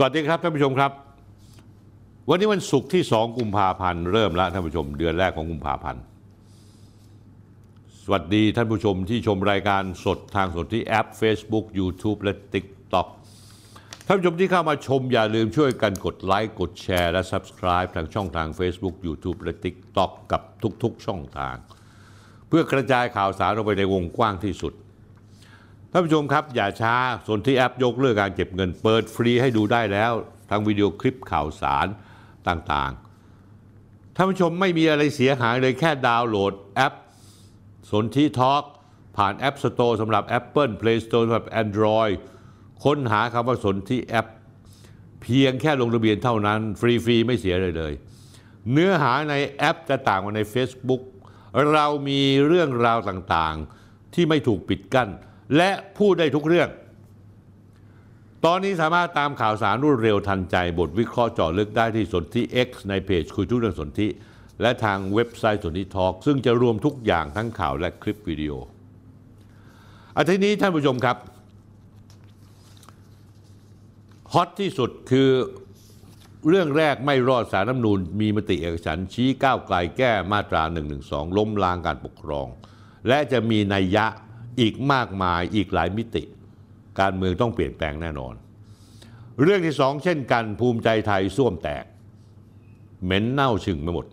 สวัสดีครับท่านผู้ชมครับ วันนี้วันศุกร์ที่ 2 กุมภาพันธ์เริ่มแล้วท่านผู้ชมเดือนแรกของกุมภาพันธ์สวัสดีท่านผู้ชมที่ชมรายการสดทางสดที่แอป Facebook YouTube และ TikTok ท่านผู้ชมที่เข้ามาชมอย่าลืมช่วยกันกดไลค์กดแชร์และ Subscribe ทางช่องทาง Facebook YouTube และ TikTok กับทุกๆช่องทาง เพื่อกระจายข่าวสารออกไปในวงกว้างที่สุด ท่านผู้ชมครับ อย่าช้าส่วนที่แอปยกเลิกการเก็บเงิน เปิดฟรีให้ดูได้แล้วทางวิดีโอคลิปข่าวสารต่างๆ ท่านผู้ชมไม่มีอะไรเสียหายเลยแค่ดาวน์โหลดแอปสนที่ทอล์กผ่าน App Store สำหรับ Apple Play Store สำหรับ Android ค้นหาคำว่าสนที่แอป เพียงแค่ลงทะเบียนเท่านั้น ฟรีๆ ไม่เสียเลยเลย เนื้อหาในแอปจะต่างกว่าใน Facebook เรามีเรื่องราวต่างๆ ที่ไม่ถูกปิดกั้น และพูดได้ทุกเรื่อง ตอนนี้สามารถตามข่าวสารรวดเร็วทันใจ บทวิเคราะห์เจาะลึกได้ที่สนที่ X ในเพจคุยทุกเรื่องสนที่และทางเว็บไซต์สนที่ทอล์กซึ่งจะรวมทุกอย่างทั้งข่าวและคลิปวิดีโออาทิตย์นี้ท่านผู้ชมครับฮอตที่สุดคือเรื่องแรกไม่รอดสารน้ำนูนมีมติเอกฉันชี้ก้าวไกลแก้มาตรา 112 ล้มล้างการปกครอง และจะมีนัยยะ อีกมากมายอีกหลายมิติ การเมืองต้องเปลี่ยนแปลงแน่นอน เรื่องที่สองเช่นกันภูมิใจไทยส้วมแตก เหม็นเน่าชึงไปหมด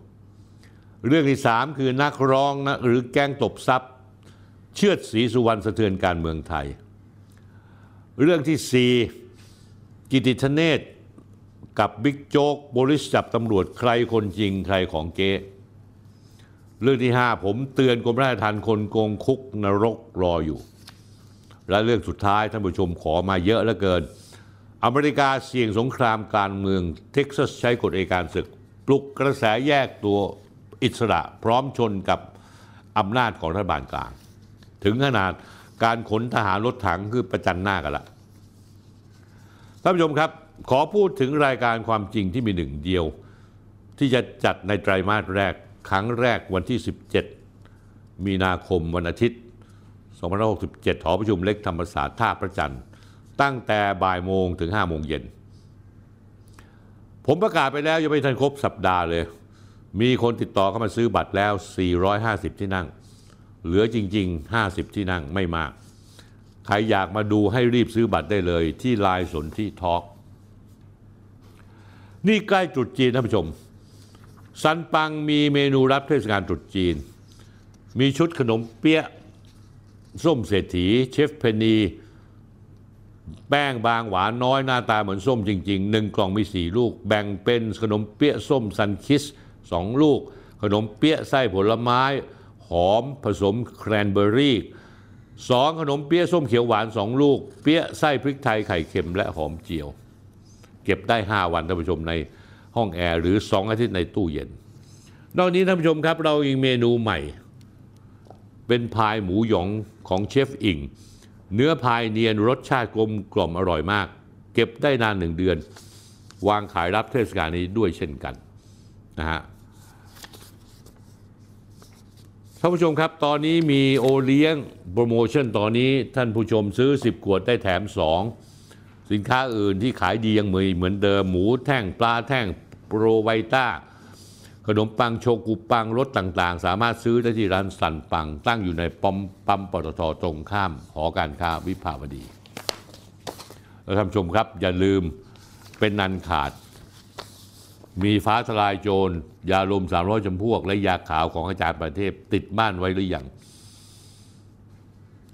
เรื่องที่สามคือนักร้องนะหรือแก๊งตบทรัพย์ เชือดศรีสุวรรณสะเทือนการเมืองไทย เรื่องที่สี่กิติธเนศกับบิ๊กโจ๊กบริสจับตำรวจใครคนจริงใครของเก๊ เรื่องที่ 5 ผมเตือนกรมราชทัณฑ์คนโกงคุกนรกรออยู่ และเรื่องสุดท้ายท่านผู้ชมขอมาเยอะเหลือเกิน อเมริกาเสี่ยงสงครามการเมืองเท็กซัสใช้กฎเอการศึก ปลุกกระแสแยกตัวอิสระพร้อมชนกับอำนาจของรัฐบาลกลาง ถึงขนาดการขนทหารรถถังคือประจันหน้ากันละท่านผู้ชมครับ ขอพูดถึงรายการความจริงที่มีหนึ่งเดียว ที่จะจัดในไตรมาสแรก ครั้งแรกวันที่ 17 มีนาคมวันอาทิตย์2567 หอประชุมเล็กธรรมศาสตร์ท่าพระจันทร์ ตั้งแต่บ่ายโมงถึง5โมงเย็น ผมประกาศไปแล้วยังไม่ทันครบสัปดาห์เลย มีคนติดต่อเข้ามาซื้อบัตรแล้ว 450 ที่นั่ง เหลือจริง ๆ 50 ที่นั่งไม่มาก ใครอยากมาดูให้รีบซื้อบัตรได้เลยที่ไลน์สนที่ทอล์กนี่ใกล้ตรุษจีนท่านผู้ชม ซันปังมีเมนูรับเทศกาลตรุษจีน มีชุดขนมเปี๊ยะส้มเศรษฐี เชฟเพนี แป้งบางหวานน้อยหน้าตาเหมือนส้มจริงๆหนึ่งกล่องมีสี่ลูก แบ่งเป็นขนมเปี๊ยะส้มซันคิสสองลูก ขนมเปี๊ยะไส้ผลไม้ หอมผสมแครนเบอร์รี่สองขนมเปี๊ยะส้มเขียวหวานสองลูก เปี๊ยะไส้พริกไทยไข่เค็มและหอมเจียว เก็บได้ 5 วันท่านผู้ชมใน ห้องแอร์หรือ 2 อาทิตย์ในตู้เย็น นอกนี้ท่านผู้ชมครับเราอีกเมนูใหม่ เป็นพายหมูหยองของเชฟอิง เนื้อพายเนียนรสชาติกลมกล่อมอร่อยมาก เก็บได้นานหนึ่งเดือน วางขายรับเทศกาลนี้ด้วยเช่นกันนะฮะท่านผู้ชมครับ ตอนนี้มีโอเลี้ยงโปรโมชั่นตอนนี้ท่านผู้ชมซื้อ 10 ขวดได้แถม 2 สินค้าอื่นที่ขายดียังมีเหมือนเดิมหมูแท่งปลาแท่ง โปรไวต้า ขนมปังโชกุปังรสต่างๆ สามารถซื้อได้ที่ร้านสันปัง ตั้งอยู่ในปั๊มปั๊มปตทตรงข้ามหอการค้าวิภาวดีแล้วท่านชมครับ อย่าลืมเป็นนันขาด มีฟ้าทลายโจร ยาลม300จำพวก และยาขาวของอาจารย์ประเทศติดบ้านไว้หรือยัง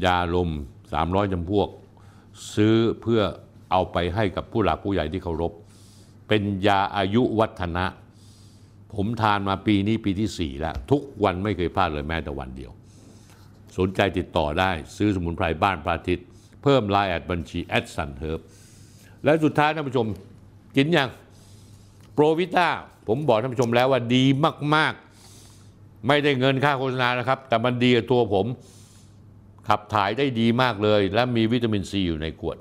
ยาลม300จำพวก ซื้อเพื่อเอาไปให้กับผู้หลักผู้ใหญ่ที่เคารพ เป็นยาอายุวัฒนะ ผมทานมาปีนี้ปีที่ 4 แล้ว ทุกวันไม่เคยพลาดเลยแม้แต่วันเดียว สนใจติดต่อได้ซื้อสมุนไพรบ้านพระอาทิตย์ เพิ่มไลน์แอดบัญชีแอด Sun Herb และสุดท้ายท่านผู้ชมกินยังโปรวิต้าผมบอกท่านผู้ชมแล้วว่าดีมาก ๆ ไม่ได้เงินค่าโฆษณานะครับ แต่มันดีกับตัวผมขับถ่ายได้ดีมากเลย และมีวิตามินซีอยู่ในขวด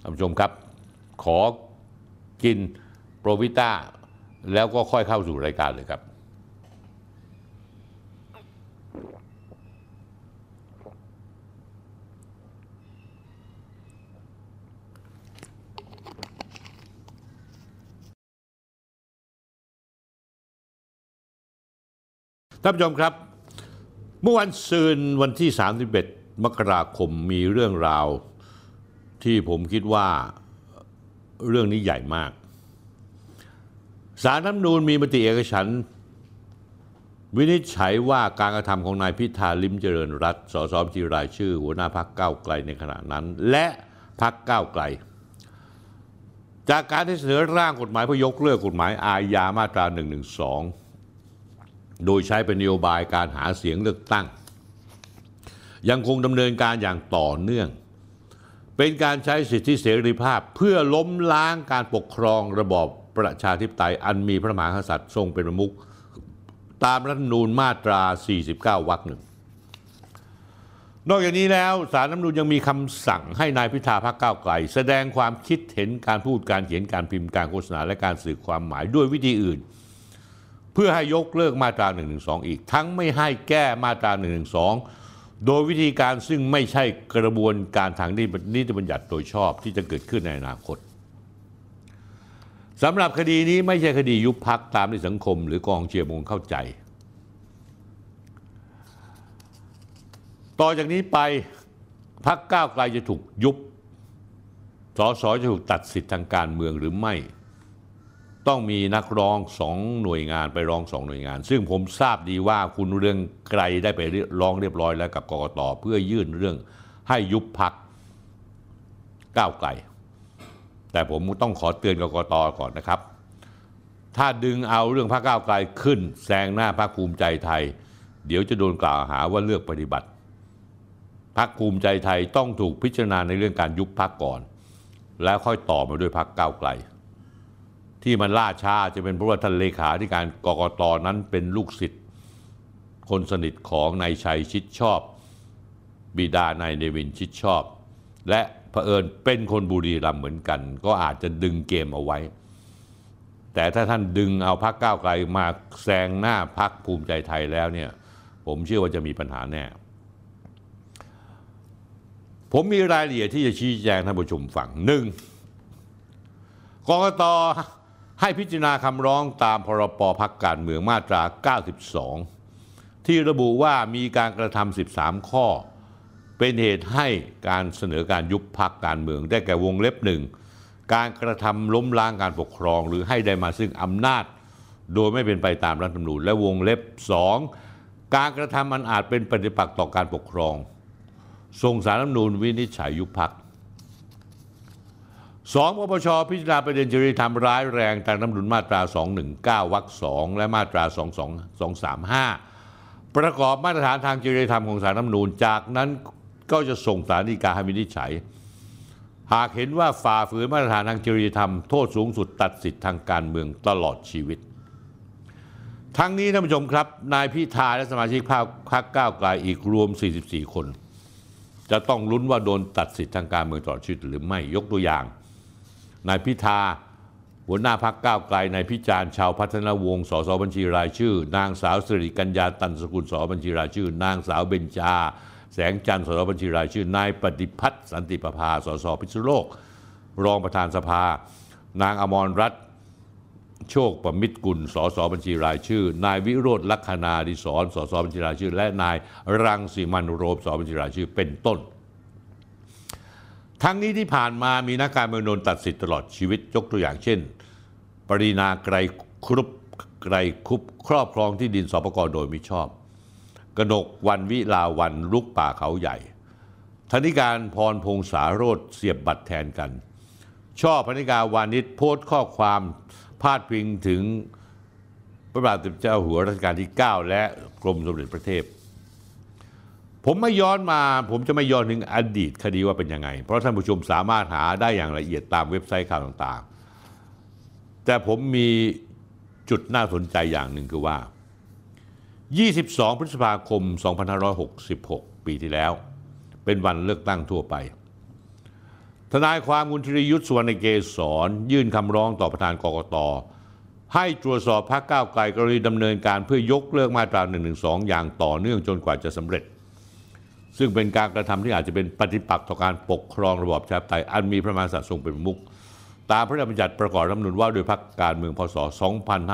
ท่านผู้ชมครับ ขอ กินโปรวิต้าแล้วก็ค่อยเข้าสู่รายการเลยครับ ท่านผู้ชมครับ เมื่อวันซืนวันที่ 31 มกราคมมีเรื่องราวที่ผมคิดว่า เรื่องนี้ใหญ่มาก สารน้ำนูนมีมติเอกฉันวินิจฉัยว่าการกระทำของนายพิธาลิมเจริญรัตสสบัญชีรายชื่อ หัวหน้าพักเก้าไกลในขณะนั้น และพักเก้าไกล จากการที่เสนอร่างกฎหมายเพื่อยกเลิกกฎหมายอาญามาตรา 112 โดยใช้เป็นนโยบายการหาเสียงเลือกตั้ง ยังคงดำเนินการอย่างต่อเนื่อง เป็นการใช้สิทธิเสรีภาพ เพื่อล้มล้างการปกครองระบอบประชาธิปไตยอันมีพระมหากษัตริย์ทรงเป็นประมุขตามรัฐธรรมนูญมาตรา 49 วรรคหนึ่ง นอกจากนี้แล้วสารรัฐธรรมนูญยังมีคำสั่งให้นายพิธาพักก้าวไกล แสดงความคิดเห็นการพูดการเขียนการพิมพ์การโฆษณาและการสื่อความหมายด้วยวิธีอื่น เพื่อให้ยกเลิกมาตรา112 อีก ทั้งไม่ให้แก้มาตรา112 โดยวิธีการซึ่งไม่ใช่กระบวนการทางนิติบัญญัติโดยชอบที่จะเกิดขึ้นในอนาคตสำหรับคดีนี้ไม่ใช่คดียุบพักตามที่สังคม หรือกองเชียร์มงเข้าใจ ต่อจากนี้ไปพักก้าวไกลจะถูกยุบสสจะถูกตัดสิทธิทางการเมืองหรือไม่ ต้องมีนักร้องสองหน่วยงานไปร้องสองหน่วยงาน ซึ่งผมทราบดีว่าคุณเรื่องไกลได้ไปร้องเรียบร้อยแล้วกับกกตเพื่อยื่นเรื่องให้ยุบพักก้าวไกล แต่ผมต้องขอเตือนกกตก่อนนะครับ ถ้าดึงเอาเรื่องพรรคก้าวไกลขึ้นแซงหน้าพรรคภูมิใจไทย เดี๋ยวจะโดนกล่าวหาว่าเลือกปฏิบัติพรรคภูมิใจไทยต้องถูกพิจารณาในเรื่องการยุบพรรคก่อน แล้วค่อยต่อมาด้วยพรรคก้าวไกล ที่มันล่าช้าจะเป็นเพราะว่าท่านเลขาธิการกกตนั้นเป็นลูกศิษย์คนสนิทของนายชัยชิดชอบ บิดานายเนวินชิดชอบ และเผอิญเป็นคนบุรีรัมย์เหมือนกัน ก็อาจจะดึงเกมเอาไว้ แต่ถ้าท่านดึงเอาพักก้าวไกลมาแซงหน้าพักภูมิใจไทยแล้วเนี่ยผมเชื่อว่าจะมีปัญหาแน่ ผมมีรายละเอียดที่จะชี้แจงท่านผู้ชมฟังหนึ่งกกต ให้พิจารณาคำร้องตามพรปพักการเมืองมาตรา 92 ที่ระบุว่ามีการกระทำ 13 ข้อ เป็นเหตุให้การเสนอการยุบพักการเมืองได้แก่วงเล็บหนึ่งการกระทำล้มล้างการปกครอง หรือให้ได้มาซึ่งอำนาจ โดยไม่เป็นไปตามรัฐธรรมนูญและวงเล็บ 2 การกระทำอันอาจเป็นปฏิปักษ์ต่อการปกครองส่งสารรัฐธรรมนูญวินิจฉัยยุบพัก สองปปชพิจารณาประเด็นจริยธรรมร้ายแรงตามรัฐธรรมนูญมาตรา 219วรรค2และมาตรา 22235 ประกอบมาตรฐานทางจริยธรรมของสารรัฐธรรมนูญจากนั้นก็จะส่งสารฎีกาให้วินิจฉัย หากเห็นว่าฝ่าฝืนมาตรฐานทางจริยธรรมโทษสูงสุดตัดสิทธิ์ทางการเมืองตลอดชีวิต ทั้งนี้ท่านผู้ชมครับ นายพิธาและสมาชิกพรรคก้าวไกลอีกรวม 44 คน จะต้องลุ้นว่าโดนตัดสิทธิ์ทางการเมืองตลอดชีวิตหรือไม่ยกตัวอย่าง นายพิธา หัวหน้าพักก้าวไกลนายพิจารณ์ชาวพัฒนวงศ์สสบัญชีรายชื่อ นางสาวสิริกัญญาตันสกุลสสบัญชีรายชื่อ นางสาวเบญจา แสงจันทร์สสบัญชีรายชื่อนายปฏิพัฒน์สันติประภาสสพิษณุโลก รองประธานสภา นางอมรรัตน์โชคประมิตรกุล สสบัญชีรายชื่อ นายวิโรธลักษณาดิศรสสบัญชีรายชื่อ และนายรังสีมันโรมสสบัญชีรายชื่อเป็นต้น ทั้งนี้ที่ผ่านมามีนักการเมืองโดนตัดสิทธิ์ตลอดชีวิตยกตัวอย่างเช่น ปรินาไกรครุบไกรคุบครอบครองที่ดินสปกรโดยมิชอบ กนกวันวิลาวันลุกป่าเขาใหญ่ธนิการพรพงษาโรธเสียบบัตรแทนกันชอบพนิกาวานิชโพสต์ข้อความพาดพิงถึงพระบาทสมเด็จเจ้าหัวรัชกาลที่ 9 และกรมสมเด็จพระเทพ ผมไม่ย้อนมา ผมจะไม่ย้อนถึงอดีตคดีว่าเป็นยังไง เพราะท่านผู้ชมสามารถหาได้อย่างละเอียดตามเว็บไซต์ข่าวต่างๆ แต่ผมมีจุดน่าสนใจอย่างหนึ่งคือว่า 22 พฤษภาคม 2566 ปีที่แล้ว เป็นวันเลือกตั้งทั่วไป ทนายความคุณธิรยุทธ์สุวรรณเกศรยื่นคำร้องต่อประธานกกตให้ตรวจสอบพรรคก้าวไกลกรณีดำเนินการเพื่อยกเลิกมาตรา1นึอย่างต่อเนื่องจนกว่าจะสำเร็จ ซึ่งเป็นการกระทำที่อาจจะเป็นปฏิปักษ์ต่อการปกครองระบอบประชาธิปไตยอันมีพระมหากษัตริย์ทรงเป็นประมุขตามพระราชบัญญัติประกอบรัฐธรรมนูญว่าโดยพรรคการเมืองพศ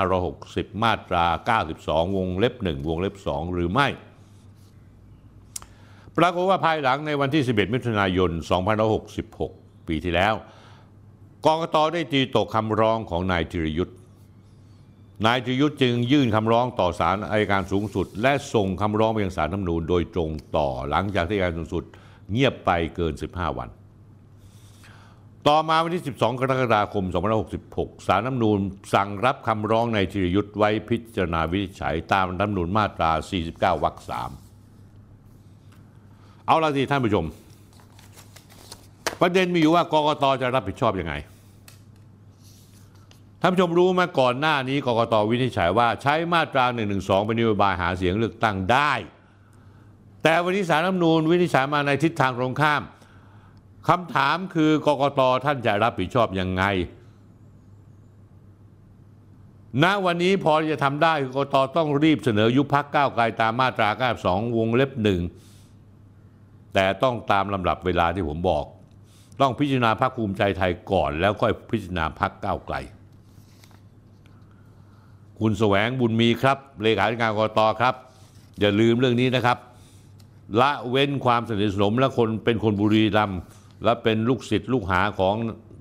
2560 มาตรา 92 วงเล็บ 1 วงเล็บ 2 หรือไม่ ปรากฏว่าภายหลังในวันที่ 11 มิถุนายน 2566 ปีที่แล้ว กกตได้ตีตกคำร้องของนายธีรยุทธ์ นายธีรยุทธ์จึงยื่นคำร้องต่อศาลอายการสูงสุด และส่งคำร้องไปยังศาลรัฐธรรมนูญโดยตรงต่อหลังจากที่อัยการสูงสุดเงียบไปเกิน 15 วัน ต่อมาวันที่ 12 กรกฎาคม 2566 ศาลรัฐธรรมนูญสั่งรับคำร้องในธีรยุทธ์ไว้พิจารณาวิจัยตามรัฐธรรมนูญมาตรา 49 วรรค 3 เอาละสิท่านผู้ชม ประเด็นมีอยู่ว่ากกตจะรับผิดชอบยังไง ท่านผู้ชมรู้ไหมาก่อนหน้านี้กกตวินิจฉัยว่าใช้มาตรา1นึเป็นนโยบายหาเสียงเลือกตั้งได้ แต่วันนี้ศาลรัฐมนูญวินิจฉัยมาในทิศทางตรงข้ามคำถามคือกกตท่านจะรับผิดชอบยังไงณวันนี้พอจะทำได้กกตต้องรีบเสนอยุบพักก้าวไกลตามมาตรา92วงเล็บหนึ่งแต่ต้องตามลำดับเวลาที่ผมบอก ต้องพิจารณาพักภูมิใจไทยก่อน แล้วค่อยพิจารณาพักก้าวไกล คุณแสวงบุญมีครับเลขาธิการกรตครับ อย่าลืมเรื่องนี้นะครับ ละเว้นความสนิทสนมและคนเป็นคนบุรีรัมย์และเป็นลูกศิษย์ลูกหาของ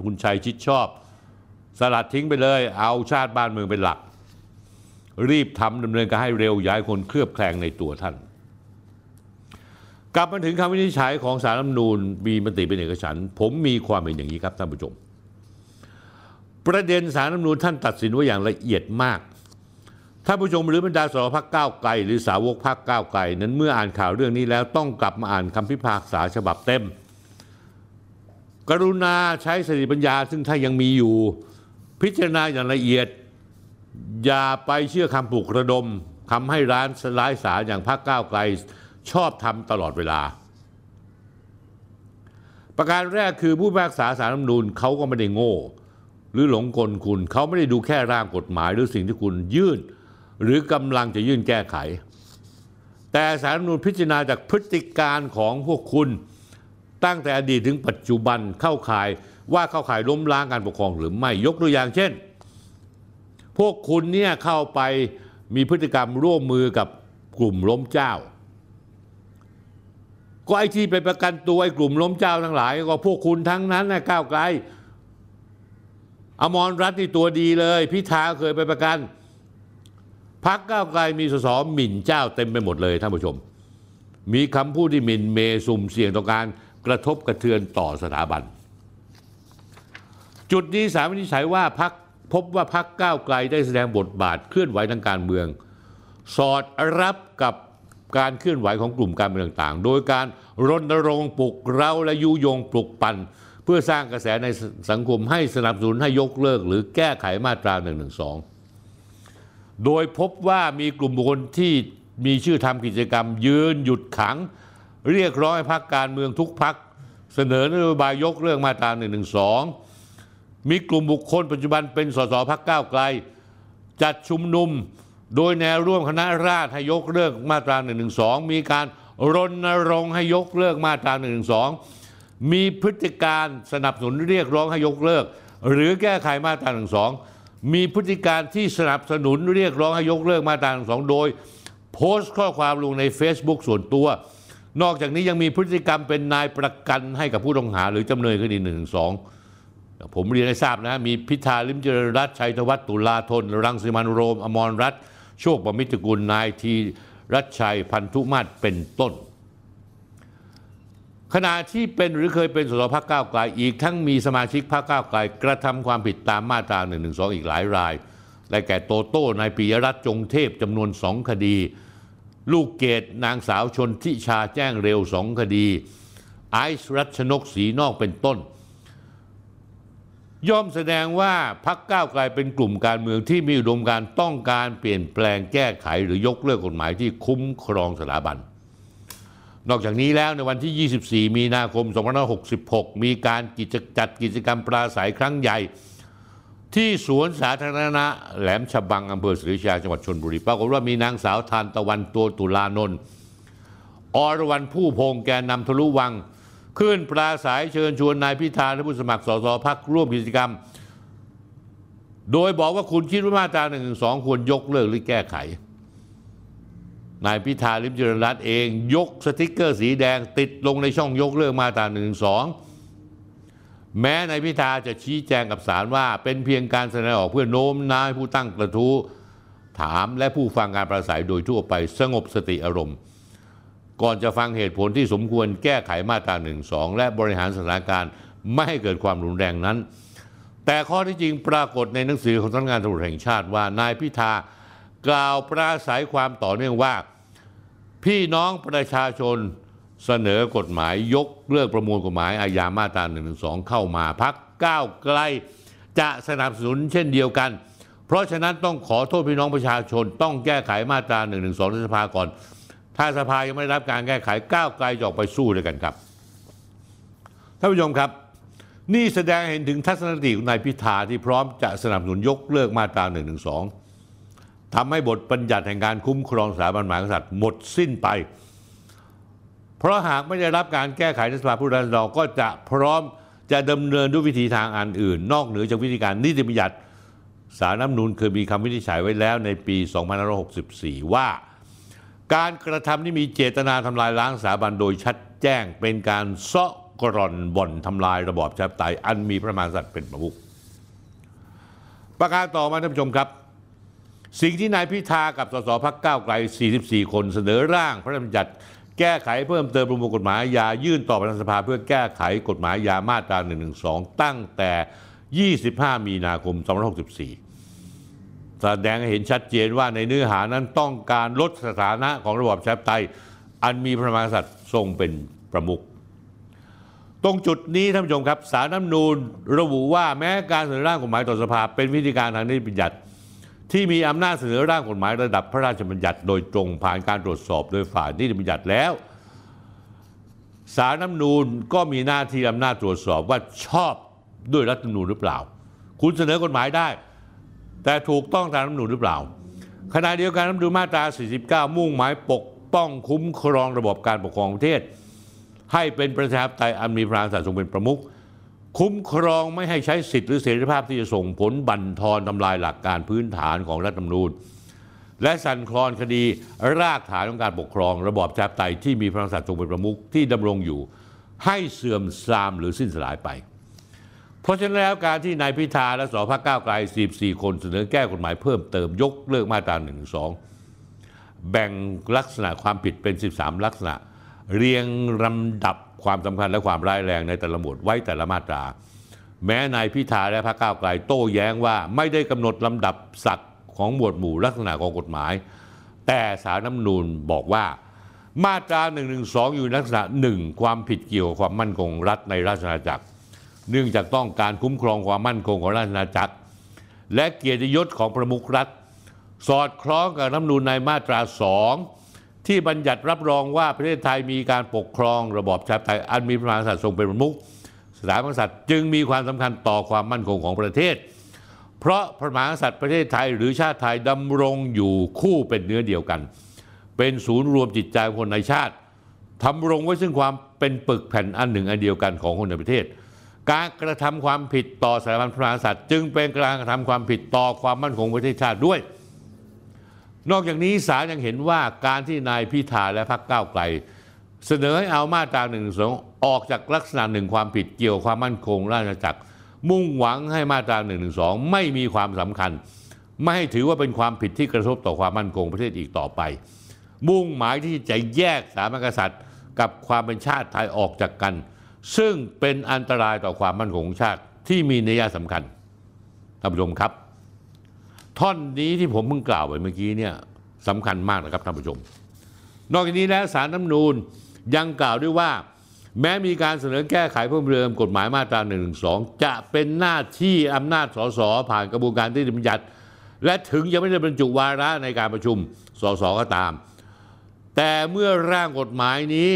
คุณชัยชิดชอบ สลัดทิ้งไปเลย เอาชาติบ้านเมืองเป็นหลัก รีบทำดำเนินการให้เร็วย้ายคนเคลือบแคลงในตัวท่าน กลับมาถึงคำวินิจฉัยของสารรัฐมนูญมีมติเป็นเอกฉันผมมีความเห็นอย่างนี้ครับท่านผู้ชมประเด็นสารรัฐมนูญท่านตัดสินไว้อย่างละเอียดมาก ท่านผู้ชมหรือบรรดาสสพักก้าวไกลหรือสาวกพักก้าวไกลนั้นเมื่ออ่านข่าวเรื่องนี้แล้วต้องกลับมาอ่านคำพิพากษาฉบับเต็ม กรุณาใช้สติปัญญาซึ่งถ้ายังมีอยู่ พิจารณาอย่างละเอียด อย่าไปเชื่อคำปลุกระดมทำให้ร้านสลายสาอย่างพักก้าวไกลชอบทำตลอดเวลา ประการแรกคือผู้พิพากษาสารรัฐมนูญเขาก็ไม่ได้โง่ หรือหลงกลคุณเขาไม่ได้ดูแค่ร่างกฎหมายหรือสิ่งที่คุณยื่น หรือกำลังจะยื่นแก้ไข แต่สารรัฐมนูญพิจารณาจากพฤติการของพวกคุณ ตั้งแต่อดีตถึงปัจจุบันเข้าข่ายว่าเข้าข่ายล้มล้างการปกครองหรือไม่ยกตัวอย่างเช่น พวกคุณเนี่ยเข้าไปมีพฤติกรรมร่วมมือกับกลุ่มล้มเจ้า ก็ไอที่ไปประกันตัวไอ้กลุ่มล้มเจ้าทั้งหลาย ก็พวกคุณทั้งนั้นนะก้าวไกลอมรรัตน์นี่ตัวดีเลย พิธาเคยไปประกัน พักก้าวไกลมีสสหมิ่นเจ้าเต็มไปหมดเลยท่านผู้ชม มีคำพูดที่หมิ่นเมสุ่มเสี่ยงต่อการกระทบกระเทือนต่อสถาบัน จุดนี้สารวินิจฉัยว่าพักพบว่าพักก้าวไกลได้แสดงบทบาทเคลื่อนไหวทางการเมือง สอดรับกับการเคลื่อนไหวของกลุ่มการเมืองต่างๆ โดยการรณรงค์ปลุกเร้าและยุยงปลุกปั่นเพื่อสร้างกระแสในสังคมให้สนับสนุนให้ยกเลิก หรือแก้ไขมาตรา1นึ โดยพบว่ามีกลุ่มบุคคลที่มีชื่อทำกิจกรรม ยืนหยุดขัง เรียกร้องให้พักการเมืองทุกพัก เสนอนโยบายยกเลิกมาตรา1นึมีกลุ่มบุคคลปัจจุบันเป็นสสพักก้าวไกล จัดชุมนุมโดยแนวร่วมคณะราษฎรให้ยกเลิกมาตรา1นึมีการรณรงค์ให้ยกเลิกมาตรา1นึมีพฤติการสนับสนุนเรียกร้องให้ยกเลิก หรือแก้ไขมาตรา1นึ มีพฤติการที่สนับสนุนเรียกร้องให้ยกเลิกมาตรา1นึโดย โพสต์ข้อความลงใน Facebook ส่วนตัว นอกจากนี้ยังมีพฤติกรรมเป็นนายประกันให้กับผู้ต้องหา หรือจำเลยคดี1นึผมเรียนให้ทราบนะ มีพิธาลิมเจริญรัตชัยธวัฒน์ตุลาธน รังสิมันโรม อมรรัตโชคประมิตรกุลนายทีรัชชัยพันธุมาศเป็นต้น ขณะที่เป็นหรือเคยเป็นสสพักก้าวไกลอีกทั้งมีสมาชิกพักก้าวไกลกระทำความผิดตามมาตรา1นึอีกหลายรายและแก่โตโต้นายปิยรัตน์จงเทพจำนวนสองคดี ลูกเกดนางสาวชนทิชาแจ้งเร็วสองคดี ไอซ์รัชนกสีนอกเป็นต้น ย่อมแสดงว่าพักก้าวไกลเป็นกลุ่มการเมืองที่มีอุดมการต้องการเปลี่ยนแปลงแก้ไขหรือยกเลิกกฎหมายที่คุ้มครองสถาบัน นอกจากนี้แล้วในวันที่ 24 มีนาคม 2566 มีการกิจจัดกิจกรรมปราศัยครั้งใหญ่ ที่สวนสาธารณะแหลมฉบังอำเภอศรีราชาจังหวัดชนบุรีปรากฏว่ามีนางสาวทานตะวันตัวตุลานนท์อรวรรณผู้พงแกนนำทะลุวัง ขึ้นปราศัยเชิญชวนนายพิธาและผู้สมัครสสพักร่วมกิจกรรม โดยบอกว่าคุณคิดว่ามาตรา1นึควรยกเลิกหรือแก้ไข นายพิธาลิมเจริญรัตน์เองยกสติกเกอร์สีแดงติดลงในช่องยกเลิกมาตรา1นึแม้นายพิธาจะชี้แจงกับศาลว่า เป็นเพียงการแสดงออกเพื่อโน้มน้าวผู้ตั้งกระทู้ถามและผู้ฟังการประสัยโดยทั่วไปสงบสติอารมณ์ ก่อนจะฟังเหตุผลที่สมควรแก้ไขมาตรา1นึและบริหารสถานการณ์ไม่ให้เกิดความรุนแรงนั้น แต่ข้อที่จริงปรากฏในหนังสือของสำนักงานตำรวจแห่งชาติว่านายพิธากล่าวปราศัยความต่อเนื่องว่า พี่น้องประชาชนเสนอกฎหมายยกเลิกประมวลกฎหมายอาญามาตรา1นึเข้ามาพักก้าวไกลจะสนับสนุนเช่นเดียวกัน เพราะฉะนั้นต้องขอโทษพี่น้องประชาชน ต้องแก้ไขมาตรา1นึในสภาก่อน ถ้าสภายังไม่ได้รับการแก้ไขก้าวไกลจะออกไปสู้ด้วยกันครับท่านผู้ชมครับ นี่แสดงเห็นถึงทัศนคติของนายพิธาที่พร้อมจะสนับสนุนยกเลิกมาตรา1นึ ทำให้บทบัญญัติแห่งการคุ้มครองสถาบันมหากษัตริย์หมดสิ้นไป เพราะหากไม่ได้รับการแก้ไขในสภาผู้แทนราษฎรก็จะพร้อมจะดำเนินด้วยวิธีทางอันอื่น นอกเหนือจากวิธีการนิติบัญญัติสารน้ำนูนเคยมีคำวินิจฉัยไว้แล้วในปี 2564 ว่า การกระทำที่มีเจตนาทำลายล้างสถาบันโดยชัดแจ้งเป็นการเซาะกร่อนบ่อนทำลายระบอบชาธิไตยอันมีพระมหากษัตริย์เป็นประมุขประการต่อมาท่านผู้ชมครับ สิ่งที่นายพิธากับสสพักก้าวไกล 44 คนเสนอร่างพระราชบัญญัติแก้ไขเพิ่มเติมประมวลกฎหมายอายื่นต่อประธานสภาเพื่อแก้ไขกฎหมายอามาตรา 112 ตั้งแต่ 25 มีนาคม 2564 แสดงให้เห็นชัดเจนว่าในเนื้อหานั้นต้องการลดสถานะของระบอบประชปไตย อันมีพระมหากษัตริย์ทรงเป็นประมุขตรงจุดนี้ท่านผู้ชมครับสารน้ำนูนระบุว่าแม้การเสนอร่างกฎหมายต่อสภาเป็นวิธีการทางนิติบัญญัติ ที่มีอำนาจเสนอร่างกฎหมายระดับพระราชบัญญัติโดยตรงผ่านการตรวจสอบโดยฝ่ายนิติบัญญัติแล้วสารน้ำนูนก็มีหน้าที่อำนาจตรวจสอบว่าชอบด้วยรัฐธรรมนูญหรือเปล่า คุณเสนอกฎหมายได้ แต่ถูกต้องตามรัฐธรรมนูญหรือเปล่าขณะเดียวกันรัฐธรรมนูญมาตรา 49 มุ่งหมายปกป้องคุ้มครองระบบการปกครองประเทศ ให้เป็นประชาธิปไตยอันมีพระมหากษัตริย์ทรงเป็นประมุข คุ้มครองไม่ให้ใช้สิทธิหรือเสรีภาพที่จะส่งผลบั่นทอนทำลายหลักการพื้นฐานของรัฐธรรมนูญ และสั่นคลอนคดีรากฐานของการปกครอง ระบอบประชาธิไตยที่มีพระมหากษัตริย์ทรงเป็นประมุขที่ดำรงอยู่ ให้เสื่อมทรามหรือสิ้นสลายไป เพราะฉะนั้นแล้วการที่นายพิธาและสพรรคก้าวไกล44คนเสนอแก้กฎหมายเพิ่มเติมยกเลิกมาตรา1นึแบ่งลักษณะความผิดเป็น 13 ลักษณะ เรียงลำดับ ความสำคัญและความร้ายแรงในแต่ละหมวดไว้แต่ละมาตรา แม้นายพิธาและพรรคก้าวไกลโต้แย้งว่าไม่ได้กำหนดลำดับศักดิ์ของหมวดหมู่ลักษณะของกฎหมาย แต่สารน้ำนูนบอกว่ามาตรา1นึอยู่ในลักษณะหนึ่งความผิดเกี่ยวกับความมั่นคงรัฐในราชอาณาจักร เนื่องจากต้องการคุ้มครองความมั่นคงของราชอาณาจักร และเกียรติยศของประมุขรัฐ สอดคล้องกับรัฐมนูญในมาตราสอง ที่บัญญัติรับรองว่าประเทศไทยมีการปกครองระบอบชาธิไตยอันมีพระมหากษัตริย์ทรงเป็นประมุขสถาบันกษัตริย์จึงมีความสำคัญต่อความมั่นคงของประเทศ เพราะพระมหากษัตริย์ประเทศไทยหรือชาติไทยดำรงอยู่คู่เป็นเนื้อเดียวกัน เป็นศูนย์รวมจิตใจคนในชาติทำรงไว้ซึ่งความเป็นปึกแผ่นอันหนึ่งอันเดียวกันของคนในประเทศ การกระทำความผิดต่อสถาบันพระมหากษัตริย์ จึงเป็นการกระทำความผิดต่อความมั่นคงประเทศชาติด้วย นอกจากนี้ศาลยังเห็นว่าการที่นายพิธาและพรรคก้าวไกล เสนอให้เอามาตราหนึ่งสองออกจากลักษณะหนึ่งความผิดเกี่ยวความมั่นคงราชจักร มุ่งหวังให้มาตราหนึ่งหนึ่งสองไม่มีความสำคัญ ไม่ให้ถือว่าเป็นความผิดที่กระทบต่อความมั่นคงประเทศอีกต่อไป มุ่งหมายที่จะแยกสาบันกษัตริย์ กับความเป็นชาติไทยออกจากกัน ซึ่งเป็นอันตรายต่อความมั่นคงของชาติที่มีนัยสำคัญท่านผู้ชมครับ ท่อนนี้ที่ผมเพิ่งกล่าวไปเมื่อกี้เนี่ยสำคัญมากนะครับท่านผู้ชม นอกจากนี้แล้วสารน้ำนูนยังกล่าวด้วยว่า แม้มีการเสนอแก้ไขเพิ่มเติมกฎหมายมาตรา1นึจะเป็นหน้าที่อำนาจสสผ่านกระบวนการที่บัญญัติ และถึงยังไม่ได้บรรจุวาระในการประชุมสสก็ตาม แต่เมื่อร่างกฎหมายนี้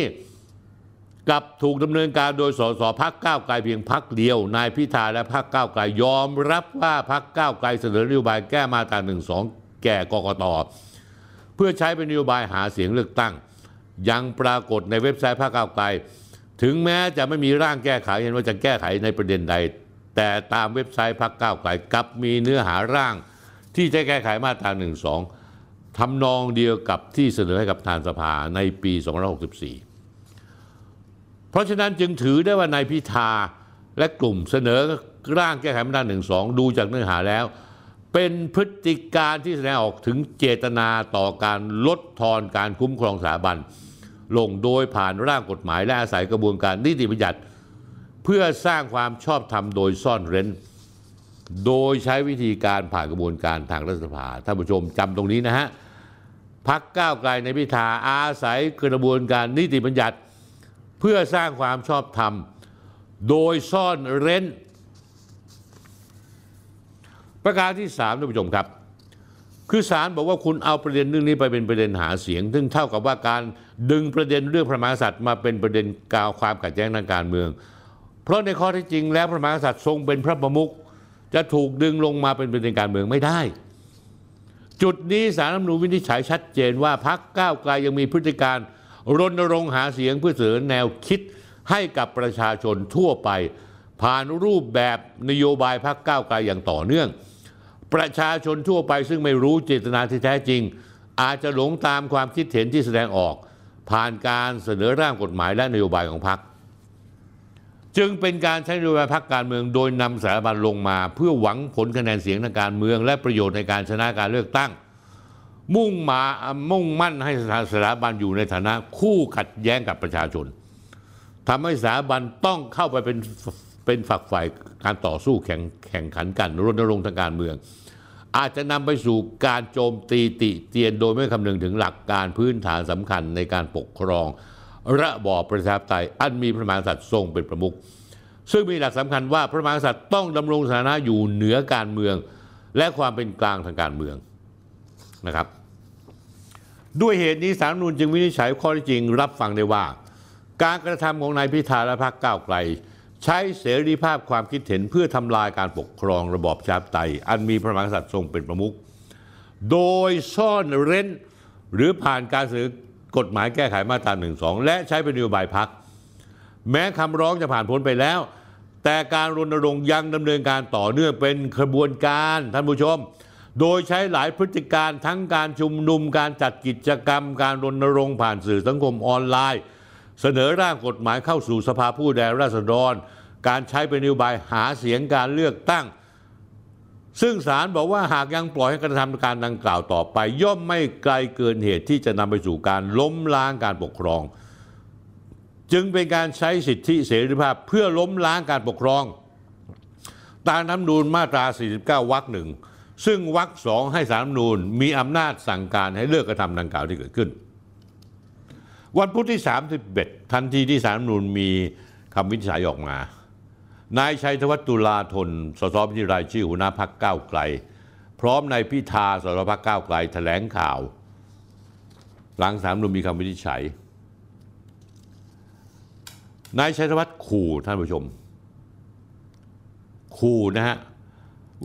กับถูกดำเนินการโดยสสพักก้าวไกลเพียงพักเดียวนายพิธาและพักก้าวไกลยอมรับว่าพักก้าวไกลเสนอนโยบายแก้มาตรา1นึแก่กกตเพื่อใช้เป็นนโยบายหาเสียงเลือกตั้ง ยังปรากฏในเว็บไซต์พรรคก้าวไกล ถึงแม้จะไม่มีร่างแก้ไขเห็นว่าจะแก้ไขในประเด็นใด แต่ตามเว็บไซต์พรรคก้าวไกลกลับมีเนื้อหาร่าง ที่จะแก้ไขมาตรา1นึทำนองเดียวกับที่เสนอให้กับทานสภาในปี 2564 เพราะฉะนั้นจึงถือได้ว่านายพิธาและกลุ่มเสนอร่างแก้ไขมาตรา1นึดูจากเนื้อหาแล้ว เป็นพฤติการที่แสดงออกถึงเจตนาต่อการลดทอนการคุ้มครองสถาบัน ลงโดยผ่านร่างกฎหมายและอาศัยกระบวนการนิติบัญญัติ เพื่อสร้างความชอบธรรมโดยซ่อนเร้น โดยใช้วิธีการผ่านกระบวนการทางรัฐสภาท่านผู้ชมจำตรงนี้นะฮะพักก้าวไกลในพิธาอาศัยกระบวนการนิติบัญญัติ เพื่อสร้างความชอบธรรม โดยซ่อนเร้น ประการที่สามท่านผู้ชมครับ คือศาลบอกว่าคุณเอาประเด็นเรื่องนี้ไปเป็นประเด็นหาเสียง ซึ่งเท่ากับว่าการดึงประเด็นเรื่องพระมหากษัตริย์มาเป็นประเด็นกาวความขัดแย้งทางการเมือง เพราะในข้อที่จริงแล้วพระมหากษัตริย์ทรงเป็นพระประมุขจะถูกดึงลงมาเป็นประเด็นการเมืองไม่ได้ จุดนี้สารรัฐมนูญวินิจฉัยชัดเจนว่าพักก้าวไกลยังมีพฤติการ รณรงค์หาเสียงเพื่อเสนอแนวคิดให้กับประชาชนทั่วไป ผ่านรูปแบบนโยบายพักก้าวไกลอย่างต่อเนื่อง ประชาชนทั่วไปซึ่งไม่รู้เจตนาที่แท้จริง อาจจะหลงตามความคิดเห็นที่แสดงออก ผ่านการเสนอร่างกฎหมายและนโยบายของพรรคจึงเป็นการใช้นโยบายพรรคการเมืองโดยนำสถาบันลงมา เพื่อหวังผลคะแนนเสียงทางการเมือง และประโยชน์ในการชนะการเลือกตั้ง มุ่งมามุ่งมั่นให้สถาบันอยู่ในฐานะ คู่ขัดแย้งกับประชาชนทำให้สถาบันต้องเข้าไปเป็นเป็นฝักฝ่ายการต่อสู้แข่งแข่งขันกันรณรงค์ทางการเมือง อาจจะนำไปสู่การโจมตีติเตียนโดยไม่คำนึงถึงหลักการพื้นฐานสำคัญในการปกครอง ระบอบประชาธิปไตยอันมีพระมหากษัตริย์ทรงเป็นประมุขซึ่งมีหลักสำคัญว่าพระมหากษัตริย์ต้องดำรงสถานะอยู่เหนือการเมือง และความเป็นกลางทางการเมืองนะครับ ด้วยเหตุนี้สารมนูญจึงวินิจฉัยข้อที่จริงรับฟังได้ว่า การกระทำของนายพิธาและพรรคก้าวไกล ใช้เสรีภาพความคิดเห็นเพื่อทำลายการปกครองระบอบประชาธิปไตย อันมีพระมหากษัตริย์ทรงเป็นประมุขโดยซ่อนเร้นหรือผ่านการเสนอกฎหมายแก้ไขมาตรา1นึและใช้เป็นนโยบายพัก แม้คำร้องจะผ่านพ้นไปแล้ว แต่การรณรงค์ยังดำเนินการต่อเนื่องเป็นขบวนการท่านผู้ชม โดยใช้หลายพฤติการทั้งการชุมนุมการจัดกิจกรรม การรณรงค์ผ่านสื่อสังคมออนไลน์ เสนอร่างกฎหมายเข้าสู่สภาผู้แทนราษฎร การใช้เป็นนโยบายหาเสียงการเลือกตั้ง ซึ่งศาลบอกว่าหากยังปล่อยให้กระทำการดังกล่าวต่อไป ย่อมไม่ไกลเกินเหตุที่จะนำไปสู่การล้มล้างการปกครอง จึงเป็นการใช้สิทธิเสรีภาพเพื่อล้มล้างการปกครองตามน้ำนูนมาตรา 49 วรรคหนึ่ง ซึ่งวรรคสองให้สารนูญมีอำนาจสั่งการให้เลิกกระทำดังกล่าวที่เกิดขึ้น วันพุธที่ 31 ทันทีที่สารนูญมีคำวินิจฉัยออกมา นายชัยธวัฒน์ตุลาธนสสบัญชีรายชื่อหัวหน้าพักก้าวไกล พร้อมนายพิธาสสพักก้าวไกลแถลงข่าว หลังสารนูญมีคำวินิจฉัยนายชัยธวัฒน์ขู่ท่านผู้ชม ขู่นะฮะ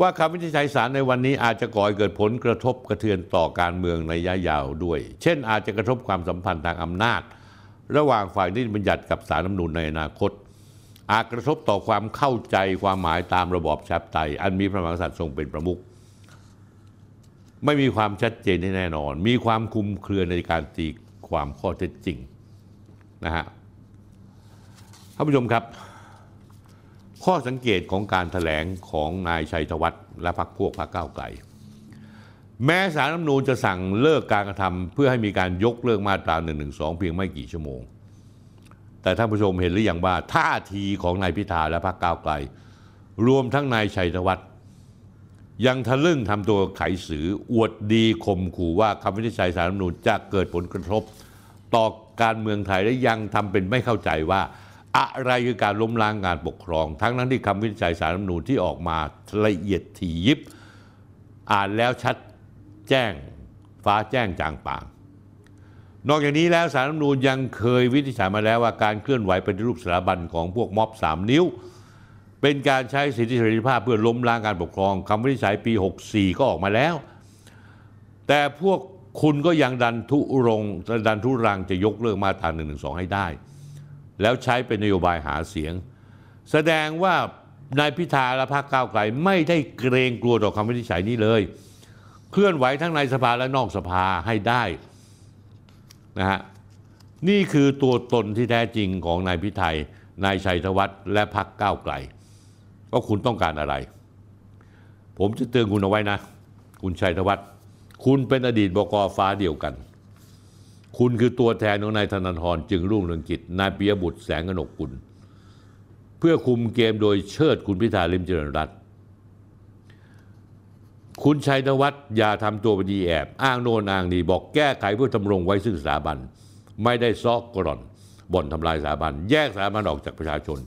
ว่าคำวินิจฉัยศาลในวันนี้อาจจะก่อให้เกิดผลกระทบกระเทือนต่อการเมืองในระยะยาวด้วย เช่น อาจจะกระทบความสัมพันธ์ทางอำนาจ ระหว่างฝ่ายนิติบัญญัติกับสารรัฐมนูญในอนาคต อาจกระทบต่อความเข้าใจความหมายตามระบอบชาธิปไตยอันมีพระมหากษัตริย์ทรงเป็นประมุขไม่มีความชัดเจนแน่นอน มีความคลุมเครือในการตีความข้อเท็จจริงนะฮะท่านผู้ชมครับ ข้อสังเกตของการถแถลงของนายชัยธวัฒน์และพรรคพวกพรรคก้าวไกล แม้สารรัฐมนูญจะสั่งเลิกการกระทำเพื่อให้มีการยกเลิกมาตรา1นึเพียงไม่กี่ชั่วโมง แต่ท่านผู้ชมเห็นหรือยังว่าท่าทีของนายพิธาและพรรคก้าวไกล รวมทั้งนายชัยธวัฒน์ยังทะลึ่งทำตัวไขสืออวดดีข่มขู่ว่าคำวินิจฉัยสารรัฐมนูญจะเกิดผลกระทบ ต่อการเมืองไทยและยังทำเป็นไม่เข้าใจว่า อะไรคือการล้มล้างงานปกครอง ทั้งนั้นที่คำวินิจฉัยสารรัฐมนูญที่ออกมาละเอียดถี่ยิบ อ่านแล้วชัดแจ้งฟ้าแจ้งจางปาง นอกจากนี้แล้วสารรัฐมนูญยังเคยวินิจฉัยมาแล้วว่าการเคลื่อนไหวเปฏิรูปสถาบันของพวกม็อบสามนิ้ว เป็นการใช้สิทธิเสรีภาพเพื่อล้มล้างการปกครองคำวินิจฉัยปี 64 ก็ออกมาแล้ว แต่พวกคุณก็ยังดันทุรงดันทุรังจะยกเลิกมาตรา1นึให้ได้ แล้วใช้เป็นนโยบายหาเสียง แสดงว่านายพิธาและพรรคก้าวไกลไม่ได้เกรงกลัวต่อคำวินิจฉัยนี้เลย เคลื่อนไหวทั้งในสภาและนอกสภาให้ได้นะฮะนี่คือตัวตนที่แท้จริงของนายพิไทยนายชัยธวัฒน์และพรรคก้าวไกลว่าคุณต้องการอะไร ผมจะเตือนคุณเอาไว้นะ คุณชัยธวัฒน์คุณเป็นอดีตบกฟ้าเดียวกัน คุณคือตัวแทนของนายธนาธรจึงรุ่งเรืองกิจ นายปิยบุตรแสงกนกกุล เพื่อคุมเกมโดยเชิดคุณพิธาลิมเจริญรัตน์คุณชัยธวัฒน์อย่าทำตัวเป็นดีแอบ อ้างโน่นอ้างนี่บอกแก้ไขเพื่อทำรงไว้ซึ่งสถาบัน ไม่ได้ซอกกร่อนบ่อนทำลายสถาบัน แยกสถาบันออกจากประชาชน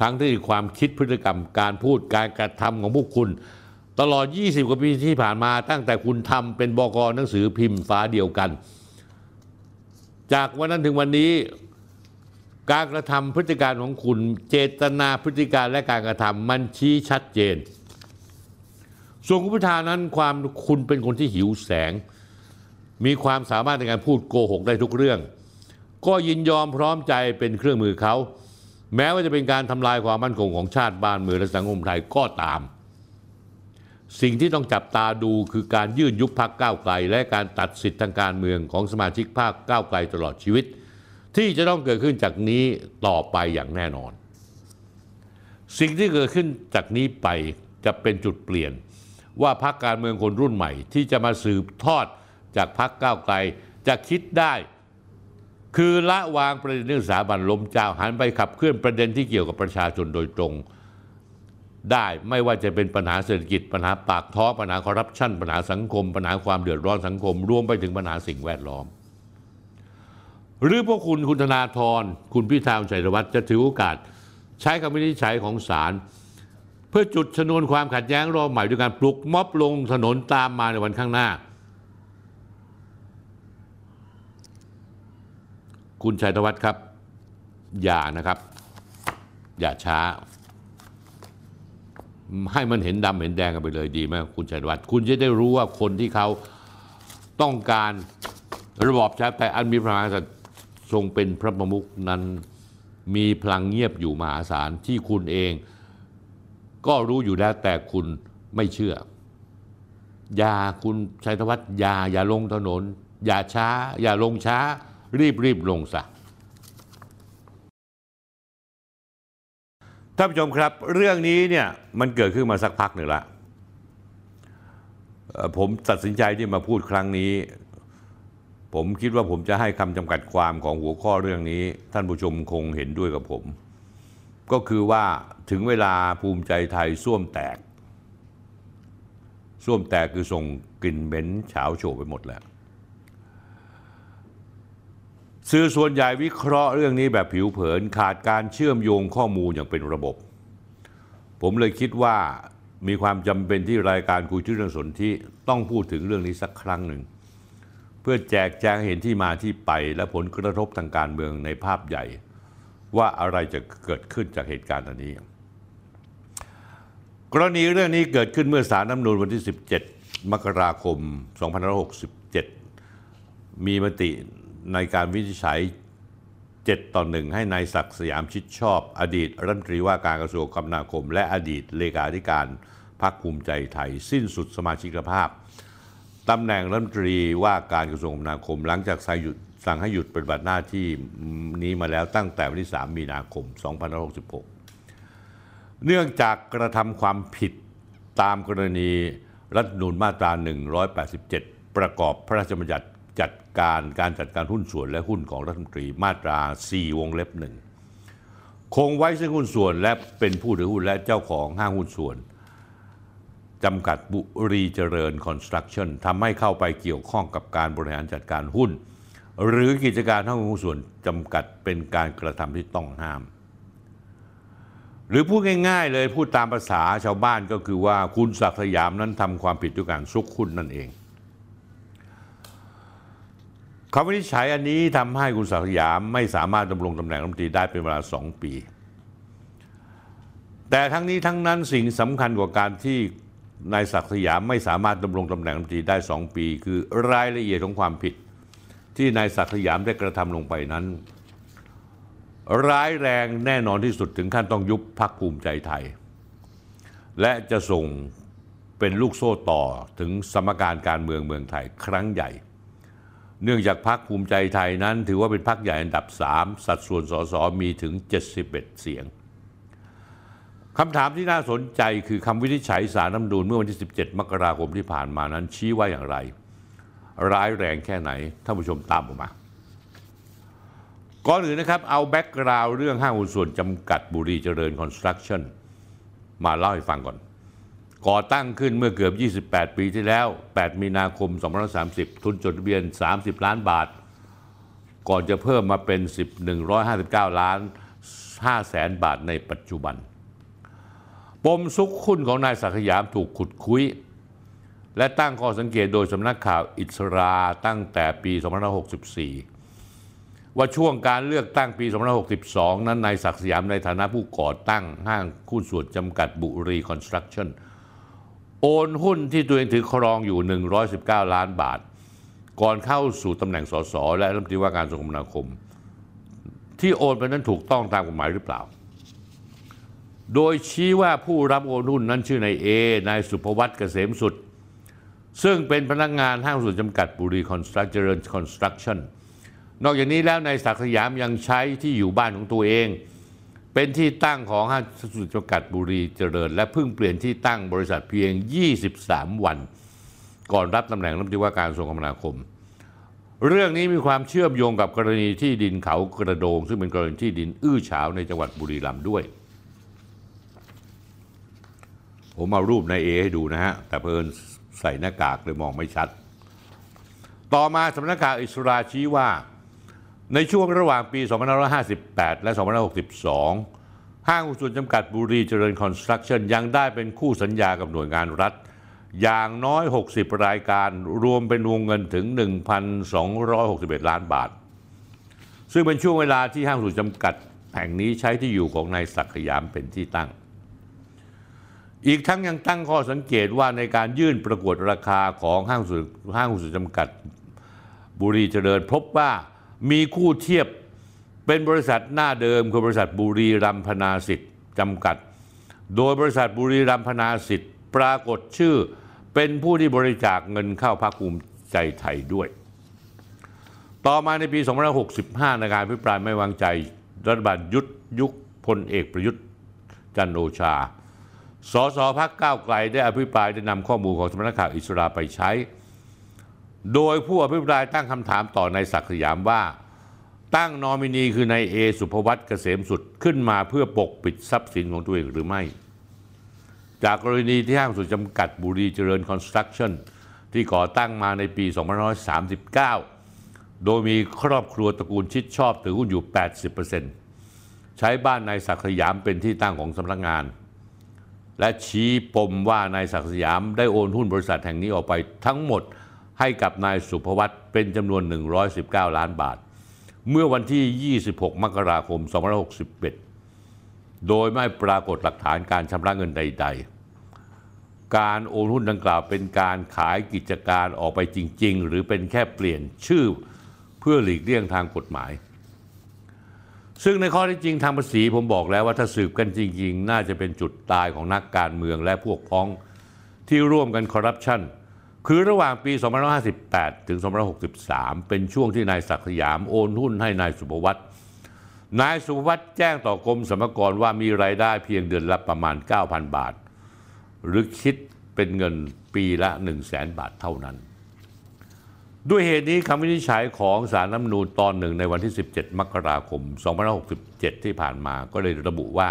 ทั้งที่ความคิดพฤติกรรมการพูดการกระทำของพวกคุณ ตลอด 20 กว่าปีที่ผ่านมาตั้งแต่คุณทำเป็นบกหนังสือพิมพ์ฟ้าเดียวกัน จากวันนั้นถึงวันนี้ การกระทำพฤติการของคุณ เจตนาพฤติการและการกระทำมันชี้ชัดเจน ส่วนคุณพิธานั้นความคุณเป็นคนที่หิวแสง มีความสามารถในการพูดโกหกได้ทุกเรื่อง ก็ยินยอมพร้อมใจเป็นเครื่องมือเขา แม้ว่าจะเป็นการทำลายความมั่นคงของชาติบ้านเมืองและสังคมไทยก็ตาม สิ่งที่ต้องจับตาดูคือการยื่นยุบพักก้าวไกล และการตัดสิทธิทางการเมืองของสมาชิกพรรคก้าวไกลตลอดชีวิต ที่จะต้องเกิดขึ้นจากนี้ต่อไปอย่างแน่นอน สิ่งที่เกิดขึ้นจากนี้ไปจะเป็นจุดเปลี่ยน ว่าพรรคการเมืองคนรุ่นใหม่ ที่จะมาสืบทอดจากพรรคก้าวไกลจะคิดได้ คือละวางประเด็นเรื่องสถาบันล้มเจ้าหันไปขับเคลื่อนประเด็นที่เกี่ยวกับประชาชนโดยตรง ได้ไม่ว่าจะเป็นปัญหาเศรษฐกิจปัญหาปากท้องปัญหาคอร์รัปชันปัญหาสังคม ปัญหาความเดือดร้อนสังคม รวมไปถึงปัญหาสิ่งแวดล้อม หรือพวกคุณคุณธนาธรคุณพิธาชัยวัฒน์จะถือโอกาส ใช้คำวินิจฉัยของศาลเพื่อจุดชนวนความขัดแย้งรอบใหม่ด้วยการปลุกม็อบลงถนนตามมาในวันข้างหน้า คุณชัยธวัฒน์ครับ อย่านะครับ อย่าช้า ให้มันเห็นดำเห็นแดงกันไปเลยดีไหมคุณชัยวัฒน์คุณจะได้รู้ว่าคนที่เขาต้องการระบอบชาติแต่อันมีพระมหากษัตริย์ทรงเป็นพระประมุขนั้นมีพลังเงียบอยู่มหาศาลที่คุณเอง ก็รู้อยู่แล้วแต่คุณไม่เชื่อ อย่าคุณชัยธวัฒน์อย่าอย่าลงถนน อย่าช้า อย่าลงช้า รีบรีบลงซะ ท่านผู้ชมครับ เรื่องนี้เนี่ยมันเกิดขึ้นมาสักพักหนึ่งละผมตัดสินใจที่มาพูดครั้งนี้ ผมคิดว่าผมจะให้คำจำกัดความของหัวข้อเรื่องนี้ ท่านผู้ชมคงเห็นด้วยกับผม ก็คือว่าถึงเวลาภูมิใจไทยส้วมแตกส้วมแตกคือส่งกลิ่นเหม็นเฉาโฉบไปหมดแล้ว สื่อส่วนใหญ่วิเคราะห์เรื่องนี้แบบผิวเผินขาดการเชื่อมโยงข้อมูลอย่างเป็นระบบ ผมเลยคิดว่ามีความจำเป็นที่รายการคุยที่เรื่องสนที่ต้องพูดถึงเรื่องนี้สักครั้งหนึ่ง เพื่อแจกแจงเห็นที่มาที่ไปและผลกระทบทางการเมืองในภาพใหญ่ ว่าอะไรจะเกิดขึ้นจากเหตุการณ์อันนี้ กรณีเรื่องนี้เกิดขึ้นเมื่อสารน้ำนูนวันที่ 17 มกราคม 2567 มีมติ ในการวินิจฉัย 7 ต่อ 1 ให้นายศักดิ์สยามชิดชอบ อดีตรัฐมนตรีว่าการกระทรวงคมนาคม และอดีตเลขาธิการพรรคภูมิใจไทย สิ้นสุดสมาชิกภาพตำแหน่งรัฐมนตรีว่าการกระทรวงคมนาคม หลังจากสั่งหยุดสั่งให้หยุดปฏิบัติหน้าที่นี้มาแล้วตั้งแต่วันที่ 3 มีนาคม 2566 เนื่องจากกระทำความผิดตามกรณีรัฐมนูญมาตรา 187 ประกอบพระราชบัญญัติ จัดการการจัดการหุ้นส่วนและหุ้นของรัฐมนตรีมาตรา 4 วงเล็บหนึ่งคงไว้ซึ่งหุ้นส่วนและเป็นผู้ถือหุ้นและเจ้าของห้างหุ้นส่วนจำกัดบุรีเจริญคอนสตรักชั่นทำให้เข้าไปเกี่ยวข้องกับการบริหารจัดการหุ้น หรือกิจการห้างหุ้นส่วนจำกัดเป็นการกระทำที่ต้องห้าม หรือพูดง่าย ๆ เลยพูดตามภาษาชาวบ้านก็คือว่าคุณศักดิ์สยามนั้นทำความผิดด้วยการซุกคุณนั่นเอง คำวินิจฉัยอันนี้ทำให้คุณศักดิ์สยามไม่สามารถดำรงตำแหน่งรัฐมนตรีได้เป็นเวลาสองปี แต่ทั้งนี้ทั้งนั้นสิ่งสำคัญกว่าการที่นายศักดิ์สยามไม่สามารถดำรงตำแหน่งรัฐมนตรีได้สองปี คือรายละเอียดของความผิด ที่นายศักดิ์สยามได้กระทำลงไปนั้น ร้ายแรงแน่นอนที่สุดถึงขั้นต้องยุบพักภูมิใจไทย และจะส่งเป็นลูกโซ่ต่อถึงสมการการเมืองเมืองไทยครั้งใหญ่ เนื่องจากพรรคภูมิใจไทยนั้น ถือว่าเป็นพรรคใหญ่อันดับ 3 สัดส่วนสสมีถึง 71 เสียงคำถามที่น่าสนใจคือคำวินิจฉัยศาลรัฐธรรมนูญเมื่อวันที่ 17 มกราคมที่ผ่านมานั้นชี้ว่าอย่างไร ร้ายแรงแค่ไหน ท่านผู้ชมตามผมมา ก่อนอื่นนะครับ เอา background เรื่องห้างหุ้นส่วนจำกัดบุรีเจริญคอนสตรักชั่นมาเล่าให้ฟังก่อน ก่อตั้งขึ้นเมื่อเกือบ 28 ปีที่แล้ว 8 มีนาคม 2530 ทุนจดทะเบียน 30 ล้านบาท ก่อนจะเพิ่มมาเป็น 1159 ล้าน5แสนบาทในปัจจุบัน ปมซุกหุ้นของนายศักสยามถูกขุดคุย และตั้งข้อสังเกตโดยสำนักข่าวอิสราตั้งแต่ปี 2564 ว่าช่วงการเลือกตั้งปี 2562 นั้นนายศักสยามในฐานะผู้ก่อตั้งห้างหุ้นส่วนจำกัดบุรีคอนสตรักชั่น โอนหุ้นที่ตัวเองถือครองอยู่ 119 ล้านบาท ก่อนเข้าสู่ตำแหน่งสสและรัฐมนตรีว่าการกระทรวงคมนาคม ที่โอนไปนั้นถูกต้องตามกฎหมายหรือเปล่า โดยชี้ว่าผู้รับโอนหุ้นนั้นชื่อนายเอนายศุภวัฒน์เกษมสุทธิ์ ซึ่งเป็นพนักงานห้างส่วนจำกัดบุรีคอนสตรักเจริญคอนสตรักชั่นนอกจากนี้แล้วนายศักดิ์สยามยังใช้ที่อยู่บ้านของตัวเอง เป็นที่ตั้งของห้างส่วนจำกัดบุรีเจริญ และเพิ่งเปลี่ยนที่ตั้งบริษัทเพียง 23 วัน ก่อนรับตำแหน่งรัฐมนตรีว่าการกระทรวงคมนาคม เรื่องนี้มีความเชื่อมโยงกับกรณีที่ดินเขากระโดง ซึ่งเป็นกรณีที่ดินอื้อฉาวในจังหวัดบุรีรัมย์ด้วย ผมเอารูปนายเอให้ดูนะฮะ แต่เพลินใส่หน้ากากเลยมองไม่ชัด ต่อมาสำนักข่าวอิสราชี้ว่า ในช่วงระหว่างปี 2558 และ 2562 ห้างหุ้นส่วนจำกัดบุรีเจริญคอนสตรักชั่นยังได้เป็นคู่สัญญากับหน่วยงานรัฐ อย่างน้อย 60 รายการรวมเป็นวงเงินถึง 1,261 ล้านบาท ซึ่งเป็นช่วงเวลาที่ห้างหุ้นส่วนจำกัดแห่งนี้ใช้ที่อยู่ของนายศักยามเป็นที่ตั้ง อีกทั้งยังตั้งข้อสังเกตว่าในการยื่นประกวดราคาของห้างหุ้นห้างหุ้นส่วนจำกัดบุรีเจริญพบว่า มีคู่เทียบเป็นบริษัทหน้าเดิมคือบริษัทบุรีรัมพนาสิทธิ์จำกัด โดยบริษัทบุรีรัมพนาสิทธิ์ปรากฏชื่อเป็นผู้ที่บริจาคเงินเข้าพรรคภูมิใจไทยด้วย ต่อมาในปี2565 ในการพิปรายไม่วางใจ รัฐบาลยุทธยุคพลเอกประยุทธ์จันทร์โอชา สสพักก้าวไกลได้อภิปรายได้นำข้อมูลของสำนักข่าวอิสราไปใช้ โดยผู้อภิปรายตั้งคำถามต่อนายศักดิ์สยามว่า ตั้งนอมินีคือนายเอสุภวัตเกษมสุดขึ้นมาเพื่อปกปิดทรัพย์สินของตัวเองหรือไม่ จากกรณีที่ห้างส่วนจำกัดบุรีเจริญคอนสตรักชั่นที่ก่อตั้งมาในปี 2539 โดยมีครอบครัวตระกูลชิดชอบถือหุ้นอยู่ 80%ใช้บ้านนายศักดิ์สยามเป็นที่ตั้งของสำนักงาน และชี้ปมว่านายศักดิ์สยามได้โอนหุ้นบริษัทแห่งนี้ออกไปทั้งหมด ให้กับนายสุภวัตเป็นจำนวน 119 ล้านบาท เมื่อวันที่ 26 มกราคม 2561 โดยไม่ปรากฏหลักฐานการชำระเงินใด ๆ การโอนหุ้นดังกล่าวเป็นการขายกิจการออกไปจริง ๆ หรือเป็นแค่เปลี่ยนชื่อเพื่อหลีกเลี่ยงทางกฎหมาย ซึ่งในข้อที่จริงทางภาษีผมบอกแล้วว่าถ้าสืบกันจริง ๆ น่าจะเป็นจุดตายของนักการเมืองและพวกพ้องที่ร่วมกันคอร์รัปชัน คือระหว่างปี 2558 ถึง 2563 เป็นช่วงที่นายศักดิ์สยามโอนหุ้นให้นายสุภวัตนายสุภวัตแจ้งต่อกรมสรรพากรว่ามีรายได้เพียงเดือนละประมาณ 9,000 บาท หรือคิดเป็นเงินปีละ 1 0 0 0 0แสนบาทเท่านั้น ด้วยเหตุนี้คำวินิจฉัยของสารน้ำนูนตอนหนึ่งในวันที่ 17 มกราคม 2567 ที่ผ่านมาก็เลยระบุว่า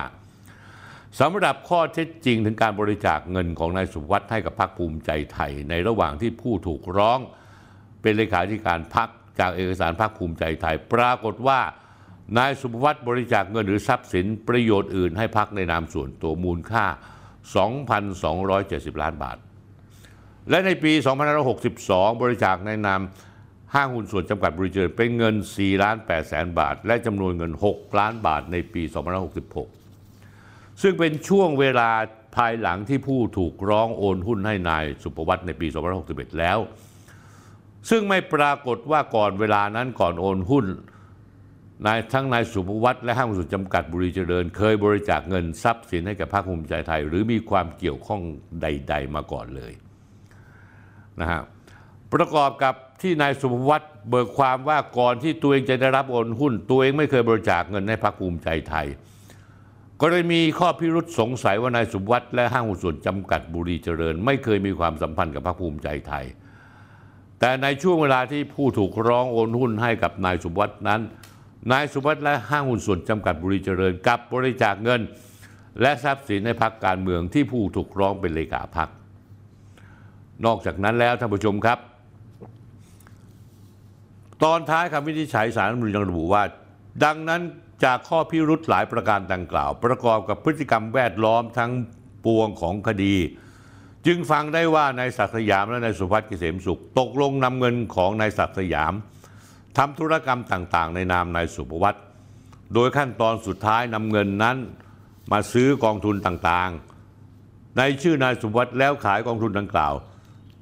สำหรับข้อเท็จจริงถึงการบริจาคเงินของนายสุวัสด์ให้กับพรรคภูมิใจไทย ในระหว่างที่ผู้ถูกร้องเป็นเลขาธิการพรรคจากเอกสารภาคภูมิใจไทย ปรากฏว่านายสุภวัตบริจาคเงินหรือทรัพย์สินประโยชน์อื่นให้พักในนามส่วนตัวมูลค่า 2,270 ล้านบาท และในปี 2562 บริจาคในนามห้างหุ้นส่วนจำกัดบริเจริญเป็นเงิน4ล้าน8แสนบาท และจำนวนเงิน 6 ล้านบาทในปี 2566 ซึ่งเป็นช่วงเวลาภายหลังที่ผู้ถูกร้องโอนหุ้นให้นายสุภวัตในปี 2561 แล้ว ซึ่งไม่ปรากฏว่าก่อนเวลานั้นก่อนโอนหุ้นนายทั้งนายสุภวัตและห้างหุ้นส่วนจำกัดบุรีเจริญ เคยบริจาคเงินทรัพย์สินให้กับพรรคภูมิใจไทย หรือมีความเกี่ยวข้องใด ๆ มาก่อนเลยนะฮะประกอบกับที่นายสุภวัตเบิกความว่าก่อนที่ตัวเองจะได้รับโอนหุ้น ตัวเองไม่เคยบริจาคเงินให้พรรคภูมิใจไทย ก็เลยมีข้อพิรุษสงสัยว่านายสุวัสด์และห้างหุ้นส่วนจำกัดบุรีเจริญ ไม่เคยมีความสัมพันธ์กับพรรคภูมิใจไทย แต่ในช่วงเวลาที่ผู้ถูกร้องโอนหุ้นให้กับนายสุวัสด์นั้น นายสุวัสด์และห้างหุ้นส่วนจำกัดบุรีเจริญกับบริจาคเงิน และทรัพย์สินในพรรคการเมืองที่ผู้ถูกร้องเป็นเลขาพรรค นอกจากนั้นแล้วท่านผู้ชมครับ ตอนท้ายคำวินิจฉัยสารรัฐมนูญยังระบุว่า ดังนั้น จากข้อพิรุธหลายประการดังกล่าว ประกอบกับพฤติกรรมแวดล้อมทั้งปวงของคดี จึงฟังได้ว่านายศักสยามและนายสุพัฒน์เกษมสุข ตกลงนำเงินของนายศักสยามทำธุรกรรมต่างๆ ในนามนายสุภวัตโดยขั้นตอนสุดท้ายนำเงินนั้นมาซื้อกองทุนต่างๆ ในชื่อนายสุวัตแล้วขายกองทุนดังกล่าว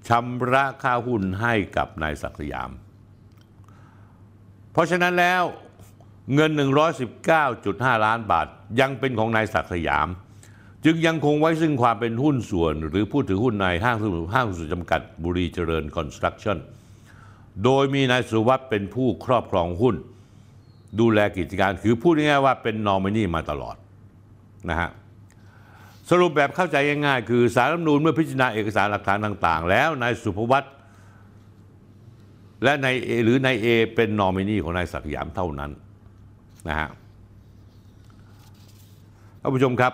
ชำระค่าหุ้นให้กับนายศักสยาม เพราะฉะนั้นแล้ว เงิน 119.5 ล้านบาท ยังเป็นของนายศักดิ์สยาม จึงยังคงไว้ซึ่งความเป็นหุ้นส่วน หรือผู้ถือหุ้นในห้างห้างสุจำกัดบุรีเจริญคอนสตรักชั่นโดยมีนายสุวัสด์เป็นผู้ครอบครองหุ้น ดูแลกิจการคือพูดง่ายๆว่าเป็นนอมินีมาตลอดนะฮะสรุปแบบเข้าใจง่ายๆคือสารรัฐมนูญเมื่อพิจารณาเอกสารหลักฐานต่าง ๆ แล้วนายสุภวัตและนายเอหรือนายเอเป็นนอมินีของนายศักสยามเท่านั้น นะฮะท่านผู้ชมครับ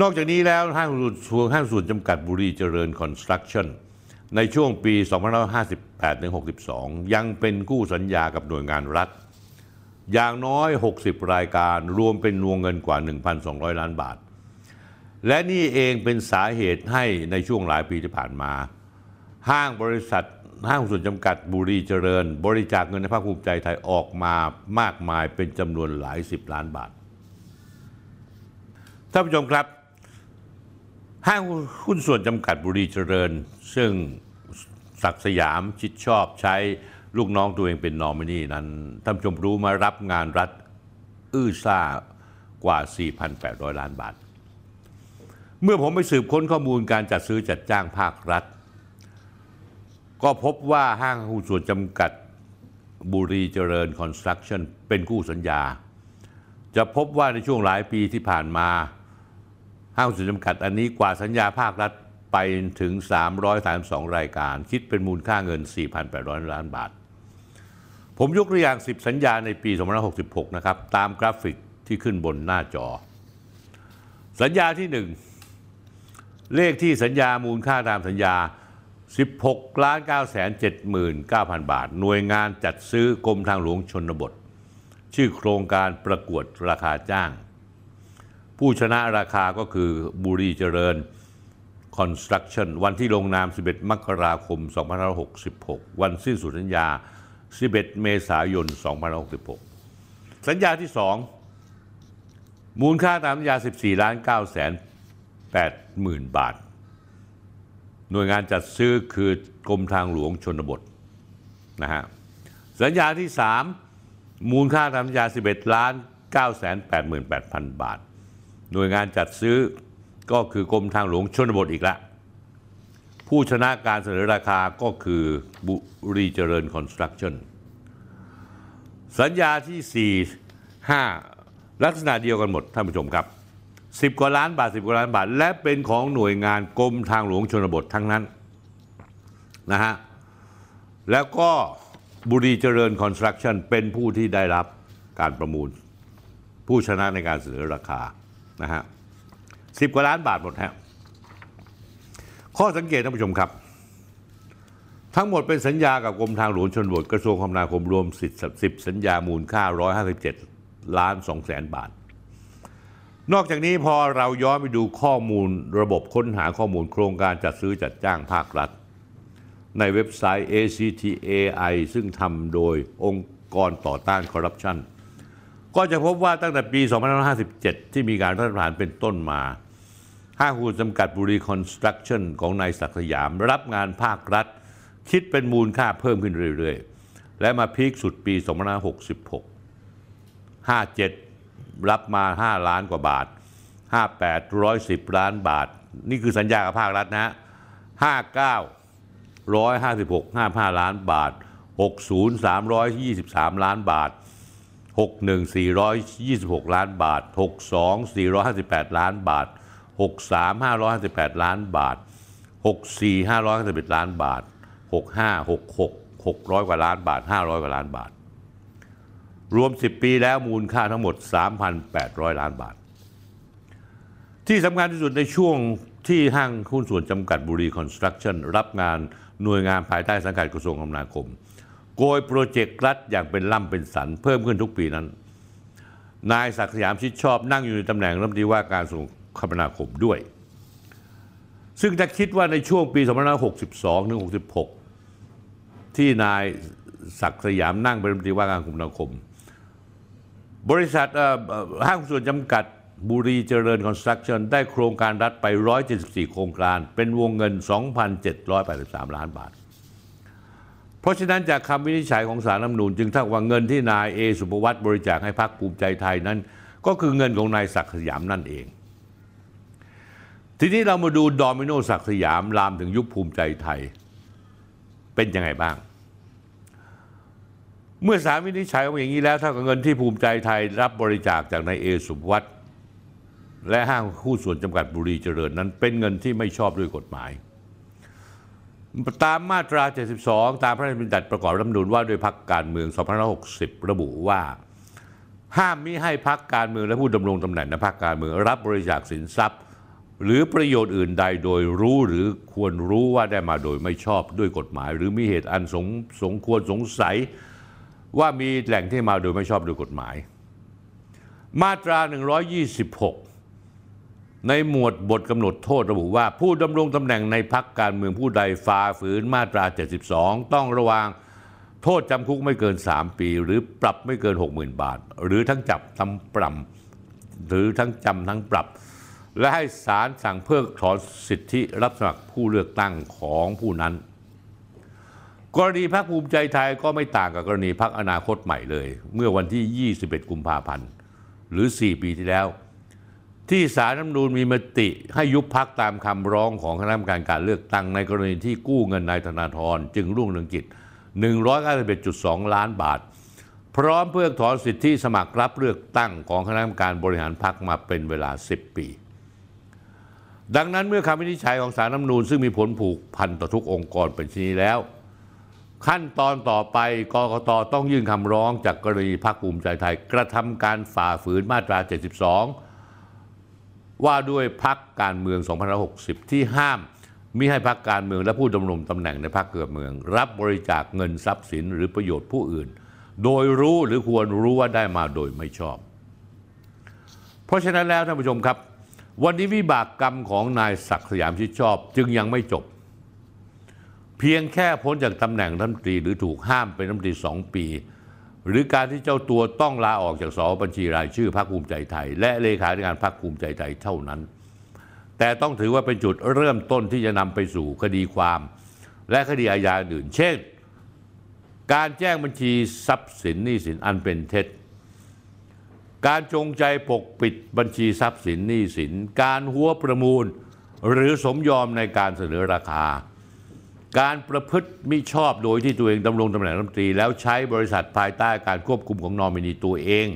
นอกจากนี้แล้วห้างส่วนห้างส่วนจำกัดบุรีเจริญคอนสตรักชั่นในช่วงปี 2558-62 ยังเป็นกู้สัญญากับหน่วยงานรัฐ อย่างน้อย 60 รายการรวมเป็นวงเงินกว่า 1,200 ล้านบาท และนี่เองเป็นสาเหตุให้ในช่วงหลายปีที่ผ่านมา ห้างบริษัท ห้างส่วนจำกัดบุรีเจริญ บริจาคเงินในภาคภูมิใจไทยออกมามากมายเป็นจำนวนหลายสิบล้านบาทท่านผู้ชมครับห้างหุ้นส่วนจำกัดบุรีเจริญ ซึ่งศักสยามชิดชอบใช้ลูกน้องตัวเองเป็นนอมินีนั้นท่านผู้ชมรู้มารับงานรัฐอื้อซ่ากว่า 4,800 ล้านบาท เมื่อผมไปสืบค้นข้อมูลการจัดซื้อจัดจ้างภาครัฐ ก็พบว่าห้างหุ้นส่วนจำกัดบุรีเจริญคอนสตรักชั่นเป็นคู่สัญญา จะพบว่าในช่วงหลายปีที่ผ่านมา ห้างหุ้นส่วนจำกัดอันนี้กว่าสัญญาภาครัฐไปถึง 332 รายการ คิดเป็นมูลค่าเงิน 4,800 ล้านบาท ผมยกตัวอย่าง 10 สัญญาในปี 2566 นะครับ ตามกราฟิกที่ขึ้นบนหน้าจอ สัญญาที่ 1 เลขที่สัญญามูลค่าตามสัญญา 16ล้าน9แสน79,000 บาท หน่วยงานจัดซื้อกรมทางหลวงชนบท ชื่อโครงการประกวดราคาจ้าง ผู้ชนะราคาก็คือบุรีเจริญ Construction วันที่ลงนาม 11 มกราคม 2566 วันสิ้นสุดสัญญา 11 เมษายน 2566 สัญญาที่ 2 มูลค่าตามสัญญา 14ล้าน9แสน8หมื่นบาท หน่วยงานจัดซื้อคือกรมทางหลวงชนบทนะฮะสัญญาที่ 3 มูลค่าตามสัญญา 11 ล้าน9แสน8หมื่น8พันบาท หน่วยงานจัดซื้อก็คือกรมทางหลวงชนบทอีกละ ผู้ชนะการเสนอราคาก็คือบุรีเจริญคอนสตรักชั่นสัญญาที่ 4 5 ลักษณะเดียวกันหมดท่านผู้ชมครับ 10 กว่าล้านบาท 10 กว่าล้านบาท และเป็นของหน่วยงานกรมทางหลวงชนบททั้งนั้นนะฮะแล้วก็บุรีเจริญคอนสตรักชั่นเป็นผู้ที่ได้รับการประมูล ผู้ชนะในการเสนอราคานะฮะสิบกว่าล้านบาทหมดฮะข้อสังเกตท่านผู้ชมครับ ทั้งหมดเป็นสัญญากับกรมทางหลวงชนบทกระทรวงคมนาคมรวมสิบสัญญามูลค่า 157 ล้าน2แสนบาท นอกจากนี้พอเราย้อนไปดูข้อมูลระบบค้นหาข้อมูลโครงการจัดซื้อจัดจ้างภาครัฐ ในเว็บไซต์ ACT Ai ซึ่งทำโดยองค์กรต่อต้านคอร์รัปชันก็จะพบว่าตั้งแต่ปี 2557 ที่มีการรัฐประหารเป็นต้นมาห้างหุ้นจำกัดบุรีคอนสตรักชั่นของนายศักดิ์สยาม รับงานภาครัฐ คิดเป็นมูลค่าเพิ่มขึ้นเรื่อย ๆ และมาพีคสุดปี 2566 57 รับมา 5 ล้านกว่าบาท 58 110 ล้านบาท นี่คือสัญญากับภาครัฐนะ59 156 55 ล้านบาท 60 323 ล้านบาท 61 426 ล้านบาท 62 458 ล้านบาท 63 558 ล้านบาท 64 551 ล้านบาท 65 66 600 กว่าล้านบาท 500 กว่าล้านบาท รวม 10 ปีแล้วมูลค่าทั้งหมด 3,800 ล้านบาท ที่สำคัญที่สุดในช่วงที่ห้างหุ้นส่วนจำกัดบุรีคอนสตรักชั่นรับงานหน่วยงานภายใต้สังกัดกระทรวงคมนาคม โกยโปรเจกต์รัฐอย่างเป็นล่ำเป็นสันเพิ่มขึ้นทุกปีนั้น นายศักดิ์สยามชิดชอบนั่งอยู่ในตำแหน่งรัฐมนตรีว่าการกระทรวงคมนาคมด้วย ซึ่งจะคิดว่าในช่วงปี 2562ถึง66 ที่นายศักดิ์สยามนั่งเป็นรัฐมนตรีว่าการคมนาคม บริษัทห้างส่วนจำกัดบุรีเจริญคอนสตรักชั่นได้โครงการรัฐไป 174 โครงการ เป็นวงเงิน 2,783 ล้านบาท เพราะฉะนั้นจากคำวินิจฉัยของสารรัฐมนูญจึงท่ากับว่าเงินที่นายเอสุภวัตบริจาคให้พรรคภูมิใจไทยนั้น ก็คือเงินของนายศักดิ์สยามนั่นเอง ทีนี้เรามาดูดอมิโนศักดิ์สยามลามถึงยุคภูมิใจไทย เป็นยังไงบ้าง เมื่อสารวินิจฉัยว่าอย่างนี้แล้วเท่ากับเงินที่ภูมิใจไทยรับบริจาคจากนายเอสุวัตและห้างหุ้นส่วนจำกัดบุรีเจริญนั้น เป็นเงินที่ไม่ชอบด้วยกฎหมาย ตามมาตรา 72 ตามพระราชบัญญัติประกอบรัฐธรรมนูญว่าด้วยพรรคการเมือง 2560 ระบุว่า ห้ามมิให้พรรคการเมืองและผู้ดำรงตำแหน่งในพรรคการเมืองรับบริจาคสินทรัพย์ หรือประโยชน์อื่นใดโดยรู้หรือควรรู้ว่าได้มาโดยไม่ชอบด้วยกฎหมาย หรือมีเหตุอันสงสงควรสงสัย ว่ามีแหล่งที่มาโดยไม่ชอบด้วยกฎหมาย มาตรา 126 ในหมวดบทกำหนดโทษระบุว่า ผู้ดำรงตำแหน่งในพักการเมืองผู้ใดฝ่าฝืนมาตรา 72 ต้องระวางโทษจำคุกไม่เกิน 3 ปี หรือปรับไม่เกิน 60,000 บาท หรือทั้งจับทั้งปรับหรือทั้งจำทั้งปรับ และให้ศาลสั่งเพิกถอนสิทธิรับสมัครผู้เลือกตั้งของผู้นั้น กรณีพรรคภูมิใจไทยก็ไม่ต่างกับกรณีพรรคอนาคตใหม่เลย เมื่อวันที่ 21 กุมภาพันธ์ หรือ 4 ปีที่แล้ว ที่สารรัฐมนูญมีมติให้ยุบพักตามคำร้องของคณะกรรมการการเลือกตั้งในกรณีที่กู้เงินนายธนาธรจึงรุ่งเรืองกิจ 191.2 ล้านบาท พร้อมเพิกถอนสิทธิสมัครรับเลือกตั้งของคณะกรรมการบริหารพักมาเป็นเวลา 10 ปี ดังนั้นเมื่อคำวินิจฉัยของสารรัฐมนูญซึ่งมีผลผูกพันต่อทุกองค์กรเป็นชนี้แล้ว ขั้นตอนต่อไปกกตต้องยื่นคำร้องจากกรณีพรรคภูมิใจไทย กระทำการฝ่าฝืนมาตรา 72 ว่าด้วยพรรคการเมือง 2560 ที่ห้ามมิให้พรรคการเมืองและผู้ดำรงตำแหน่งในพรรคเกิดเมือง รับบริจาคเงินทรัพย์สินหรือประโยชน์ผู้อื่น โดยรู้หรือควรรู้ว่าได้มาโดยไม่ชอบ เพราะฉะนั้นแล้วท่านผู้ชมครับ วันนี้วิบากกรรมของนายศักดิ์สยามชิดชอบ จึงยังไม่จบ พียงแค่พ้นจากตำแหน่งรัฐมนตรีหรือถูกห้ามเป็นรัฐมนตรีสองปี หรือการที่เจ้าตัวต้องลาออกจากสอบัญชีรายชื่อพรรคภูมิใจไทย และเลขาธิการพรรคภูมิใจไทยเท่านั้น แต่ต้องถือว่าเป็นจุดเริ่มต้นที่จะนำไปสู่คดีความ และคดีอาญาอื่น เช่น การแจ้งบัญชีทรัพย์สินหนี้สินอันเป็นเท็จ การจงใจปกปิดบัญชีทรัพย์สินหนี้สิน การหัวประมูล หรือสมยอมในการเสนอราคา การประพฤติมิชอบโดยที่ตัวเองดำรงตำแหน่งรัฐมนตรี แล้วใช้บริษัทภายใต้การควบคุมของนอมินีตัวเอง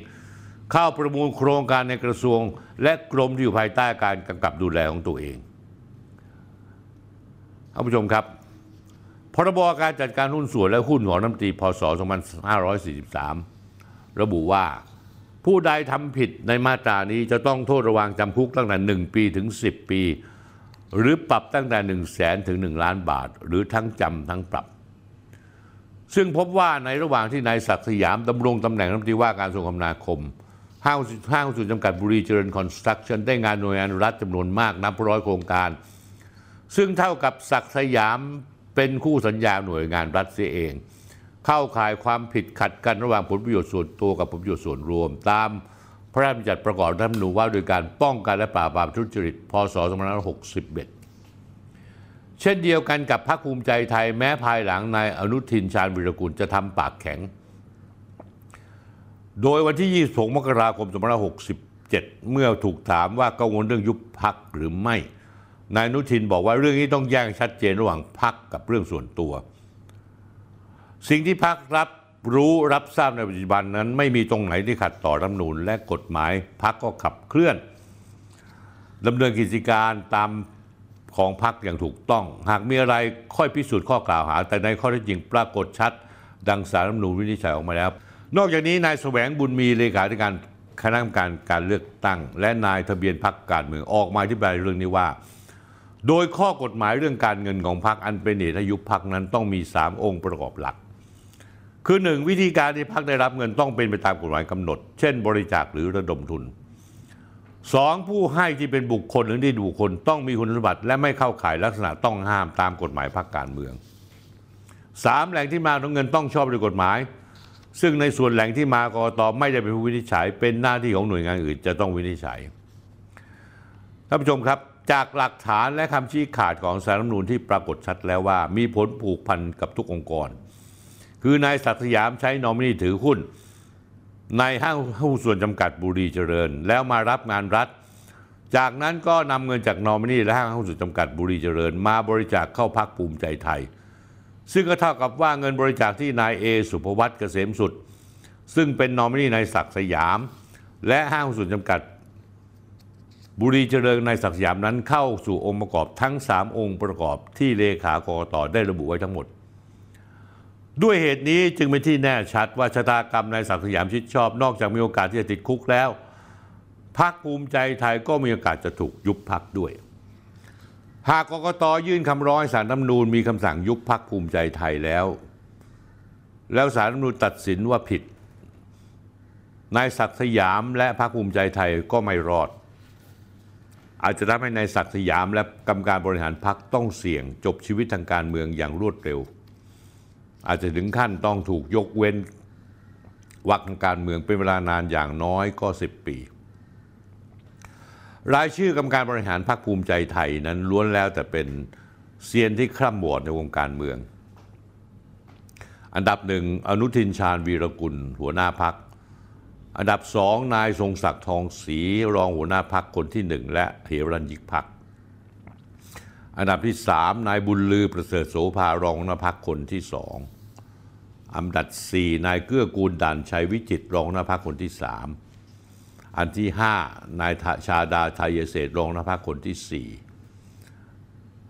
เข้าประมูลโครงการในกระทรวง และกรมที่อยู่ภายใต้การกำกับดูแลของตัวเองท่านผู้ชมครับพรบการจัดการหุ้นส่วนและหุ้นของน้ำตรีพศ 2543 ระบุว่าผู้ใดทำผิดในมาตรานี้จะต้องโทษระวางจำคุกตั้งแต่ 1 ปีถึง 10 ปี หรือปรับตั้งแต่ 1 0 0 0 0แสนถึง 1 ล้านบาท หรือทั้งจำทั้งปรับ ซึ่งพบว่าในระหว่างที่นายศักดิ์สยามดำรงตำแหน่งรัฐมนตรีว่าการกระทรวงคมนาคมห้างห้างหุ้นส่วนจำกัดบุรีเจริญคอนสตรักชั่นได้งานหน่วยงานรัฐจำนวนมากนับร้อยโครงการ ซึ่งเท่ากับศักดิ์สยามเป็นคู่สัญญาหน่วยงานรัฐเสียเอง เข้าข่ายความผิดขัดกันระหว่างผลประโยชน์ส่วนตัวกับผลประโยชน์ส่วนรวมตาม พระราชบัญญัติประกอบรัฐธรรมนูญว่าโดยการป้องกันและปราบปรามทุจริต พศ 2561 เช่นเดียวกันกับพรรคภูมิใจไทยแม้ภายหลังนายอนุทินชาญวิรกุลจะทำปากแข็ง โดยวันที่ 26 มกราคม 2567 เมื่อถูกถามว่ากังวลเรื่องยุบพักหรือไม่ นายอนุทินบอกว่าเรื่องนี้ต้องแยกชัดเจนระหว่างพักกับเรื่องส่วนตัว สิ่งที่พักรับ รู้รับทราบในปัจจุบันนั้น ไม่มีตรงไหนที่ขัดต่อรัฐมนูญและกฎหมายพักก็ขับเคลื่อนดำเนินกิจการตามของพักอย่างถูกต้อง หากมีอะไรค่อยพิสูจน์ข้อกล่าวหา แต่ในข้อเท็จจริงปรากฏชัด ดังสารรัฐมนูญวินิจฉัยออกมาแล้ว นอกจากนี้นายแสวงบุญมีเลขาธิการคณะกรรมการการเลือกตั้ง และนายทะเบียนพักการเมืองออกมาอธิบายเรื่องนี้ว่า โดยข้อกฎหมายเรื่องการเงินของพรรคอันเป็นเหตุให้ยุบพรรคนั้นต้องมี 3 องค์ประกอบหลัก คือหนึ่งวิธีการที่พรรคได้รับเงินต้องเป็นไปตามกฎหมายกำหนด เช่น บริจาคหรือระดมทุนสองผู้ให้ที่เป็นบุคคลหรือที่บุคคลต้องมีคุณสมบัติ และไม่เข้าข่ายลักษณะต้องห้ามตามกฎหมายพรรคการเมืองสามแหล่งที่มาของเงินต้องชอบด้วยกฎหมาย ซึ่งในส่วนแหล่งที่มากรตไม่ได้เป็นผู้วินิจฉัย เป็นหน้าที่ของหน่วยงานอื่นจะต้องวินิจฉัยท่านผู้ชมครับจากหลักฐานและคำชี้ขาดของสารรัฐมนูญที่ปรากฏชัดแล้วว่า มีผลผูกพันกับทุกองค์กร คือนายศักดิ์สยามใช้นอมินีถือหุ้นในห้างหุ้นส่วนจำกัดบุรีเจริญ แล้วมารับงานรัฐ จากนั้นก็นำเงินจากนอมินีและห้างหุ้นส่วนจำกัดบุรีเจริญ มาบริจาคเข้าพักภูมิใจไทย ซึ่งก็เท่ากับว่าเงินบริจาคที่นายเอสุภวัตเกษมสุด ซึ่งเป็นนอมินีนายศักดิ์สยาม และห้างหุ้นส่วนจำกัดบุรีเจริญในศักดิ์สยามนั้นเข้าสู่องค์ประกอบทั้ง 3 องค์ประกอบที่เลขากรกตได้ระบุไว้ทั้งหมด ด้วยเหตุนี้จึงเป็นที่แน่ชัดว่าชะตากรรมนายศักดิ์สยามชิดชอบ นอกจากมีโอกาสที่จะติดคุกแล้วพรรคภูมิใจไทยก็มีโอกาสจะถูกยุบพักด้วย หากกกตยื่นคำร้องสารรัฐมนูญมีคำสั่งยุบพักภูมิใจไทยแล้ว แล้วสารรัฐมนูญตัดสินว่าผิดนายศักดิ์สยามและพรรคภูมิใจไทยก็ไม่รอด อาจจะทำให้นายศักดิ์สยามและกรรมการบริหารพรรคต้องเสี่ยงจบชีวิตทางการเมืองอย่างรวดเร็ว อาจจะถึงขั้นต้องถูกยกเว้นวักการเมืองเป็นเวลานานอย่างน้อยก็ 10 ปี รายชื่อกรรมการบริหารพรรคภูมิใจไทยนั้นล้วนแล้วแต่เป็นเซียนที่คร่ำวอดในวงการเมือง อันดับหนึ่งอนุทินชาญวีรกุล หัวหน้าพัก อันดับสองนายทรงศักดิ์ทองศรีรองหัวหน้าพักคนที่หนึ่งและเหรัญยิกพัก อันดับที่สามนายบุญลือประเสริฐโสภารองหัวหน้าพักคนที่สอง อันดับสี่นายเกื้อกูลด่านชัยวิจิตรองหัวหน้าพักคนที่สามอันที่ห้านายชาดาไทยเศษรองหัวหน้าพักคนที่สี่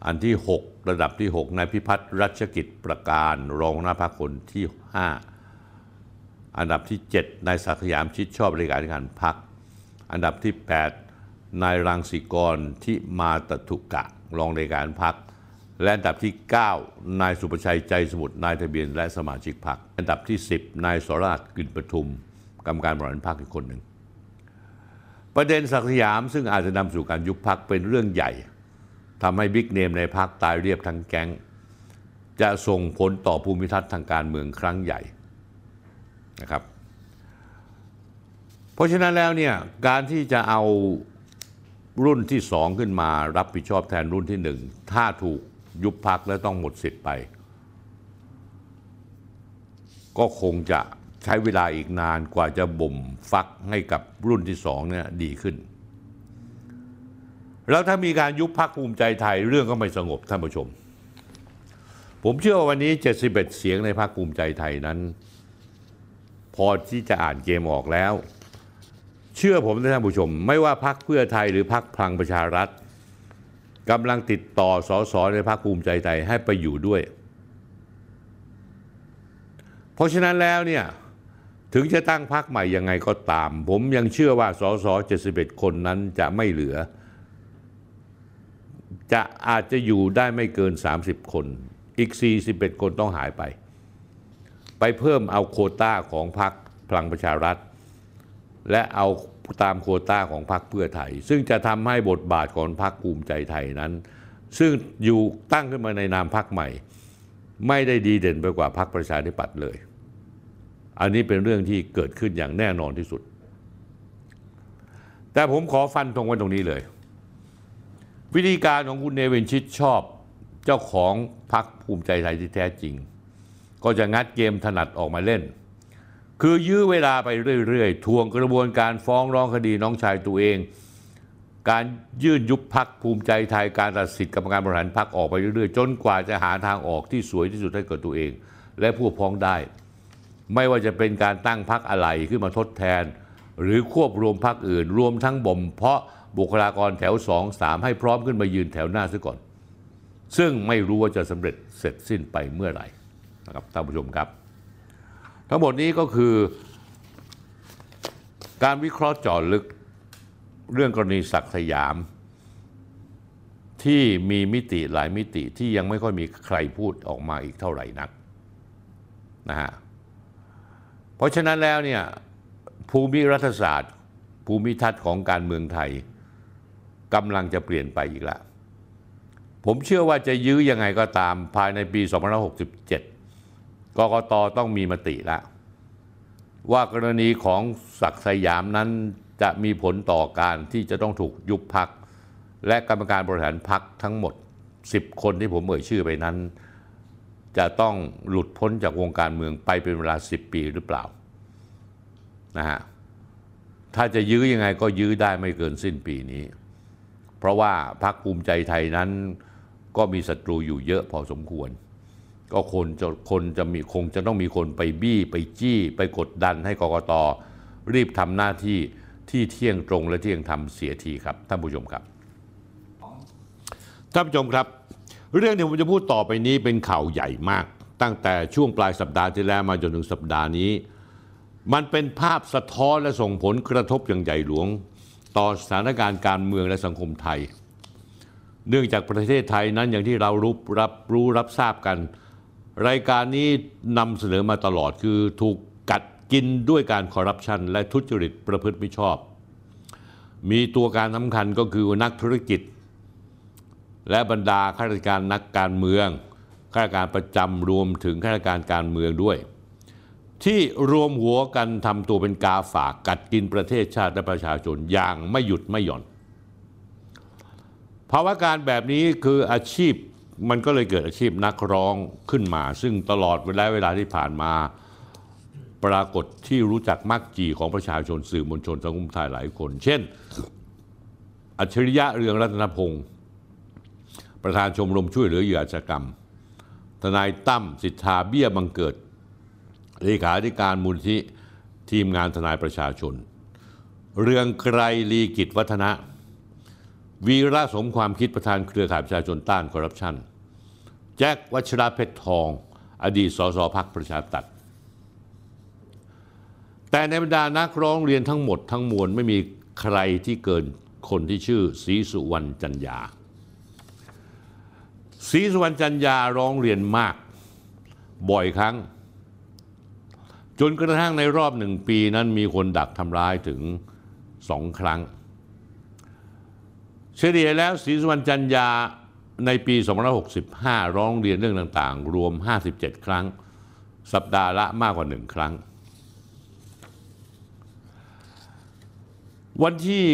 อันที่หกระดับที่หกนายพิพัฒน์รัชกิจประการรองหัวหน้าพักคนที่ห้าอันดับที่ 7 นายศักสยามชิดชอบเลขาธิการพัก อันดับที่ 8 นายรังสิกรที่มาตถุกะรองเลขาธิการพัก และอันดับที่ 9 นายสุประชัยใจสมุทรนายทะเบียนและสมาชิกพักอันดับที่ 10 นายสราชกลิ่นประทุม กรรมการบริหารพักอีกคนหนึ่ง ประเด็นศักดิ์สยามซึ่งอาจจะนำสู่การยุบพักเป็นเรื่องใหญ่ทำให้บิ๊กเนมในพักตายเรียบทั้งแก๊ง จะส่งผลต่อภูมิทัศน์ทางการเมืองครั้งใหญ่นะครับ เพราะฉะนั้นแล้วเนี่ยการที่จะเอารุ่นที่สองขึ้นมารับผิดชอบแทนรุ่นที่หนึ่งถ้าถูก ยุบพักแล้วต้องหมดสิทธิ์ไป ก็คงจะใช้เวลาอีกนานกว่าจะบ่มฟักให้กับรุ่นที่สองเนี่ยดีขึ้น แล้วถ้ามีการยุบพักภูมิใจไทยเรื่องก็ไม่สงบท่านผู้ชม ผมเชื่อว่าวันนี้ 71 เสียงในพรรคภูมิใจไทยนั้น พอที่จะอ่านเกมออกแล้ว เชื่อผมนะท่านผู้ชม ไม่ว่าพักเพื่อไทยหรือพักพลังประชารัฐ กำลังติดต่อสอสอในพักภูมิใจไทยให้ไปอยู่ด้วย เพราะฉะนั้นแล้วเนี่ยถึงจะตั้งพักใหม่ยังไงก็ตาม ผมยังเชื่อว่าสอสอ71 คนนั้นจะไม่เหลือ จะอาจจะอยู่ได้ไม่เกิน 30 คน อีก 41 คนต้องหายไป ไปเพิ่มเอาโควต้าของพรรคพลังประชารัฐ และเอา ตามโควต้าของพรรคเพื่อไทย ซึ่งจะทำให้บทบาทของพรรคภูมิใจไทยนั้น ซึ่งอยู่ตั้งขึ้นมาในนามพรรคใหม่ ไม่ได้ดีเด่นไปกว่าพรรคประชาธิปัตย์เลย อันนี้เป็นเรื่องที่เกิดขึ้นอย่างแน่นอนที่สุด แต่ผมขอฟันตรงไว้ตรงนี้เลย วิธีการของคุณเนวินชิดชอบเจ้าของพรรคภูมิใจไทยที่แท้จริง ก็จะงัดเกมถนัดออกมาเล่น คือยื้อเวลาไปเรื่อยๆ ทวงกระบวนการฟ้องร้องคดีน้องชายตัวเอง การยื่นยุบพักภูมิใจไทยการตัดสิทธิกรรมการบริหารพักออกไปเรื่อยๆ จนกว่าจะหาทางออกที่สวยที่สุดให้กับตัวเอง และพวกพ้องได้ ไม่ว่าจะเป็นการตั้งพักอะไรขึ้นมาทดแทน หรือควบรวมพักอื่น รวมทั้งบ่มเพาะบุคลากรแถวสองสามให้พร้อมขึ้นมายืนแถวหน้าซะก่อน ซึ่งไม่รู้ว่าจะสำเร็จเสร็จสิ้นไปเมื่อไหร่นะครับท่านผู้ชมครับ ทั้งหมดนี้ก็คือ การวิเคราะห์เจาะลึกเรื่องกรณีศักดิ์สยาม ที่มีมิติหลายมิติที่ยังไม่ค่อยมีใครพูดออกมาอีกเท่าไหร่นักนะฮะเพราะฉะนั้นแล้วเนี่ยภูมิรัฐศาสตร์ ภูมิทัศน์ของการเมืองไทยกำลังจะเปลี่ยนไปอีกแล้วผมเชื่อว่าจะยื้อยังไงก็ตามภายในปี 2567 กกตต้องมีมติแล้วว่ากรณีของศักดิ์สยามนั้นจะมีผลต่อการที่จะต้องถูกยุบพัก และกรรมการบริหารพักทั้งหมด 10 คนที่ผมเอ่ยชื่อไปนั้น จะต้องหลุดพ้นจากวงการเมืองไปเป็นเวลา 10 ปีหรือเปล่านะฮะถ้าจะยื้อยังไงก็ยื้อได้ไม่เกินสิ้นปีนี้ เพราะว่าพรรคภูมิใจไทยนั้นก็มีศัตรูอยู่เยอะพอสมควร ก็คนจะคนจะมีคงจะต้องมีคนไปบี้ไปจี้ ไปกดดันให้กกตรีบทำหน้าที่ที่เที่ยงตรงและเที่ยงธรรมเสียทีครับท่านผู้ชมครับท่านผู้ชมครับ เรื่องที่ผมจะพูดต่อไปนี้เป็นข่าวใหญ่มาก ตั้งแต่ช่วงปลายสัปดาห์ที่แล้วมาจนถึงสัปดาห์นี้ มันเป็นภาพสะท้อนและส่งผลกระทบอย่างใหญ่หลวง ต่อสถานการณ์การเมืองและสังคมไทย เนื่องจากประเทศไทยนั้นอย่างที่เรารู้รับรู้รับทราบกัน รายการนี้นำเสนอมาตลอดคือถูกกัดกินด้วยการคอร์รัปชันและทุจริตประพฤติมิชอบ มีตัวการสำคัญก็คือนักธุรกิจ และบรรดาข้าราชการนักการเมืองข้าราชการประจำรวมถึงข้าราชการการเมืองด้วย ที่รวมหัวกันทำตัวเป็นกาฝากกัดกินประเทศชาติและประชาชนอย่างไม่หยุดไม่หย่อน ภาวะการแบบนี้คืออาชีพ มันก็เลยเกิดอาชีพนักร้องขึ้นมา ซึ่งตลอดเวลาเวลาที่ผ่านมา ปรากฏที่รู้จักมักจีของประชาชนสื่อมวลชนสังคมไทยหลายคน เช่น อัจฉริยะเรืองรัตนพงศ์ประธานชมรมช่วยเหลือเหยื่ออาชญากรรม ทนายตั้มสิทธาเบี้ยบังเกิดเลขาธิการมูลที่ทีมงานทนายประชาชน เรืองไกรลีกิจวัฒนะ วีระสมความคิดประธานเครือข่ายประชาชนต้านคอร์รัปชันแจ็ควัชระเพชรทอง อดีตสสพักประชาธิปัตย์แต่ในบรรดานักร้องเรียนทั้งหมดทั้งมวลไม่มีใครที่เกินคนที่ชื่อศรีสุวรรณจันยาศรีสุวรรณจันยาร้องเรียนมากบ่อยครั้ง จนกระทั่งในรอบหนึ่งปีนั้นมีคนดักทำร้ายถึงสองครั้ง เฉลี่ยแล้วศรีสุวรรณจันยาในปี 2565 ร้องเรียนเรื่องต่างๆ รวม 57 ครั้ง สัปดาห์ละมากกว่าหนึ่งครั้ง วันที่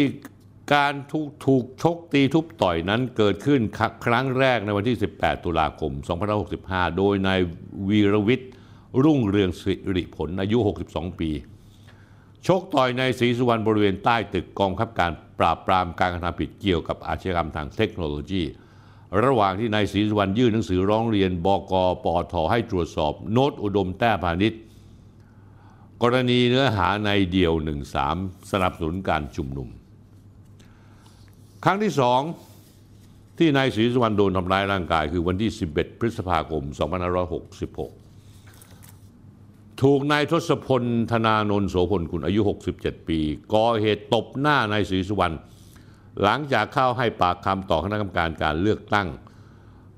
การถูกถูกชกตีทุบต่อยนั้นเกิดขึ้นครั้งแรกในวันที่ 18 ตุลาคม 2565 โดยนายวีรวิทย์รุ่งเรืองสิริผลอายุ 62 ปี ชกต่อยในศรีสุวรรณบริเวณใต้ตึกกองคับการปราบปรามการกระทำผิดเกี่ยวกับอาชญากรรมทางเทคโนโลยี ระหว่างที่นายศรีสุวรรณยื่นหนังสือร้องเรียนบกปอทให้ตรวจสอบโน้ตอุดมแต้พาณิชย์กรณีเนื้อหาในเดี่ยว 13 สนับสนุนการชุมนุม ครั้งที่สองที่นายศรีสุวรรณโดนทำร้ายร่างกายคือวันที่ 11 พฤษภาคม 2566 ถูกนายทศพลธนานนท์โสพลกุลอายุ 67 ปีก่อเหตุตบหน้านายศรีสุวรรณหลังจากเข้าให้ปากคำต่อคณะกรรมการการเลือกตั้ง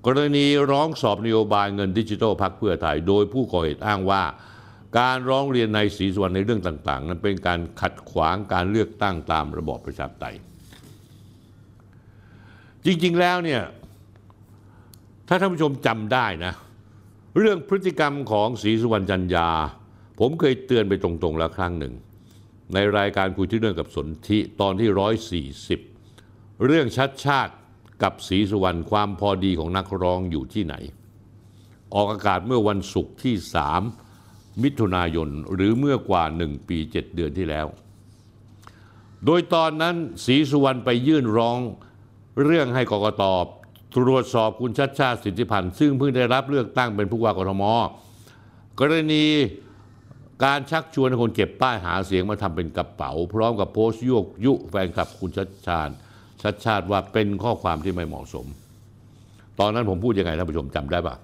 กรณีร้องสอบนโยบายเงินดิจิทัลพักเพื่อไทย โดยผู้ก่อเหตุอ้างว่า การร้องเรียนในศรีสุวรรณในเรื่องต่างๆ นั้นเป็นการขัดขวางการเลือกตั้งตามระบอบประชาธิปไตย จริงๆแล้วเนี่ยถ้าท่านผู้ชมจำได้นะ เรื่องพฤติกรรมของศรีสุวรรณจันยา ผมเคยเตือนไปตรงๆแล้วครั้งหนึ่ง ในรายการคุยที่เรื่องกับสนธิตอนที่ร้อยสี่สิบเรื่องชัดชาติกับศรีสุวรรณความพอดีของนักร้องอยู่ที่ไหน ออกอากาศเมื่อวันศุกร์ที่ 3 มิถุนายนหรือเมื่อกว่า 1 ปี 7 เดือนที่แล้ว โดยตอนนั้นศรีสุวรรณไปยื่นร้องเรื่องให้กกต ตรวจสอบคุณชัดชาติสิทธิพันธ์ซึ่งเพิ่งได้รับเลือกตั้งเป็นผู้ว่ากทม กรณีการชักชวนให้คนเก็บป้ายหาเสียงมาทำเป็นกระเป๋า พร้อมกับโพสต์ยุยุแฟนคลับคุณชัดชาติชัดชาติว่าเป็นข้อความที่ไม่เหมาะสม ตอนนั้นผมพูดยังไงท่านผู้ชมจำได้ปะ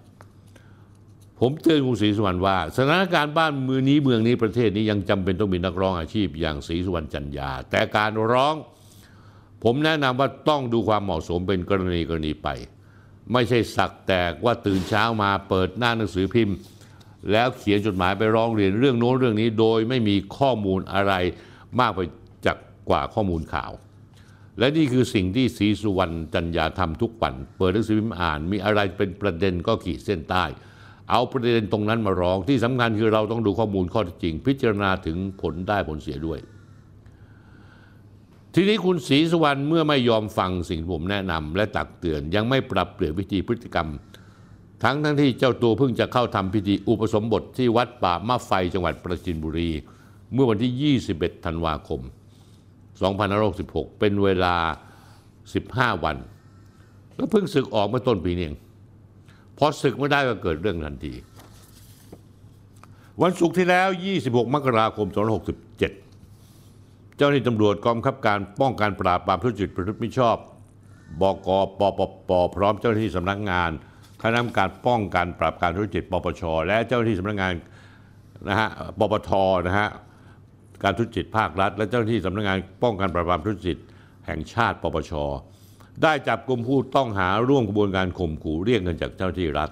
ผมเตือนคุณศรีสุวรรณว่าสถานการณ์บ้านเมืองนี้เมืองนี้ประเทศนี้ยังจำเป็นต้องมีนักร้องอาชีพอย่างศรีสุวรรณจันยาแต่การร้อง ผมแนะนำว่าต้องดูความเหมาะสมเป็นกรณีกรณีไป ไม่ใช่สักแต่ว่าตื่นเช้ามาเปิดหน้าหนังสือพิมพ์ แล้วเขียนจดหมายไปร้องเรียนเรื่องโน้นเรื่องนี้ โดยไม่มีข้อมูลอะไรมากไปจากกว่าข้อมูลข่าว และนี่คือสิ่งที่ศรีสุวรรณจันยาทำทุกวันเปิดหนังสือพิมพ์อ่าน มีอะไรเป็นประเด็นก็ขีดเส้นใต้ เอาประเด็นตรงนั้นมาร้องที่สำคัญคือเราต้องดูข้อมูลข้อเท็จจริง พิจารณาถึงผลได้ผลเสียด้วย ทีนี้คุณศรีสุวรรณเมื่อไม่ยอมฟังสิ่งผมแนะนำและตักเตือน ยังไม่ปรับเปลี่ยนวิธีพฤติกรรม ทั้งทั้งที่เจ้าตัวเพิ่งจะเข้าทำพิธีอุปสมบทที่วัดป่ามะไฟจังหวัดประจินบุรี เมื่อวันที่ 21 ธันวาคม 2566 เป็นเวลา 15 วัน แล้วเพิ่งศึกออกเมื่อต้นปีนี้เองพอศึกไม่ได้ก็เกิดเรื่องทันที วันศุกร์ที่แล้ว 26 มกราคม 2567 เจ้าหน้าที่ตำรวจกองบังคับการป้องกันปราบปรามทุจริตประพฤติมิชอบบกปปปพร้อมเจ้าหน้าที่สำนักงานคณะกรรมการป้องกันปราบการทุจริตปปช และเจ้าหน้าที่สำนักงานนะฮะปปทนะฮะการทุจริตภาครัฐ และเจ้าหน้าที่สำนักงานป้องกันปราบปรามทุจริตแห่งชาติปปช ได้จับกลุ่มผู้ต้องหาร่วมกระบวนการข่มขู่เรียกเงินจากเจ้าหน้าที่รัฐ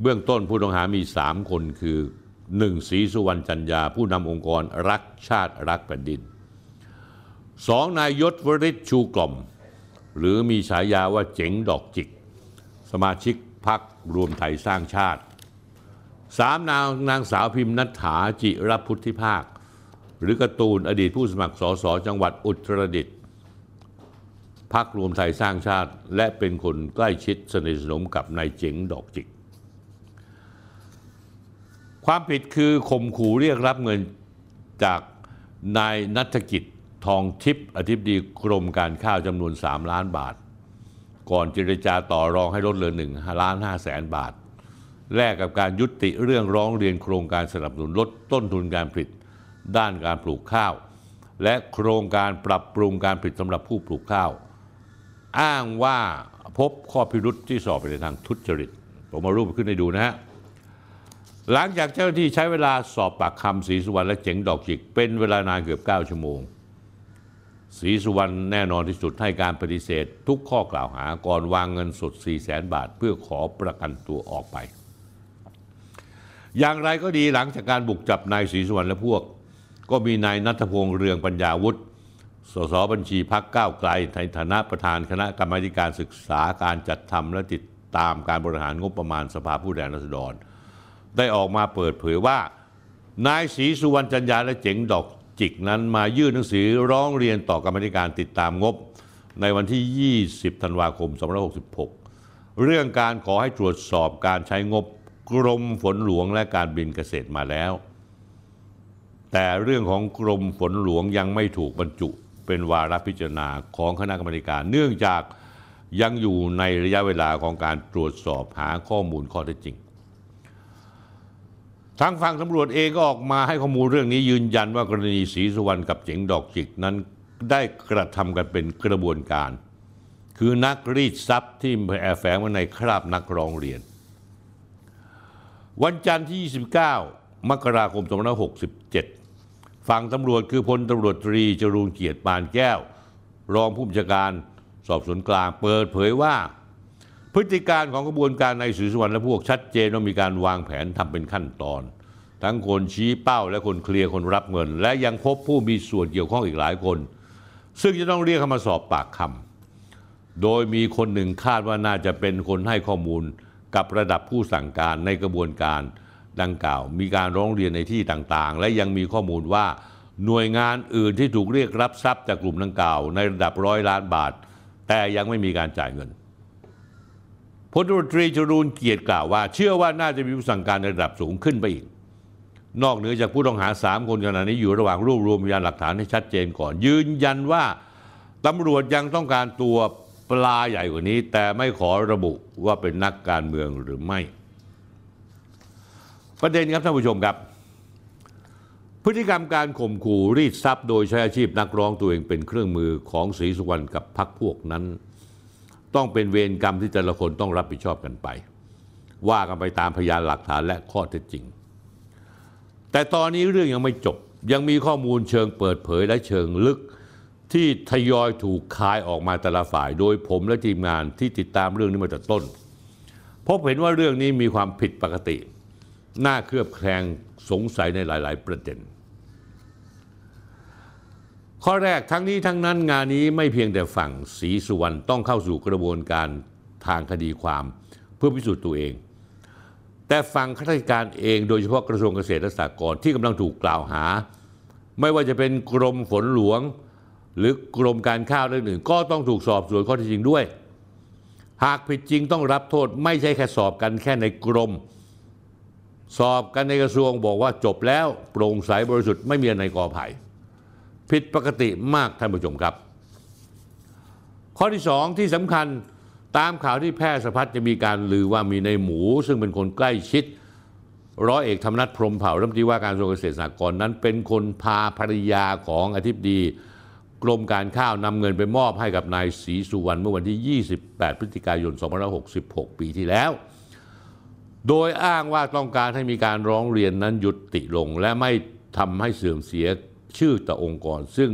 เบื้องต้นผู้ต้องหามี 3 คนคือ หนึ่งศรีสุวรรณจันยา ผู้นำองค์กรรักชาติรักแผ่นดินสองนายยศวริศชูกล่อม หรือมีฉายาว่าเจ๋งดอกจิก สมาชิกพักรวมไทยสร้างชาติสามนางนางสาวพิมพ์นัฐาจิรพุทธิภาค หรือกร์ตูนอดีตผู้สมัครสสจังหวัดอุตรดิตถ์พักรวมไทยสร้างชาติ และเป็นคนใกล้ชิดสนิทสนมกับนายเจ๋งดอกจิก ความผิดคือข่มขู่เรียกรับเงินจากนายนัฐกิจทองทิพย์อธิบดีกรมการข้าวจำนวน 3 ล้านบาท ก่อนเจรจาต่อรองให้ลดเหลือ1ล้าน5แสนบาท แลกกับการยุติเรื่องร้องเรียนโครงการสนับสนุนลดต้นทุนการผลิต ด้านการปลูกข้าว และโครงการปรับปรุงการผลิตสำหรับผู้ปลูกข้าว อ้างว่าพบข้อพิรุษที่สอบไปในทางทุจริต ผมมารูปขึ้นให้ดูนะฮะ หลังจากเจ้าหน้าที่ใช้เวลาสอบปากคำศรีสุวรรณและเจ๋งดอกจิก เป็นเวลานานเกือบ 9 ชั่วโมงศรีสุวรรณแน่นอนที่สุดให้การปฏิเสธ ทุกข้อกล่าวหาก่อนวางเงินสด 4 0 0แสนบาท เพื่อขอประกันตัวออกไป อย่างไรก็ดีหลังจากการบุกจับนายศรีสุวรรณและพวก ก็มีนายนัทพงษ์เรืองปัญญาวุฒิสสบัญชีพักก้าวไกลในฐานะประธานคณะกรรมาการศึกษาการจัดทำและติดตามการบริหารงบประมาณสภาผู้แทนราษฎร ได้ออกมาเปิดเผยว่า นายศรีสุวรรณจันยาและเจ๋งดอกจิกนั้นมายื่นหนังสือร้องเรียนต่อกรรมธิการติดตามงบ ในวันที่ 20 ธันวาคม 2566 เรื่องการขอให้ตรวจสอบการใช้งบกรมฝนหลวงและการบินเกษตรมาแล้ว แต่เรื่องของกรมฝนหลวงยังไม่ถูกบรรจุเป็นวาระพิจารณาของคณะกรรมการ เนื่องจากยังอยู่ในระยะเวลาของการตรวจสอบหาข้อมูลข้อเท็จจริง ทางฝั่งตำรวจเองก็ออกมาให้ข้อมูลเรื่องนี้ยืนยันว่ากรณีศรีสุวรรณกับเจ๋งดอกจิกนั้นได้กระทำกันเป็นกระบวนการ คือนักรีดทรัพย์ที่แอบแฝงมาในคราบนักร้องเรียน วันจันทร์ที่ 29 มกราคม 2567 ฝั่งตำรวจคือพลตำรวจตรีจรูนเกียรติปานแก้ว รองผู้บัญชาการสอบสวนกลางเปิดเผยว่า พฤติการของกระบวนการในศรีสุวรรณและพวกชัดเจนว่ามีการวางแผนทำเป็นขั้นตอน ทั้งคนชี้เป้าและคนเคลียร์คนรับเงิน และยังพบผู้มีส่วนเกี่ยวข้องอีกหลายคน ซึ่งจะต้องเรียกเข้ามาสอบปากคำโดยมีคนหนึ่งคาดว่าน่าจะเป็นคนให้ข้อมูลกับระดับผู้สั่งการในกระบวนการดังกล่าว มีการร้องเรียนในที่ต่างๆ และยังมีข้อมูลว่าหน่วยงานอื่นที่ถูกเรียกรับทรัพย์จากกลุ่มดังกล่าว ในระดับร้อยล้านบาท แต่ยังไม่มีการจ่ายเงิน ลตรตรีจรูนเกียรติกล่าวว่า เชื่อว่าน่าจะมีผู้สั่งการในระดับสูงขึ้นไปอีก นอกเหนือจากผู้ต้องหา 3 คนขณะนี้อยู่ระหว่างรวบรวมพยานหลักฐานให้ชัดเจนก่อน ยืนยันว่าตำรวจยังต้องการตัวปลาใหญ่กว่านี้ แต่ไม่ขอระบุว่าเป็นนักการเมืองหรือไม่ ประเด็นครับท่านผู้ชมครับ พฤติกรรมการข่มขู่รีดทรัพย์โดยใช้อาชีพนักร้องตัวเองเป็นเครื่องมือของศรีสุวรรณกับพรรคพวกนั้น ต้องเป็นเวรกรรมที่แต่ละคนต้องรับผิดชอบกันไป ว่ากันไปตามพยานหลักฐานและข้อเท็จจริง แต่ตอนนี้เรื่องยังไม่จบ ยังมีข้อมูลเชิงเปิดเผยและเชิงลึกที่ทยอยถูกคายออกมาแต่ละฝ่าย โดยผมและทีมงานที่ติดตามเรื่องนี้มาแต่ต้น พบเห็นว่าเรื่องนี้มีความผิดปกติ น่าเคลือบแคลงสงสัยในหลาย ๆ ประเด็น ข้อแรกทั้งนี้ทั้งนั้นงานนี้ไม่เพียงแต่ฝั่งศรีสุวรรณต้องเข้าสู่กระบวนการทางคดีความเพื่อพิสูจน์ตัวเอง แต่ฝั่งข้าราชการเองโดยเฉพาะกระทรวงเกษตรและสหกรณ์ที่กำลังถูกกล่าวหา ไม่ว่าจะเป็นกรมฝนหลวง หรือกรมการข้าวเรื่องอื่น ก็ต้องถูกสอบสวนข้อเท็จจริงด้วย หากผิดจริงต้องรับโทษไม่ใช่แค่สอบกันแค่ในกรม สอบกันในกระทรวงบอกว่าจบแล้วโปร่งใสบริสุทธิ์ไม่มีอะไรกอไผ่ ผิดปกติมากท่านผู้ชมครับ ข้อที่สองที่สำคัญตามข่าวที่แพร่สะพัดจะมีการลือว่ามีในหมู ซึ่งเป็นคนใกล้ชิด ร้อยเอกธรรมนัฐพรมเผ่ารัฐมนตรีว่าการกระทรวงเกษตรสหกรณ์นั้น เป็นคนพาภรรยาของอธิบดี กรมการข้าวนำเงินไปมอบให้กับนายศรีสุวรรณเมื่อวันที่ 28 พฤศจิกายน 2566 ปีที่แล้ว โดยอ้างว่าต้องการให้มีการร้องเรียนนั้นยุติลง และไม่ทำให้เสื่อมเสีย ชื่อต่อองค์กร ซึ่ง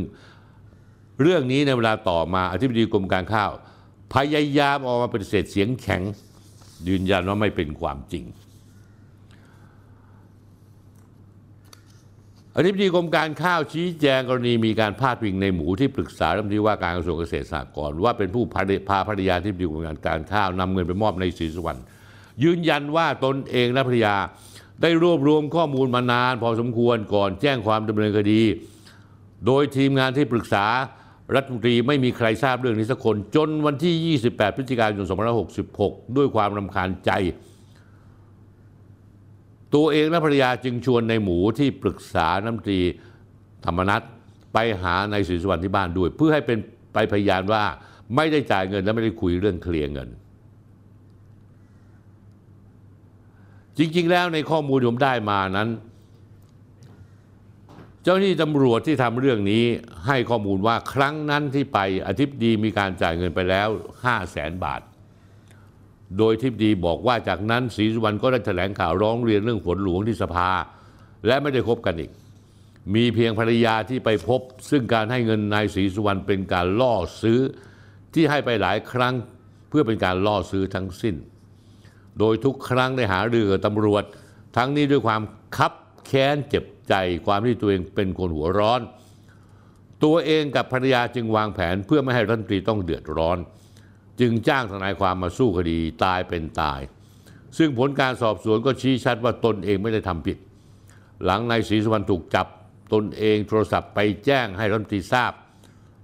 เรื่องนี้ในเวลาต่อมาอธิบดีกรมการข้าว พยายามออกมาปฏิเสธเสียงแข็ง ยืนยันว่าไม่เป็นความจริง อธิบดีกรมการข้าวชี้แจงกรณีมีการพาดพิงในหมูที่ปรึกษารัฐมนตรีว่าการกระทรวงเกษตรสหกรณ์ว่าเป็นผู้พาภรรยาที่ปรึกษาการข้าวนำเงินไปมอบในศรีสุวรรณยืนยันว่าตนเองและภรรยา ได้รวบรวมข้อมูลมานาน พอสมควรก่อนแจ้งความดำเนินคดี โดยทีมงานที่ปรึกษารัฐมนตรีไม่มีใครทราบเรื่องนี้สักคน จนวันที่ 28 พฤศจิกายน 2566 ด้วยความรำคาญใจ ตัวเองและภรรยาจึงชวนในหมูที่ปรึกษาน้ำตรีธรรมนัฐไปหาในศรีสวรรณที่บ้านด้วย เพื่อให้เป็นไปพยานว่าไม่ได้จ่ายเงินและไม่ได้คุยเรื่องเคลียร์เงิน จริง ๆ แล้วในข้อมูลที่ผมได้มานั้น เจ้าหน้าที่ตำรวจที่ทำเรื่องนี้ให้ข้อมูลว่าครั้งนั้นที่ไปอธิบดีมีการจ่ายเงินไปแล้ว 5 0 0แสนบาท โดยทิบดีบอกว่าจากนั้นศรีสุวรรณก็ได้แถลงข่าวร้องเรียนเรื่องฝนหลวงที่สภา และไม่ได้คบกันอีก มีเพียงภรรยาที่ไปพบ ซึ่งการให้เงินนายศรีสุวรรณเป็นการล่อซื้อที่ให้ไปหลายครั้งเพื่อเป็นการล่อซื้อทั้งสิ้น โดยทุกครั้งได้หาเรือกับตำรวจ ทั้งนี้ด้วยความคับแค้นเจ็บใจความที่ตัวเองเป็นคนหัวร้อน ตัวเองกับภรรยาจึงวางแผนเพื่อไม่ให้รัฐมนตรีต้องเดือดร้อน จึงจ้างทนายความมาสู้คดีตายเป็นตาย ซึ่งผลการสอบสวนก็ชี้ชัดว่าตนเองไม่ได้ทำผิด หลังนายศรีสุวรรณถูกจับตนเองโทรศัพท์ไปแจ้งให้รัฐมนตรีทราบ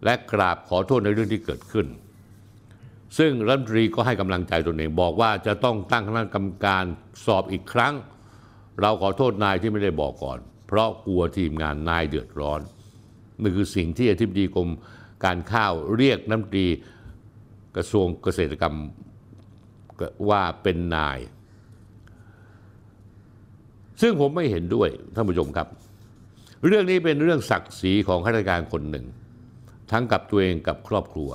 และกราบขอโทษในเรื่องที่เกิดขึ้น ซึ่งรัฐมนตรีก็ให้กำลังใจตนเองบอกว่าจะต้องตั้งคณะกรรมการสอบอีกครั้ง เราขอโทษนายที่ไม่ได้บอกก่อน เพราะกลัวทีมงานนายเดือดร้อนนี่คือสิ่งที่อธิบดีกรมการข้าวเรียกน้ำตรีกระทรวงเกษตรกรรมว่าเป็นนาย ซึ่งผมไม่เห็นด้วยท่านผู้ชมครับ เรื่องนี้เป็นเรื่องศักดิ์ศรีของข้าราชการคนหนึ่ง ทั้งกับตัวเองกับครอบครัว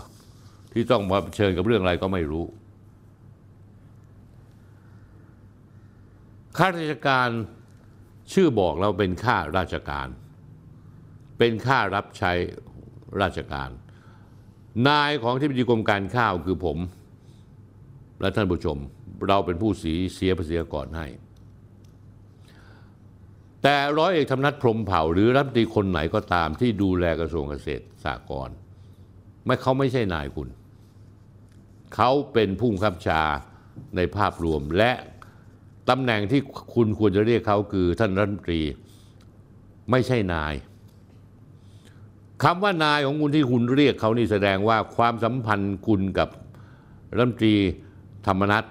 ที่ต้องมาเชิญกับเรื่องอะไรก็ไม่รู้ข้าราชการชื่อบอกเราเป็นข้าราชการ เป็นข้ารับใช้ราชการ นายของที่ปรกรมการข้าวคือผม และท่านผู้ชม เราเป็นผู้สีเสียภาษีก่อนให้ แต่ร้อยเอกธรรมนัฐพรมเผ่า หรือรัฐมนตรีคนไหนก็ตามที่ดูแลกระทรวงเกษตรสหกรณ์ไม่เขาไม่ใช่นายคุณ เขาเป็นผู้บังคับชาในภาพรวม และตำแหน่งที่คุณควรจะเรียกเขาคือท่านรัฐมนตรีไม่ใช่นายคำว่านายของคุณที่คุณเรียกเขานี่แสดงว่าความสัมพันธ์คุณกับรัฐมนตรีธรรมนัฐ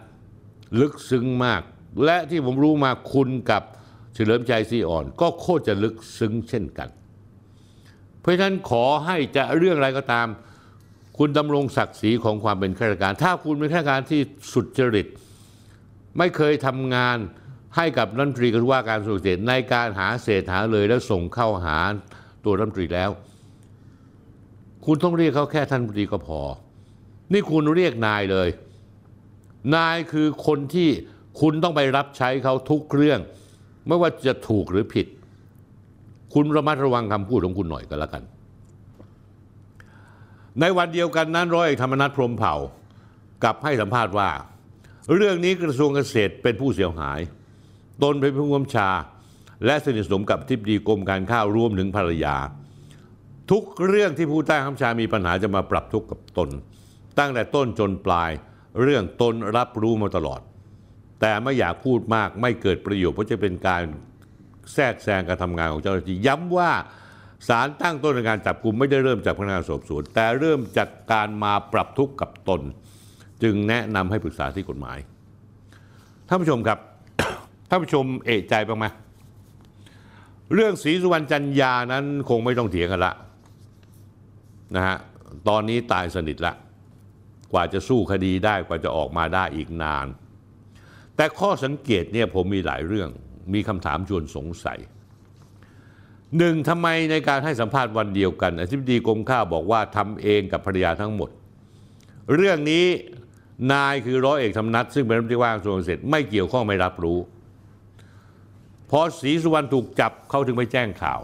ลึกซึ้งมาก และที่ผมรู้มาคุณกับเฉลิมชัยซีอ่อน ก็โคตรจะลึกซึ้งเช่นกัน เพราะฉะนั้นขอให้จะเรื่องอะไรก็ตาม คุณดำรงศักดิ์ศรีของความเป็นข้าราชการ ถ้าคุณเป็นข้าราชการที่สุดจริต ไม่เคยทำงานให้กับรัฐมนตรีกระทรวงการกระทรวงเกษในการหาเศษหาเลยแล้วส่งเข้าหาตัวรัฐมนตรีแล้ว คุณต้องเรียกเขาแค่ท่านรัฐมนตรีก็พอ นี่คุณเรียกนายเลย นายคือคนที่คุณต้องไปรับใช้เขาทุกเรื่อง ไม่ว่าจะถูกหรือผิด คุณระมัดระวังคำพูดของคุณหน่อยก็แล้วกัน ในวันเดียวกันนั้นร้อยเอกธรรมนัฐพรมเผ่ากลับให้สัมภาษณ์ว่า เรื่องนี้กระทรวงเกษตรเป็นผู้เสียหาย ตนเป็นผู้กำกับชา และสนิทสนมกับทิบดีกรมการข้าวรวมถึงภรรยา ทุกเรื่องที่ผู้ใต้คำชามีปัญหาจะมาปรับทุกข์กับตน ตั้งแต่ต้นจนปลายเรื่องตนรับรู้มาตลอด แต่ไม่อยากพูดมากไม่เกิดประโยชน์เพราะจะเป็นการแทรกแซงการทำงานของเจ้าหน้าที่ย้ำว่า ศาลตั้งต้นในการจับกลุ่มไม่ได้เริ่มจากพนักงานสอบสวน แต่เริ่มจากการมาปรับทุกข์กับตน จึงแนะนำให้ปรึกษาที่กฎหมายท่านผู้ชมครับท่านผู้ชมเอะใจบ้างไหมเรื่องศรีสุวรรณจันยานั้นคงไม่ต้องเถียงกันละนะฮะตอนนี้ตายสนิทละ กว่าจะสู้คดีได้กว่าจะออกมาได้อีกนาน แต่ข้อสังเกตเนี่ยผมมีหลายเรื่องมีคำถามชวนสงสัย หนึ่งทำไมในการให้สัมภาษณ์วันเดียวกันอธิบดีกรมข้าวบอกว่าทำเองกับภรรยาทั้งหมด เรื่องนี้นายคือร้อยเอกธรรมนัฐซึ่งเป็นรัฐมนตรีว่าการกระทรวงเกษตรไม่เกี่ยวข้องไม่รับรู้ พอศรีสุวรรณถูกจับเขาถึงไปแจ้งข่าว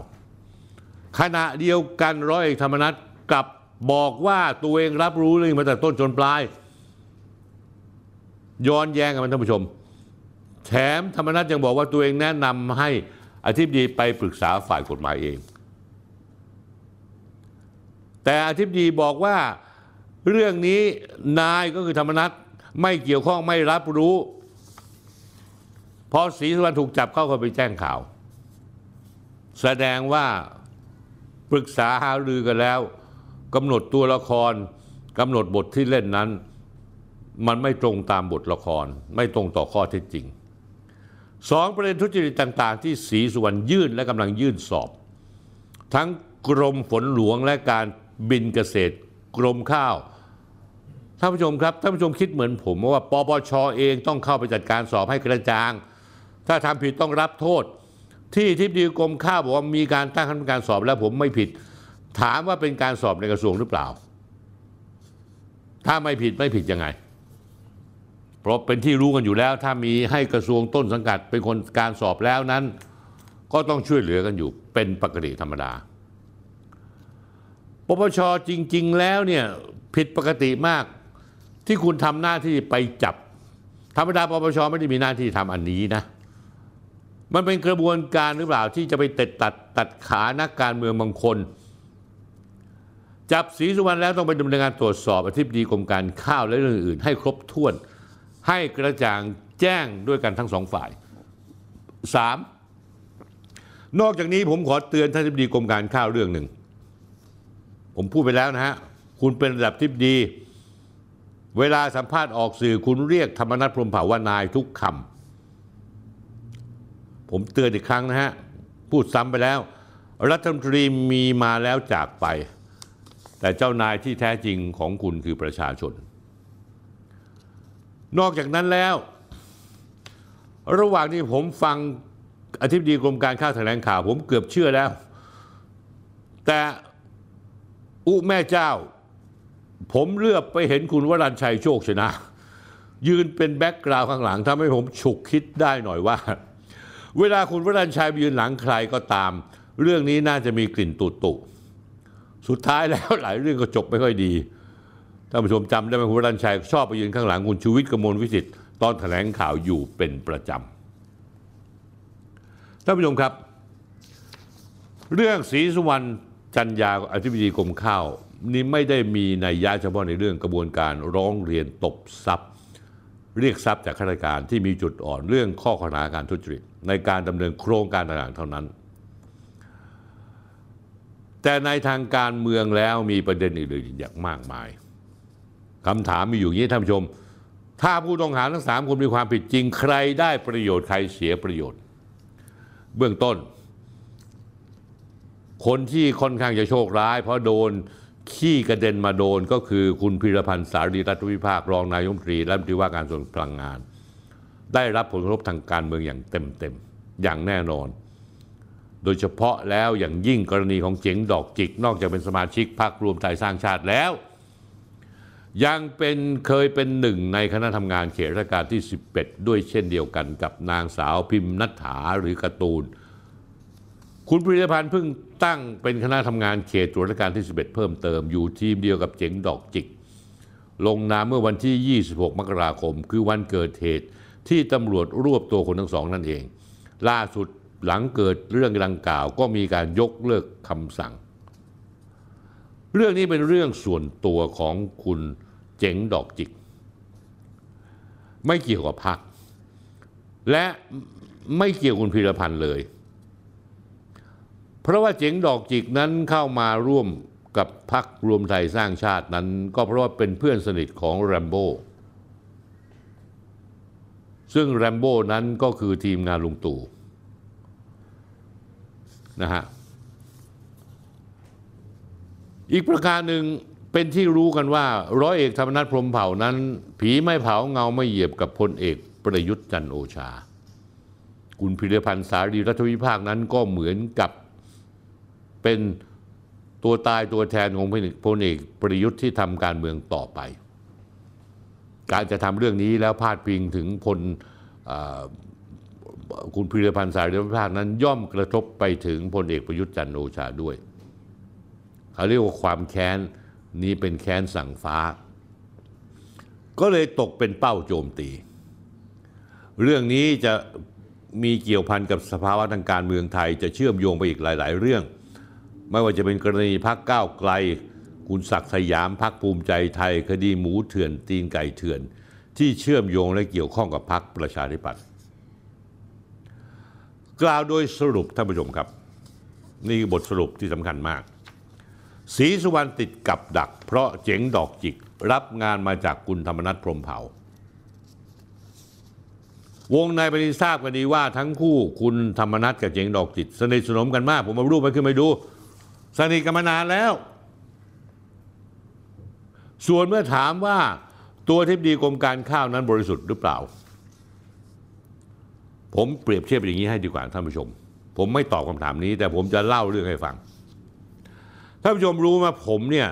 ขณะเดียวกันร้อยเอกธรรมนัฐกลับบอกว่าตัวเองรับรู้เรื่องมาแต่ต้นจนปลาย ย้อนแย้งกันท่านผู้ชม แถมธรรมนัฐยังบอกว่าตัวเองแนะนำให้ อธิบดีไปปรึกษาฝ่ายกฎหมายเอง แต่อธิบดีบอกว่าเรื่องนี้นายก็คือธรรมนัฐไม่เกี่ยวข้องไม่รับรู้พอศรีสุวรรณถูกจับเข้าก็ไปแจ้งข่าว แสดงว่าปรึกษาหารือกันแล้วกำหนดตัวละครกำหนดบทที่เล่นนั้น มันไม่ตรงตามบทละคร ไม่ตรงต่อข้อเท็จจริง สองประเด็นทุจริตต่าง ๆ ที่ศรีสุวรรณยื่นและกำลังยื่นสอบ ทั้งกรมฝนหลวงและการบินเกษตร กรมข้าวท่านผู้ชมครับท่านผู้ชมคิดเหมือนผมว่าปปชเองต้องเข้าไปจัดการสอบให้กระจ่าง ถ้าทำผิดต้องรับโทษ ที่ทิบดีกรมข้าวบอกว่ามีการตั้งคณะกรรมการสอบแล้วผมไม่ผิด ถามว่าเป็นการสอบในกระทรวงหรือเปล่า ถ้าไม่ผิดไม่ผิดยังไง เพราะเป็นที่รู้กันอยู่แล้ว ถ้ามีให้กระทรวงต้นสังกัดเป็นคนการสอบแล้วนั้น ก็ต้องช่วยเหลือกันอยู่เป็นปกติธรรมดาปปชจริง ๆ แล้วเนี่ยผิดปกติมากที่คุณทำหน้าที่ไปจับ ธรรมดาปปชไม่ได้มีหน้าที่ทำอันนี้นะมันเป็นกระบวนการหรือเปล่าที่จะไปตัดตัดตัดขานักการเมืองบางคน จับศรีสุวรรณแล้วต้องไปดำเนินการตรวจสอบอธิบดีกรมการข้าวและเรื่องอื่นให้ครบถ้วน ให้กระจ่างแจ้งด้วยกันทั้งสองฝ่าย 3. นอกจากนี้ผมขอเตือนท่านอธิบดีกรมการข้าวเรื่องหนึ่ง ผมพูดไปแล้วนะฮะ คุณเป็นระดับทิบดี เวลาสัมภาษณ์ออกสื่อคุณเรียกธรรมนัฐพรมเผ่าว่านายทุกคำผมเตือนอีกครั้งนะฮะ พูดซ้ำไปแล้ว รัฐมนตรีมีมาแล้วจากไป แต่เจ้านายที่แท้จริงของคุณคือประชาชน นอกจากนั้นแล้ว ระหว่างที่ผมฟังอธิบดีกรมการข้าวแถลงข่าว ผมเกือบเชื่อแล้ว แต่อุแม่เจ้า ผมเลือกไปเห็นคุณวรัญชัยโชคชนะ ยืนเป็นแบ็กกราวด์ข้างหลังทำให้ผมฉุกคิดได้หน่อยว่า เวลาคุณวรัญชัยไปยืนหลังใครก็ตาม เรื่องนี้น่าจะมีกลิ่นตุตุสุดท้ายแล้วหลายเรื่องก็จบไม่ค่อยดี ท่านผู้ชมจำได้ไหมคุณวรัญชัยชอบไปยืนข้างหลังคุณชูวิทย์กมลวิสิทธิ์ตอนแถลงข่าวอยู่เป็นประจำท่านผู้ชมครับ เรื่องศรีสุวรรณจันยาอธิบดีกรมข้าวนี่ไม่ได้มีในยะเฉพาะในเรื่องกระบวนการร้องเรียนตบทรัพย์ เรียกทรัพย์จากข้าราชการที่มีจุดอ่อนเรื่องข้อข้อหาการทุจริตในการดำเนินโครงการต่างๆเท่านั้น แต่ในทางการเมืองแล้วมีประเด็นอื่นๆอย่างมากมาย คำถามมีอยู่อย่างนี้ท่านผู้ชม ถ้าผู้ต้องหาทั้งสามคนมีความผิดจริง ใครได้ประโยชน์ใครเสียประโยชน์ เบื้องต้น คนที่ค่อนข้างจะโชคร้าย เพราะโดนขี้กระเด็นมาโดนก็คือคุณพิรพันธ์สารีรัฐวิภาครองนายกรัฐมนตรีและมนตรีว่าการกระทรวงพลังงาน ได้รับผลกระทบทางการเมืองอย่างเต็มๆอย่างแน่นอน โดยเฉพาะแล้วอย่างยิ่งกรณีของเจ๋งดอกจิก นอกจากเป็นสมาชิกพรรครวมไทยสร้างชาติแล้ว ยังเป็นเคยเป็นหนึ่งในคณะทำงานเขตราชการที่ 11 ด้วยเช่นเดียวกันกับนางสาวพิมพ์นัฐถาหรือการ์ตูน คุณพิรพันธ์เพิ่งตั้งเป็นคณะทำงานเขตตรวจราชการที่ 11 เพิ่มเติมอยู่ทีมเดียวกับเจ๋งดอกจิก ลงนามเมื่อวันที่ 26 มกราคม คือวันเกิดเหตุที่ตำรวจรวบตัวคนทั้งสองนั่นเอง ล่าสุดหลังเกิดเรื่องดังกล่าวก็มีการยกเลิกคำสั่ง เรื่องนี้เป็นเรื่องส่วนตัวของคุณเจ๋งดอกจิก ไม่เกี่ยวกับพรรคและไม่เกี่ยวกับคุณพีรพันธ์เลย เพราะว่าเจ๋งดอกจิกนั้นเข้ามาร่วมกับพรรครวมไทยสร้างชาตินั้น ก็เพราะว่าเป็นเพื่อนสนิทของแรมโบ้ซึ่งแรมโบ้นั้นก็คือทีมงานลุงตู่นะฮะ อีกประการหนึ่งเป็นที่รู้กันว่า ร้อยเอกธรรมนัฐพรหมเผ่านั้น ผีไม่เผาเงาไม่เหยียบกับพลเอกประยุทธ์จันโอชา คุณพิรพันธ์สารีรัฐวิภาคนั้นก็เหมือนกับเป็นตัวตายตัวแทนของพลเอกประยุทธ์ที่ทำการเมืองต่อไป การจะทำเรื่องนี้แล้วพาดพิงถึงพลคุณพิรพันธ์สารีรัฐวิภาคนั้นย่อมกระทบไปถึงพลเอกประยุทธ์จันโอชาด้วย เขาเรียกว่าความแค้นนี้เป็นแค้นสั่งฟ้า ก็เลยตกเป็นเป้าโจมตี เรื่องนี้จะมีเกี่ยวพันกับสภาวะทางการเมืองไทยจะเชื่อมโยงไปอีกหลาย ๆ เรื่อง ไม่ว่าจะเป็นกรณีพักก้าวไกล คุณศักดิ์สยามพักภูมิใจไทยคดีหมูเถื่อนตีนไก่เถื่อน ที่เชื่อมโยงและเกี่ยวข้องกับพักประชาธิปัตย์กล่าวโดยสรุปท่านผู้ชมครับ นี่คือบทสรุปที่สำคัญมาก ศรีสุวรรณติดกับดัก เพราะเจ๋งดอกจิก รับงานมาจากคุณธรรมนัฐพรมเผ่าวงในปฏิทราบกันดีว่าทั้งคู่คุณธรรมนัฐกับเจ๋งดอกจิต สนิทสนมกันมาก ผมเอารูปไปขึ้นไปดู สนิทกันมานานแล้ว ส่วนเมื่อถามว่าตัวทิบดีกรมการข้าวนั้นบริสุทธิ์หรือเปล่า ผมเปรียบเทียบอย่างนี้ให้ดีกว่าท่านผู้ชม ผมไม่ตอบคำถามนี้ แต่ผมจะเล่าเรื่องให้ฟัง ท่านผู้ชมรู้มาผมเนี่ย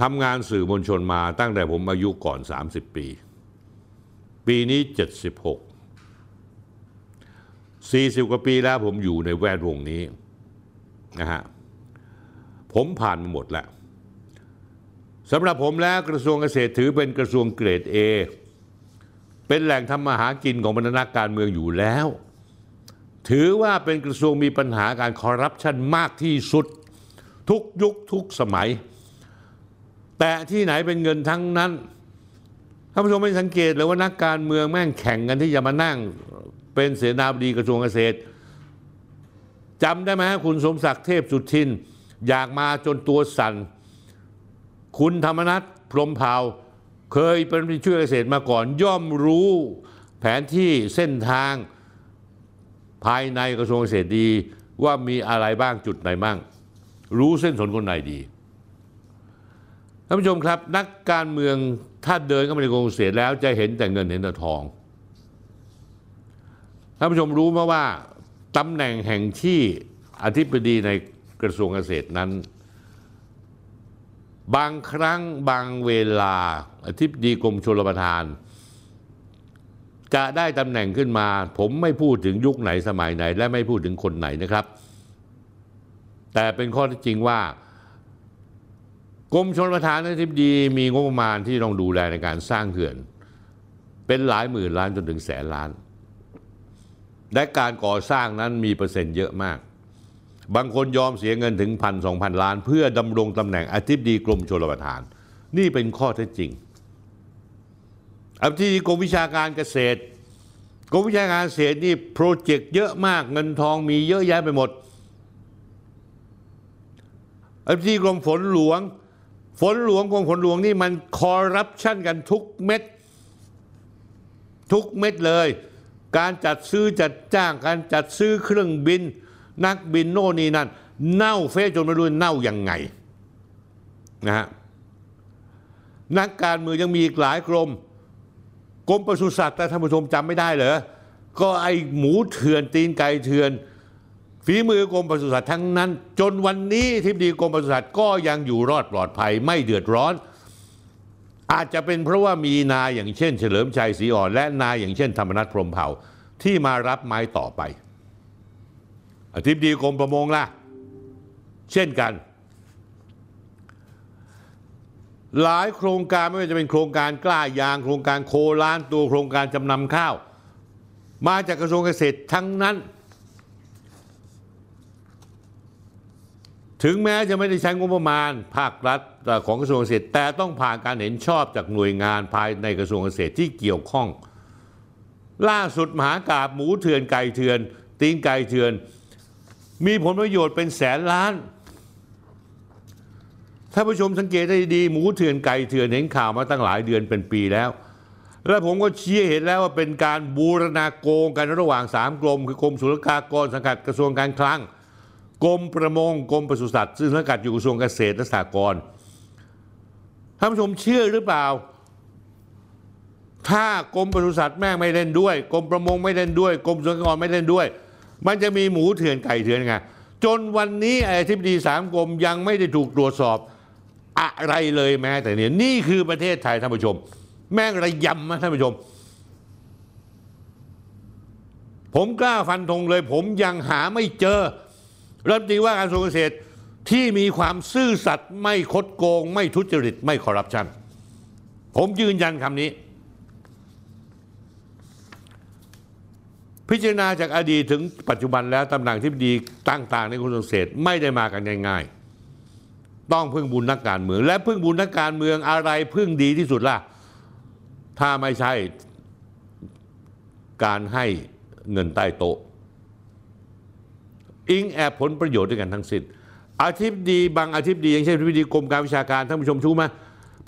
ทำงานสื่อมวลชนมาตั้งแต่ผมอายุก่อน 30 ปี ปีนี้ 76 40 กว่าปีแล้วผมอยู่ในแวดวงนี้นะฮะผมผ่านมาหมดแล้วสำหรับผมแล้วกระทรวงเกษตรถือเป็นกระทรวงเกรด A เป็นแหล่งทำมาหากินของบรรดาการเมืองอยู่แล้ว ถือว่าเป็นกระทรวงมีปัญหาการคอร์รัปชันมากที่สุด ทุกยุคทุกสมัย แต่ที่ไหนเป็นเงินทั้งนั้นท่านผู้ชมไม่สังเกตเลยว่านักการเมืองแม่งแข่งกันที่จะมานั่งเป็นเสนาบดีกระทรวงเกษตรจำได้ไหมคุณสมศักดิ์เทพสุทิน อยากมาจนตัวสั่นคุณธรรมนัฐพรหมเผาเคยเป็นผู้ช่วยเกษตรมาก่อน ย่อมรู้แผนที่เส้นทาง ภายในกระทรวงเกษตรดีว่ามีอะไรบ้างจุดไหนบ้าง รู้เส้นสนคนไหนดีท่านผู้ชมครับ นักการเมืองถ้าเดินเข้ามาในกระทรวงเกษตรแล้วจะเห็นแต่เงินเห็นแต่ทองท่านผู้ชมรู้ไหมว่าตำแหน่งแห่งที่อธิบดีในกระทรวงเกษตรนั้น บางครั้งบางเวลาอธิบดีกรมชลประทาน จะได้ตำแหน่งขึ้นมา ผมไม่พูดถึงยุคไหนสมัยไหน และไม่พูดถึงคนไหนนะครับ แต่เป็นข้อท็จจริงว่ากรมชลประทานอธิบดีมีงบประมาณที่ต้องดูแลในการสร้างเขื่อน เป็นหลายหมื่นล้านจนถึงแสนล้าน และการก่อสร้างนั้นมีเปอร์เซ็นต์เยอะมาก บางคนยอมเสียเงินถึงพันสองพันล้าน เพื่อดำรงตำแหน่งอธิบดีกรมชลประทาน นี่เป็นข้อเท็จจริง อธิบดีกรมวิชาการเกษตรกรมวิชาการเกษตรนี่โปรเจกต์เยอะมากเงินทองมีเยอะแยะไปหมดอธิบดีกรมฝนหลวง ฝนหลวงกรมฝนหลวงนี่มันคอร์รัปชันกันทุกเม็ด ทุกเม็ดเลย การจัดซื้อจัดจ้างการจัดซื้อเครื่องบิน นักบินโน่นนี่นั่นเน่าเฟะจนไม่รู้เน่ายังไงนะฮะนักการเมืองยังมีอีกหลายกรม กรมปศุสัตว์แต่ท่านผู้ชมจำไม่ได้เหรอก็ไอหมูเถื่อนตีนไก่เถื่อนฝีมือกรมปศุสัตว์ทั้งนั้น จนวันนี้ทิบดีกรมปศุสัตว์ก็ยังอยู่รอดปลอดภัยไม่เดือดร้อน อาจจะเป็นเพราะว่ามีนายอย่างเช่น เฉลิมชัยศรีอ่อน และนายอย่างเช่น ธรรมนัฐพรมเผ่าที่มารับไม้ต่อไปอธิบดีกรมประมงล่ะ เช่นกัน หลายโครงการไม่ว่าจะเป็นโครงการกล้ายาง โครงการโคล้านตัวโครงการจำนำข้าว มาจากกระทรวงเกษตรทั้งนั้น ถึงแม้จะไม่ได้ใช้งบประมาณภาครัฐของกระทรวงเกษตร แต่ต้องผ่านการเห็นชอบจากหน่วยงานภายในกระทรวงเกษตรที่เกี่ยวข้อง ล่าสุดมหากาบหมูเถื่อนไก่เถื่อนตีนไก่เถื่อน มีผลประโยชน์เป็นแสนล้าน ถ้าผู้ชมสังเกตได้ดีหมูเถื่อนไก่เถื่อนเห็นข่าวมาตั้งหลายเดือนเป็นปีแล้ว และผมก็ชี้เห็นแล้วว่าเป็นการบูรณาโกงกันระหว่างสามกรมคือกรมศุลกากรสังกัดกระทรวงการคลังกรมประมงกรมปศุสัตว์ซึ่งสังกัดอยู่กระทรวงเกษตรและสหกรณ์ท่านผู้ชมเชื่อหรือเปล่า ถ้ากรมปศุสัตว์แม่งไม่เล่นด้วยกรมประมงไม่เล่นด้วยกรมศุลกากรไม่เล่นด้วย มันจะมีหมูเถื่อนไก่เถื่อนไงจนวันนี้ไอ้ทิบดีสามกรมยังไม่ได้ถูกตรวจสอบ อะไรเลยแม้แต่เนี่ยนี่คือประเทศไทยท่านผู้ชม แม่งระยำนะท่านผู้ชม ผมกล้าฟันธงเลย ผมยังหาไม่เจอรัฐมนตรีว่าการกระทรวงเกษตรที่มีความซื่อสัตย์ไม่คดโกง ไม่ทุจริตไม่คอร์รัปชัน ผมยืนยันคำนี้ พิจารณาจากอดีตถึงปัจจุบันแล้วตำแหน่งที่ดีต่างๆในกระทรวงเกษตรไม่ได้มากันง่ายๆ ต้องพึ่งบุญนักการเมือง และพึ่งบุญนักการเมืองอะไรพึ่งดีที่สุดล่ะ ถ้าไม่ใช่การให้เงินใต้โต๊ะ อิงแอบผลประโยชน์ด้วยกันทั้งสิ้นอาทิตย์ดีบางอาทิตย์ดีอย่างเช่นอาทิตย์ดีกรมการวิชาการท่านผู้ชมชูไหม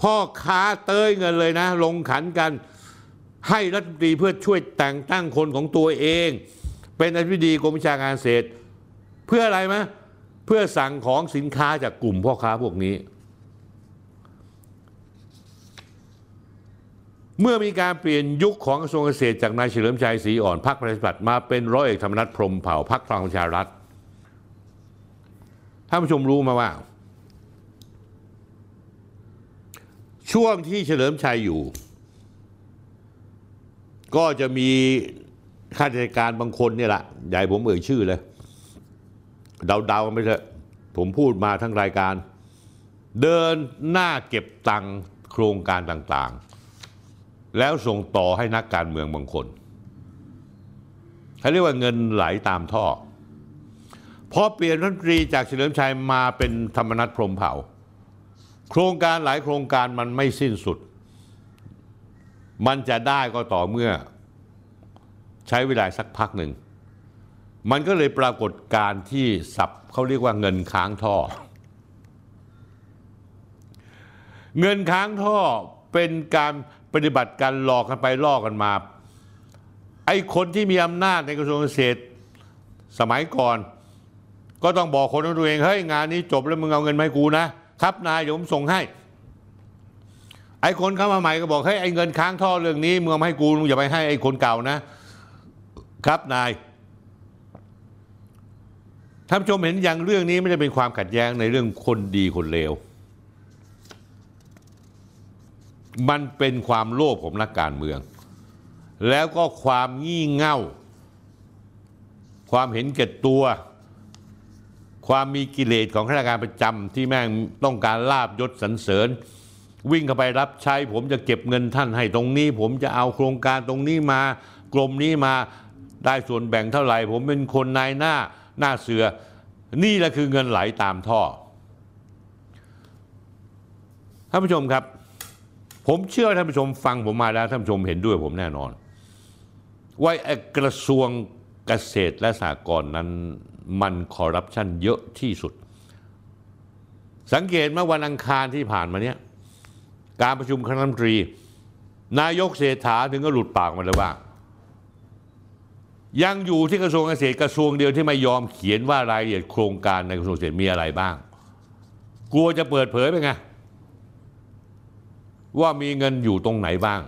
พ่อค้าเต้ยเงินเลยนะ ลงขันกันให้รัฐมนตรีเพื่อช่วยแต่งตั้งคนของตัวเอง เป็นอธิบดีกรมวิชาการเกษตร เพื่ออะไรไหม เพื่อสั่งของสินค้าจากกลุ่มพ่อค้าพวกนี้ เมื่อมีการเปลี่ยนยุคของกระทรวงเกษตรจากนายเฉลิมชัยศรีอ่อนพรรคประชาธิปัตย์มาเป็นร้อยเอกธรรมนัฐพรหมเผ่าพรรคพลังประชารัฐท่านผู้ชมรู้มาว่า ช่วงที่เฉลิมชัยอยู่ ก็จะมีข้าราชการบางคนเนี่ยแหละใหญ่ผมเอ่ยชื่อเลย เดาๆกันไปเถอะผมพูดมาทั้งรายการ เดินหน้าเก็บตังค์โครงการต่างๆ แล้วส่งต่อให้นักการเมืองบางคนเขาเรียกว่าเงินไหลตามท่อพอเปลี่ยนรัฐมนตรีจากเฉลิมชัยมาเป็นธรรมนัฐพรมเผ่า โครงการหลายโครงการมันไม่สิ้นสุด มันจะได้ก็ต่อเมื่อ ใช้เวลาสักพักหนึ่ง มันก็เลยปรากฏการที่สับเขาเรียกว่าเงินค้างท่อ เงินค้างท่อเป็นการปฏิบัติการหลอกกันไปล่อกันมา ไอ้คนที่มีอำนาจในกระทรวงเกษตรสมัยก่อน ก็ต้องบอกคนของตัวเองเฮ้ยงานนี้จบแล้วมึงเอาเงินมาให้กูนะครับนายเดี๋ยวผมส่งให้ ไอ้คนเข้ามาใหม่ก็บอกเฮ้ยไอ้เงินค้างท่อเรื่องนี้มึงเอามาให้กูมึงอย่าไปให้ไอ้คนเก่านะครับนาย ท่านผู้ชมเห็นอย่างเรื่องนี้ไม่ได้เป็นความขัดแย้งในเรื่องคนดีคนเลว มันเป็นความโลภของนักการเมือง แล้วก็ความงี่เง่า ความเห็นแก่ตัว ความมีกิเลสของข้าราชการประจำที่แม่งต้องการลาบยศสรรเสริญ วิ่งเข้าไปรับใช้ ผมจะเก็บเงินท่านให้ตรงนี้ ผมจะเอาโครงการตรงนี้มากรมนี้มาได้ส่วนแบ่งเท่าไหร่ ผมเป็นคนนายหน้า หน้าเสือ นี่แหละคือเงินไหลตามท่อท่านผู้ชมครับ ผมเชื่อท่านผู้ชมฟังผมมาแล้วท่านผู้ชมเห็นด้วยผมแน่นอน ว่ากระทรวงเกษตรและสหกรณ์นั้นมันคอร์รัปชันเยอะที่สุด สังเกตเมื่อวันอังคารที่ผ่านมาเนี้ยการประชุมคณะรัฐมนตรี นายกเศรษฐาถึงก็หลุดปากมาเลยว่า ยังอยู่ที่กระทรวงเกษตรกระทรวงเดียวที่ไม่ยอมเขียนว่ารายละเอียดโครงการในกระทรวงเกษตรมีอะไรบ้าง กลัวจะเปิดเผยไปไงว่ามีเงินอยู่ตรงไหนบ้าง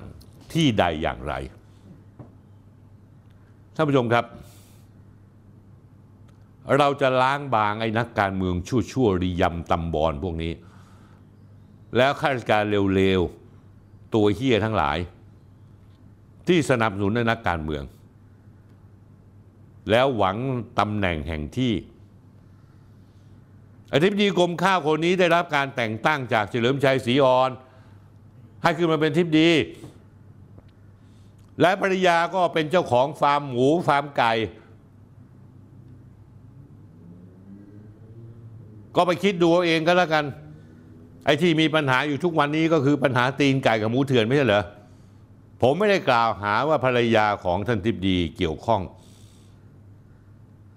ที่ใดอย่างไรท่านผู้ชมครับ เราจะล้างบางไอ้นักการเมืองชั่วชั่วๆริยำตำบอลพวกนี้ แล้วข้าราชการเร็วๆ ตัวเฮี้ยทั้งหลาย ที่สนับสนุนในนักการเมือง แล้วหวังตำแหน่งแห่งที่อธิบดีกรมข้าวคนนี้ได้รับการแต่งตั้งจากเฉลิมชัยศรีอ่อน ให้ขึ้นมาเป็นทิบดี และภรรยาก็เป็นเจ้าของฟาร์มหมูฟาร์มไก่ ก็ไปคิดดูเอาเองก็แล้วกัน ไอ้ที่มีปัญหาอยู่ทุกวันนี้ก็คือปัญหาตีนไก่กับหมูเถื่อนไม่ใช่เหรอผมไม่ได้กล่าวหาว่าภรรยาของท่านทิบดีเกี่ยวข้อง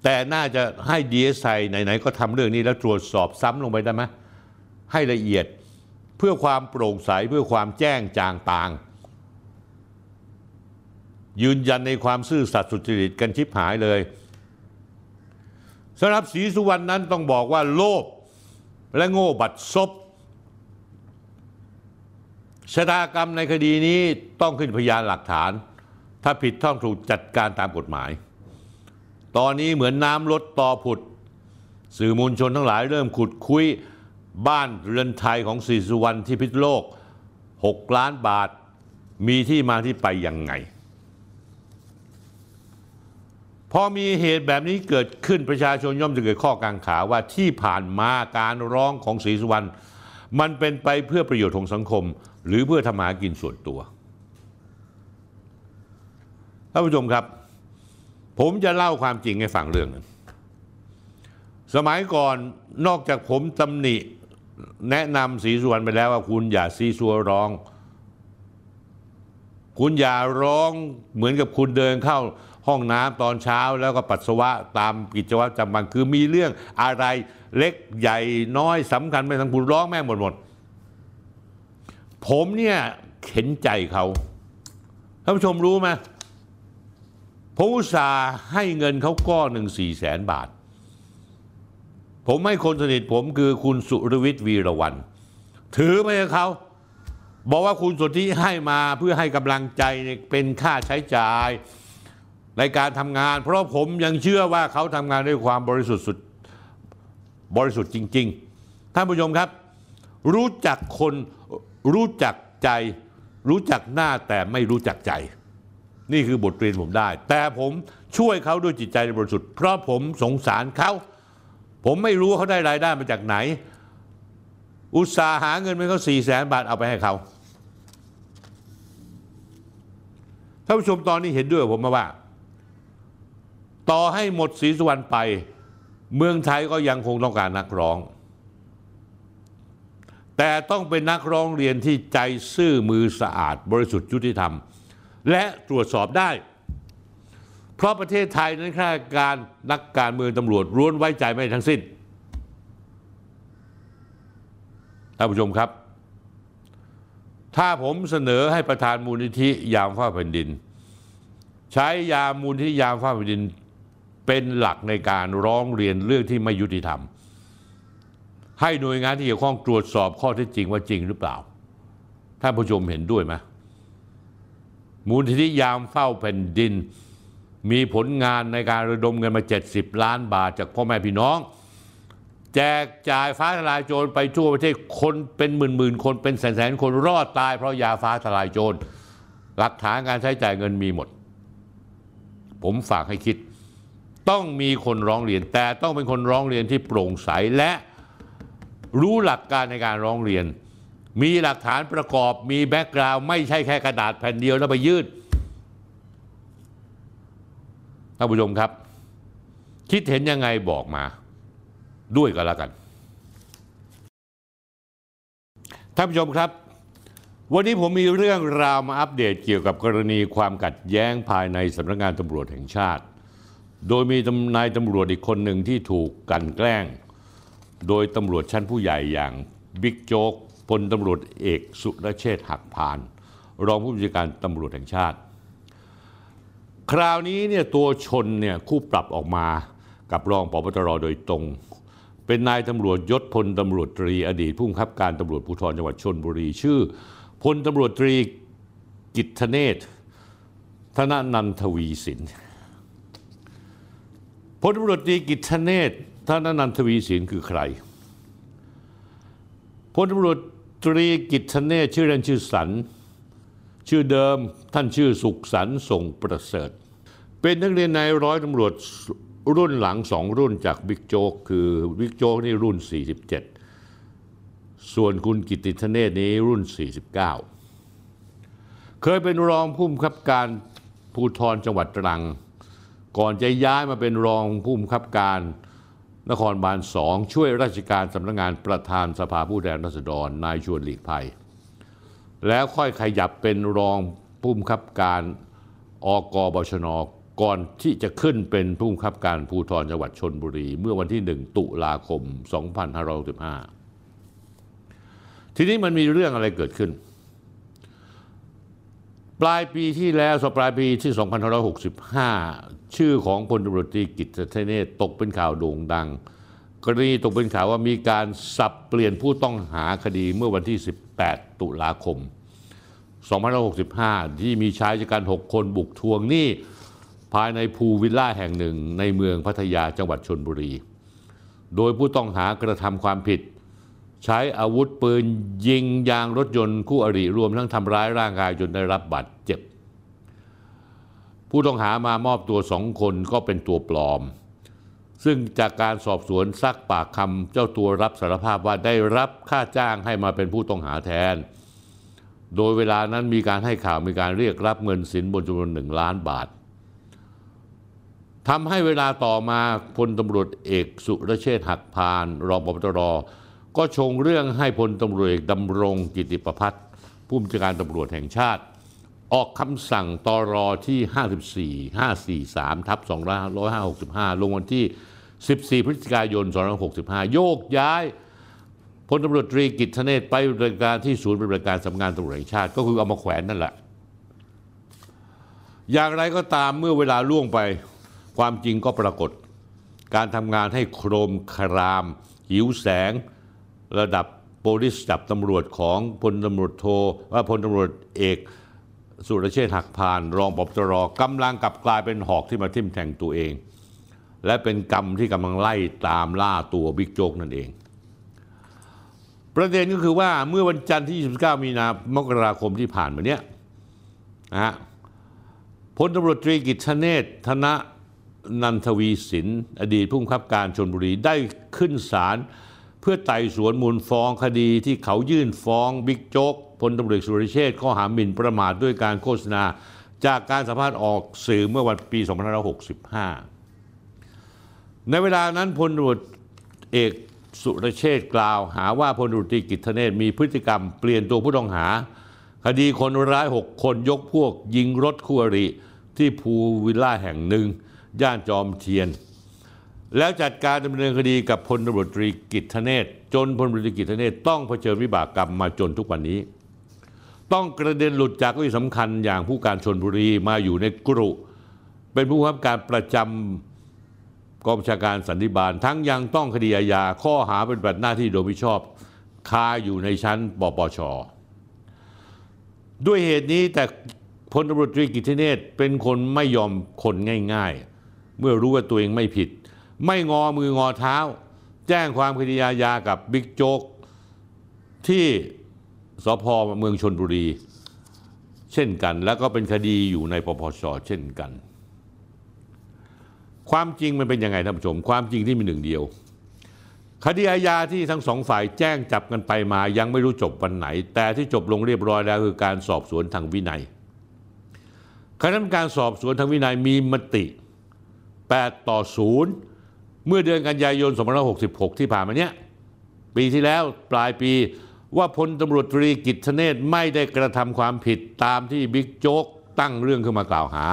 แต่น่าจะให้ดีเอสไอไหนๆก็ทำเรื่องนี้แล้วตรวจสอบซ้ำลงไปได้ไหมให้ละเอียดเพื่อความโปร่งใสเพื่อความแจ้งจางต่าง ยืนยันในความซื่อสัตย์สุจริตกันชิบหายเลยสำหรับศรีสุวรรณนั้นต้องบอกว่าโลภและโง่บัดซบชะตากรรมในคดีนี้ต้องขึ้นพยานหลักฐาน ถ้าผิดต้องถูกจัดการตามกฎหมาย ตอนนี้เหมือนน้ำลดต่อผุด สื่อมวลชนทั้งหลายเริ่มขุดคุยบ้านเรือนไทยของศรีสุวรรณที่พิษโลก 6 ล้านบาทมีที่มาที่ไปยังไง พอมีเหตุแบบนี้เกิดขึ้นประชาชนย่อมจะเกิดข้อกังขาว่าที่ผ่านมาการร้องของศรีสุวรรณมันเป็นไปเพื่อประโยชน์ของสังคม หรือเพื่อทำหากินส่วนตัวท่านผู้ชมครับ ผมจะเล่าความจริงให้ฟังเรื่องหนึงสมัยก่อนนอกจากผมตำหนิ แนะนำศรีสวรรณไปแล้วว่าคุณอย่าซีซัวร้อง คุณอย่าร้องเหมือนกับคุณเดินเข้าห้องน้ำตอนเช้าแล้วก็ปัสสาวะตามกิจวัตรจำวันคือมีเรื่องอะไรเล็กใหญ่น้อยสำคัญไม่สำคัญคุณร้องแม่งหมดหมด ผมเนี่ยเข็นใจเขาท่านผู้ชมรู้ไหม ผมอุตส่าห์ให้เงินเขาก้อนหนึ่งสี่แสนบาท ผมให้คนสนิทผมคือคุณสุรวิทย์วีระวัน ถือไปให้เขา บอกว่าคุณสนที่ให้มาเพื่อให้กำลังใจเนี่ยเป็นค่าใช้จ่ายในการทำงาน เพราะผมยังเชื่อว่าเขาทำงานด้วยความบริสุทธิ์สุดบริสุทธิ์จริง ๆ ท่านผู้ชมครับ รู้จักคนรู้จักใจ รู้จักหน้าแต่ไม่รู้จักใจ นี่คือบทเรียนผมได้ แต่ผมช่วยเขาด้วยจิตใจบริสุทธิ์เพราะผมสงสารเขาผมไม่รู้เขาได้รายได้มาจากไหน อุตสาห์หาเงินไปเขาสี่แสนบาทเอาไปให้เขาท่านผู้ชมตอนนี้เห็นด้วยผมมาว่า ต่อให้หมดศรีสุวรรณไป เมืองไทยก็ยังคงต้องการนักร้อง แต่ต้องเป็นนักร้องเรียนที่ใจซื่อมือสะอาด บริสุทธิ์ยุติธรรม และตรวจสอบได้ เพราะประเทศไทยนั้นข้าราชการนักการเมืองตำรวจร้วนไว้ใจไม่ทั้งสิ้นท่านผู้ชมครับ ถ้าผมเสนอให้ประธานมูลนิธิยามฟ้าแผ่นดิน ใช้ยามมูลนิธิยามฟ้าแผ่นดินเป็นหลักในการร้องเรียนเรื่องที่ไม่ยุติธรรม ให้หน่วยงานที่เกี่ยวข้องตรวจสอบข้อเท็จจริงว่าจริงหรือเปล่า ท่านผู้ชมเห็นด้วยไหม มูลนิธิยามเฝ้าแผ่นดิน มีผลงานในการระดมเงินมา 70 ล้านบาทจากพ่อแม่พี่น้อง แจกจ่ายฟ้าทลายโจรไปทั่วประเทศคนเป็นหมื่นหมื่นๆคนเป็นแสนแสนๆคนรอดตายเพราะยาฟ้าทลายโจรหลักฐานการใช้จ่ายเงินมีหมด ผมฝากให้คิด ต้องมีคนร้องเรียน แต่ต้องเป็นคนร้องเรียนที่โปร่งใสและรู้หลักการในการร้องเรียน มีหลักฐานประกอบมีแบ็กกราวด์ไม่ใช่แค่กระดาษแผ่นเดียวแล้วไปยื่นท่านผู้ชมครับ คิดเห็นยังไงบอกมา ด้วยกันแล้วกันท่านผู้ชมครับ วันนี้ผมมีเรื่องราวมาอัปเดตเกี่ยวกับกรณีความขัดแย้งภายในสำนักงานตำรวจแห่งชาติ โดยมีนายตำรวจอีกคนหนึ่งที่ถูกกันแกล้ง โดยตำรวจชั้นผู้ใหญ่อย่างบิ๊กโจ๊ก พลตำรวจเอกสุรเชษฐ์หักพาน รองผู้บัญชาการตำรวจแห่งชาติ คราวนี้เนี่ยตัวชนเนี่ยคู่ปรับออกมากับรองปปตรโดยตรง เป็นนายตำรวจยศพลตำรวจตรี อดีตผู้บังคับการตำรวจภูธรจังหวัดชนบุรี ชื่อพลตำรวจตรีกิตเนศธนนันทวีสินพลตำรวจตรีกิตเนศธนนันทวีสินคือใครพลตำรวจ ตรีกิตเนศชื่อเล่นชื่อสัน ชื่อเดิมท่านชื่อสุขสันส่งประเสริฐ เป็นนักเรียนนายร้อยตำรวจรุ่นหลังสองรุ่นจากบิ๊กโจ๊กคือบิ๊กโจ๊กนี่รุ่น 47 ส่วนคุณกิตติธเนศนี้รุ่น 49 เคยเป็นรองผู้บังคับการภูธรจังหวัดตรัง ก่อนจะย้ายมาเป็นรองผู้บังคับการ นครบาลสองช่วยราชการสำนักงานประธานสภาผู้แทนราษฎรนายชวนหลีกภัย แล้วค่อยขยับเป็นรองผู้บังคับการอกบชนก่อนที่จะขึ้นเป็นผู้บังคับการภูธรจังหวัดชนบุรี เมื่อวันที่ 1 ตุลาคม 2565ทีนี้มันมีเรื่องอะไรเกิดขึ้น ปลายปีที่แล้วสปลายปีที่ 2565 ชื่อของพลตำรวจตรีกิตติเนศตกเป็นข่าวโด่งดัง กรณีตกเป็นข่าวว่ามีการสับเปลี่ยนผู้ต้องหาคดีเมื่อวันที่ 18 ตุลาคม 2565 ที่มีชายชะกัน 6 คนบุกทวงหนี้ภายในภูวิลล่าแห่งหนึ่งในเมืองพัทยาจังหวัดชนบุรี โดยผู้ต้องหากระทำความผิด ใช้อาวุธปืนยิงยางรถยนต์คู่อริรวมทั้งทำร้ายร่างกายจนได้รับบาดเจ็บ ผู้ต้องหามามอบตัวสองคนก็เป็นตัวปลอม ซึ่งจากการสอบสวนซักปากคำเจ้าตัวรับสารภาพว่าได้รับค่าจ้างให้มาเป็นผู้ต้องหาแทน โดยเวลานั้นมีการให้ข่าวมีการเรียกรับเงินสินบนจำนวนหนึ่งล้านบาททำให้เวลาต่อมาพลตำรวจเอกสุรเชษฐ์หักพาน รองปปตร ก็ชงเรื่องให้พลตำรวจเอกดำรงกิติประพัฒน์ผู้บัญชาการตำรวจแห่งชาติ ออกคำสั่งตรที่ 54 543ทับ2565 ลงวันที่ 14 พฤศจิกายน 2565 โยกย้ายพลตำรวจตรีกิตเนศไปบริการที่ศูนย์ปฏิบัติการสำนักงานตำรวจแห่งชาติ ก็คือเอามาแขวนนั่นแหละ อย่างไรก็ตามเมื่อเวลาล่วงไปความจริงก็ปรากฏ การทำงานให้โครมคราม หิวแสง ระดับโปลิสจับตำรวจของพลตำรวจโทว่าพลตำรวจเอกสุรเชษฐ์หักพาน รองปปตรกำลังกลับกลายเป็นหอกที่มาทิ่มแทงตัวเอง และเป็นกรรมที่กำลังไล่ตามล่าตัวบิ๊กโจ๊กนั่นเอง ประเด็นก็คือว่าเมื่อวันจันทร์ที่ 29 มีนามกราคมที่ผ่านมาเนี้ยนะฮะพลตำรวจตรีกิตเนศธนะนันทวีสิน อดีตผู้บังคับการชนบุรีได้ขึ้นศาล พื่อไต่สวนมูลฟ้องคดีที่เขายื่นฟ้องบิ๊กโจ๊กพลตำรวจสุริเชษฐ์ข้อหาหมิ่นประมาทด้วยการโฆษณา จากการสัมภาษณ์ออกสื่อเมื่อวันปี 2565 ในเวลานั้นพลตำรวจเอกสุรเชษ์กล่าวหาว่าพลตำรวจตรีกิตเนศมีพฤติกรรมเปลี่ยนตัวผู้ต้องหา คดีคนร้าย 6 คนยกพวกยิงรถคู่อริที่ภูวิลล่าแห่งหนึ่ง ย่านจอมเทียน แล้วจัดการดำเนินคดีกับพลตำรวจตรีกิตเนศจนพลตำรวจตรีกิตเนศต้องเผชิญวิบากกรรมมาจนทุกวันนี้ ต้องกระเด็นหลุดจากเก้าอี้สำคัญอย่างผู้การชนบุรีมาอยู่ในกรุ เป็นผู้บังคับการประจำกองบัญชาการสันติบาล ทั้งยังต้องคดีอาญาข้อหาเป็นปฏิบัติหน้าที่โดยมิชอบคาอยู่ในชั้นปปชด้วยเหตุนี้แต่พลตำรวจตรีกิตเนศเป็นคนไม่ยอมคนง่าย ๆ เมื่อรู้ว่าตัวเองไม่ผิด ไม่งอมืองอเท้า แจ้งความคดีอาญากับบิ๊กโจ๊กที่สพเมืองชนบุรี เช่นกัน แล้วก็เป็นคดีอยู่ในปปชเช่นกัน ความจริงมันเป็นยังไงท่านผู้ชม ความจริงที่มีหนึ่งเดียว คดีอาญาที่ทั้งสองฝ่ายแจ้งจับกันไปมายังไม่รู้จบวันไหน แต่ที่จบลงเรียบร้อยแล้วคือการสอบสวนทางวินัยคณะกรรมการสอบสวนทางวินัยมีมติ 8 ต่อ 0 เมื่อเดือนกันยายน 2566 ที่ผ่านมาเนี้ยปีที่แล้วปลายปีว่าพลตำรวจตรีกิตเนศไม่ได้กระทำความผิดตามที่บิ๊กโจ๊กตั้งเรื่องขึ้นมากล่าวหา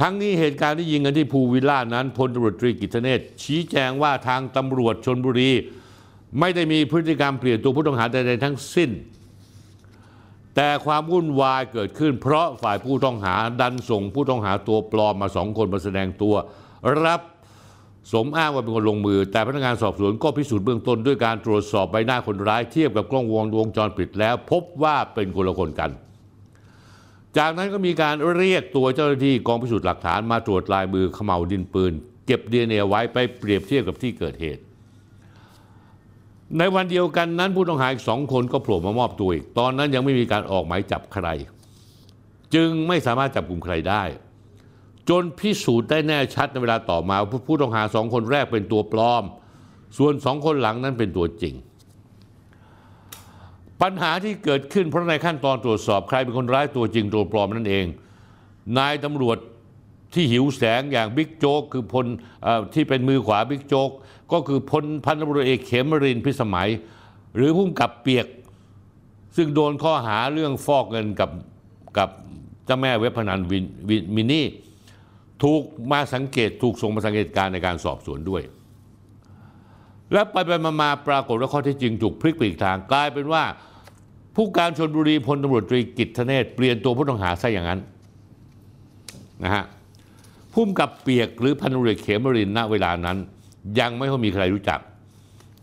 ทั้งนี้เหตุการณ์ที่ยิงกันที่ภูวิลล่านั้นพลตำรวจตรีกิตเนศชี้แจงว่าทางตำรวจชนบุรี ไม่ได้มีพฤติกรรมเปลี่ยนตัวผู้ต้องหาใดๆทั้งสิ้น แต่ความวุ่นวายเกิดขึ้น เพราะฝ่ายผู้ต้องหาดันส่งผู้ต้องหาตัวปลอมมาสองคนมาแสดงตัว รับ สมอ้างว่าเป็นคนลงมือ แต่พนักงานสอบสวนก็พิสูจน์เบื้องต้นด้วยการตรวจสอบใบหน้าคนร้ายเทียบกับกล้องวงจรปิดแล้ว พบว่าเป็นคนละคนกัน จากนั้นก็มีการเรียกตัวเจ้าหน้าที่กองพิสูจน์หลักฐานมาตรวจลายมือเขม่าวดินปืน เก็บดีเอ็นเอไว้ไปเปรียบเทียบกับที่เกิดเหตุ ในวันเดียวกันนั้นผู้ต้องหาอีกสองคนก็โผล่มามอบตัวอีกตอนนั้นยังไม่มีการออกหมายจับใคร จึงไม่สามารถจับกลุ่มใครได้ จนพิสูจน์ได้แน่ชัดในเวลาต่อมาว่าผู้ต้องหาสองคนแรกเป็นตัวปลอม ส่วนสองคนหลังนั้นเป็นตัวจริง ปัญหาที่เกิดขึ้นเพราะในขั้นตอนตรวจสอบใครเป็นคนร้ายตัวจริงตัวปลอมนั่นเอง นายตำรวจที่หิวแสงอย่างบิ๊กโจ๊กคือพลอที่เป็นมือขวาบิ๊กโจ๊กก็คือพลพันตำรวจเอกเขมรินพิสมัย หรือพุ่มกับเปียก ซึ่งโดนข้อหาเรื่องฟอกเงินกับกับเจ้าแม่เว็บพนันวินวินมินี่ ถูกมาสังเกตถูกส่งมาสังเกตการในการสอบสวนด้วย และไปไปมามาปรากฏว่าข้อเที่จริงถูกพลิกไปอีกทางกลายเป็นว่า ผู้การชนบุรีพลตำรวจตรีกิตเนศเปลี่ยนตัวผู้ต้องหาซะอย่างนั้นนะฮะพุ่มกับเปียกหรือพันตำรวจเขมรินณเวลานั้น ยังไม่ค่อยมีใครรู้จัก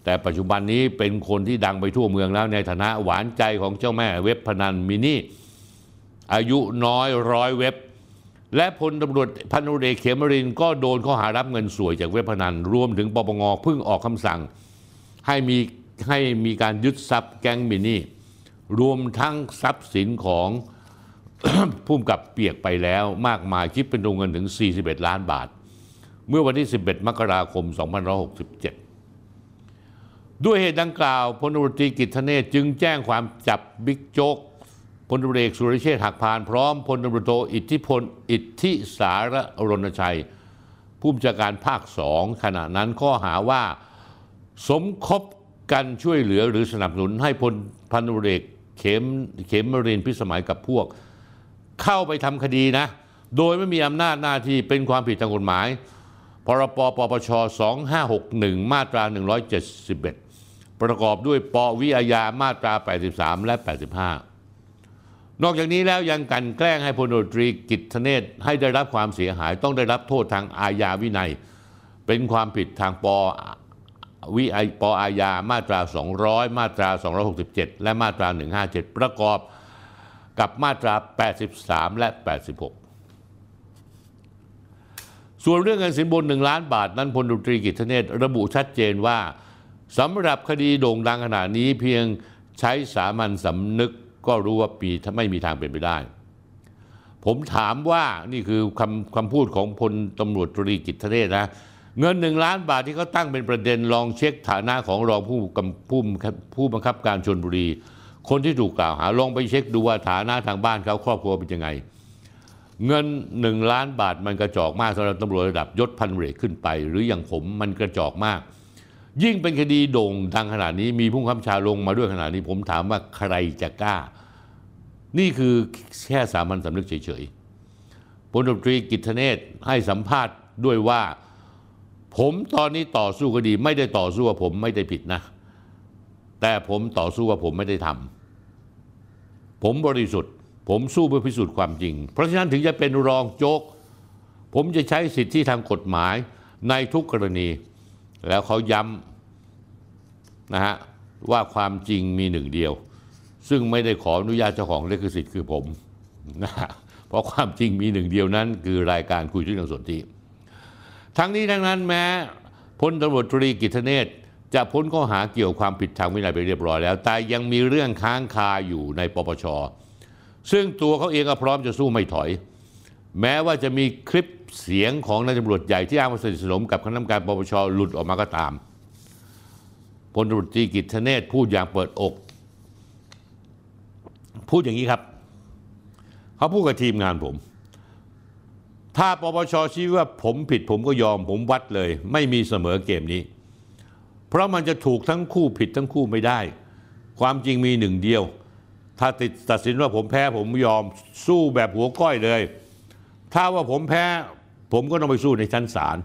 แต่ปัจจุบันนี้เป็นคนที่ดังไปทั่วเมืองแล้วในฐานะหวานใจของเจ้าแม่เว็บพนันมินี่อายุน้อยร้อยเว็บ และพลตำรวจพันตำรเอกเขมรินก็โดนข้อหารับเงินสวยจากเว็บพนันรวมถึงปปงเพิ่งออกคำสั่ง ให้มีให้มีการยึดทรัพย์แก๊งมินนี่ รวมทั้งทรัพย์สินของพุ่มกับเปียกไปแล้วมากมายคิดเป็นวงเงินถึง 41 ล้านบาท เมื่อวันที่ 11 มกราคม 2567 ด้วยเหตุดังกล่าวพลตรีกิตทเนศจึงแจ้งความจับบิ๊กโจ๊ก พลตำรวจเอกสุรเชษฐ์หักพาลพร้อมพลตำรวจโทอิทธิพลอิทธิสารรณชัย ผู้บัญชาการภาคสองขณะนั้นข้อหาว่า สมคบกันช่วยเหลือหรือสนับสนุนให้พลพันตำรวจเอกเขมเขมมรินพิสมัยกับพวก เข้าไปทำคดีนะ โดยไม่มีอำนาจหน้าที่เป็นความผิดทางกฎหมายพรปปปช 2561 มาตรา 171 ประกอบด้วยปวิอาญามาตรา 83 และ 85 นอกจากนี้แล้วยังกันแกล้งให้พลตำรวจตรีกิตเนศให้ได้รับความเสียหายต้องได้รับโทษทางอาญาวินัย เป็นความผิดทางปวิไอปอาญามาตรา 200 มาตรา 267 และมาตรา 157 ประกอบกับมาตรา 83 และ 86 ส่วนเรื่องเงินสินบนหนึ่งล้านบาทนั้นพลดนตรีกิจเนศระบุชัดเจนว่าสำหรับคดีโด่งดังขนาดนี้เพียงใช้สามัญสำนึก ก็รู้ว่าปีถ้าไม่มีทางเป็นไปได้ ผมถามว่านี่คือคำคำพูดของพลตำรวจตรีกิจเนศนะ เงินหนึ่งล้านบาทที่เขาตั้งเป็นประเด็นลองเช็คฐานะของรองผู้กำผู้ผู้บังคับการชนบุรี คนที่ถูกกล่าวหาลองไปเช็คดูว่าฐานะทางบ้านเขาครอบครัวเป็นยังไง เงินหนึ่งล้านบาทมันกระจอกมากสำหรับตำรวจระดับยศพันเรกขึ้นไป หรืออย่างผมมันกระจอกมาก ยิ่งเป็นคดีโด่งดังขนาดนี้มีผู้คำชาลงมาด้วยขนาดนี้ ผมถามว่าใครจะกล้า นี่คือแค่สามัญสำนึกเฉยๆพลตรีกิตเนศให้สัมภาษณ์ด้วยว่า ผมตอนนี้ต่อสู้คดี ไม่ได้ต่อสู้ว่าผมไม่ได้ผิดนะ แต่ผมต่อสู้ว่าผมไม่ได้ทำผมบริสุทธิ์ ผมสู้เพื่อพิสูจน์ความจริง เพราะฉะนั้นถึงจะเป็นรองโจ๊กผมจะใช้สิทธิทางกฎหมายในทุกกรณี แล้วเขาย้ำนะฮะว่าความจริงมีหนึ่งเดียว ซึ่งไม่ได้ขออนุญาตเจ้าของลิขสิทธิ์คือผมนะฮะเพราะความจริงมีหนึ่งเดียวนั้น คือรายการคุยเรื่องส่วนที่ทั้งนี้ทั้งนั้นแม้พลตำรวจตรีกิตเนศจะพ้นข้อหาเกี่ยวความผิดทางวินัยไปเรียบร้อยแล้ว แต่ยังมีเรื่องค้างคาอยู่ในปปช ซึ่งตัวเขาเองก็พร้อมจะสู้ไม่ถอย แม้ว่าจะมีคลิปเสียงของนายตำรวจใหญ่ที่อ้างว่าสนิทสนมกับคณะกรรมการปปชหลุดออกมาก็ตามพลตำรวจตรีกิตเนศพูดอย่างเปิดอก พูดอย่างนี้ครับ เขาพูดกับทีมงานผม ถ้าปปชชี้ว่าผมผิดผมก็ยอมผมวัดเลย ไม่มีเสมอเกมนี้ เพราะมันจะถูกทั้งคู่ผิดทั้งคู่ไม่ได้ ความจริงมีหนึ่งเดียว ถ้าติดตัดสินว่าผมแพ้ผมยอมสู้แบบหัวก้อยเลย ถ้าว่าผมแพ้ ผมก็ต้องไปสู้ในชั้นศาล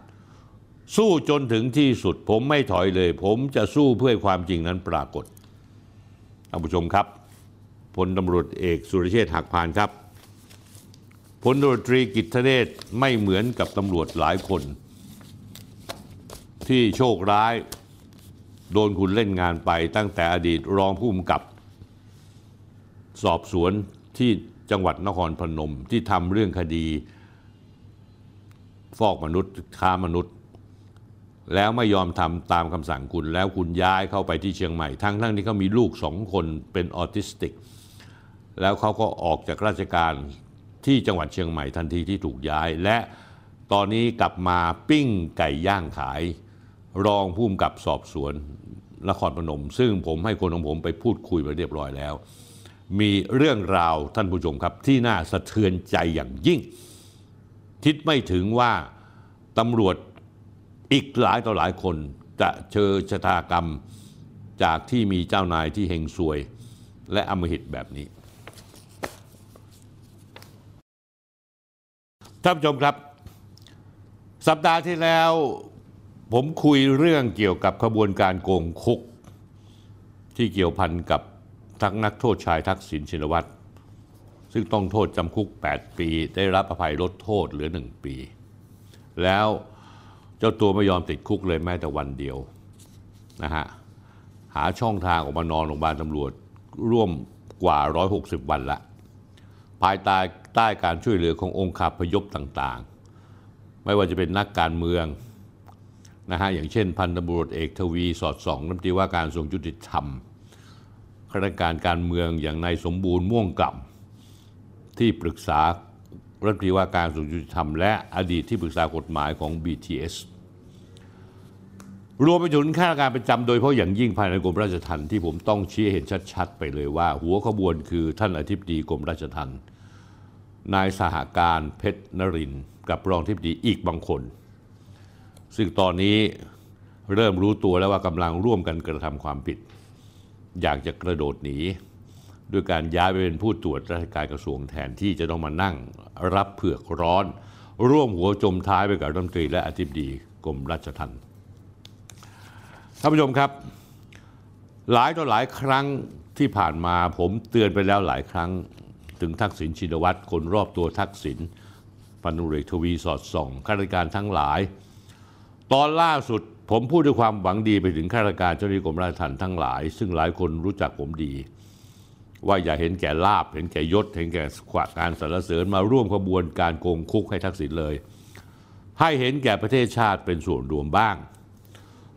สู้จนถึงที่สุด ผมไม่ถอยเลย ผมจะสู้เพื่อความจริงนั้นปรากฏท่านผู้ชมครับพลตำรวจเอกสุรเชษฐ์หักพานครับพลตำรวจตรีกิตเนศไม่เหมือนกับตำรวจหลายคน ที่โชคร้าย โดนคุณเล่นงานไปตั้งแต่อดีตรองผู้กำกับ สอบสวนที่จังหวัดนครพนมที่ทำเรื่องคดี ฟอกมนุษย์ค้ามนุษย์ แล้วไม่ยอมทำตามคำสั่งคุณ แล้วคุณย้ายเข้าไปที่เชียงใหม่ ทั้งทั้งที่เขามีลูกสองคนเป็นออทิสติก แล้วเขาก็ออกจากราชการที่จังหวัดเชียงใหม่ทันทีที่ถูกย้าย และตอนนี้กลับมาปิ้งไก่ย่างขาย รองผู้กำกับสอบสวนนครพนม ซึ่งผมให้คนของผมไปพูดคุยไปเรียบร้อยแล้ว มีเรื่องราวท่านผู้ชมครับที่น่าสะเทือนใจอย่างยิ่ง คิดไม่ถึงว่าตำรวจอีกหลายต่อหลายคนจะเจอชะตากรรมจากที่มีเจ้านายที่เฮงซวย และอำมหิตแบบนี้ ท่านผู้ชมครับ สัปดาห์ที่แล้ว ผมคุยเรื่องเกี่ยวกับขบวนการโกงคุก ที่เกี่ยวพันกับทั้งนักโทษชายทักษิณชินวัตร ซึ่งต้องโทษจำคุก 8 ปี ได้รับอภัยลดโทษเหลือ 1 ปี แล้วเจ้าตัวไม่ยอมติดคุกเลยแม้แต่วันเดียวนะฮะหาช่องทางออกมานอนโรงพยาบาลตำรวจร่วมกว่า 160 วันละ ภายใต้ใต้การช่วยเหลือขององค์คาพยพต่างๆ ไม่ว่าจะเป็นนักการเมืองนะฮะอย่างเช่น พันตำรวจเอกทวีสอดส่องน้ำตรีว่าการทรงยุติธรรมข้าราชการการเมืองอย่างนายสมบูรณ์ม่วงกล่ำ ที่ปรึกษารัฐมนตรีว่าการกระทรวงยุติธรรม และอดีตที่ปรึกษากฎหมายของ BTS รวมไปถึงข้าราชการประจำโดยเฉพาะอย่างยิ่งภายในกรมราชทัณฑ์ที่ผมต้องชี้เห็นชัดๆ ไปเลยว่า หัวขบวนคือท่านอธิบดีกรมราชทัณฑ์นายสหการเพชรนรินทร์กับรองอธิบดีอีกบางคน ซึ่งตอนนี้เริ่มรู้ตัวแล้วว่ากำลังร่วมกันกระทำความผิด อยากจะกระโดดหนี ด้วยการย้ายไปเป็นผู้ตรวจราชการกระทรวงแทนที่จะต้องมานั่งรับเผือกร้อน ร่วมหัวจมท้ายไปกับรัฐมนตรีและอธิบดีกรมราชทัณฑ์ท่านผู้ชมครับ หลายต่อหลายครั้งที่ผ่านมาผมเตือนไปแล้วหลายครั้ง ถึงทักษิณชินวัตรคนรอบตัวทักษิณพันธุเรกทวีสอดส่องข้าราชการทั้งหลาย ตอนล่าสุดผมพูดด้วยความหวังดีไปถึงข้าราชการเจ้าหน้าที่กรมราชทัณฑ์ทั้งหลาย ซึ่งหลายคนรู้จักผมดี ว่าอย่าเห็นแก่ลาบ เห็นแก่ยศ เห็นแก่การสรรเสริญมาร่วมขบวนการโกงคุกให้ทักษิณเลย ให้เห็นแก่ประเทศชาติเป็นส่วนรวมบ้าง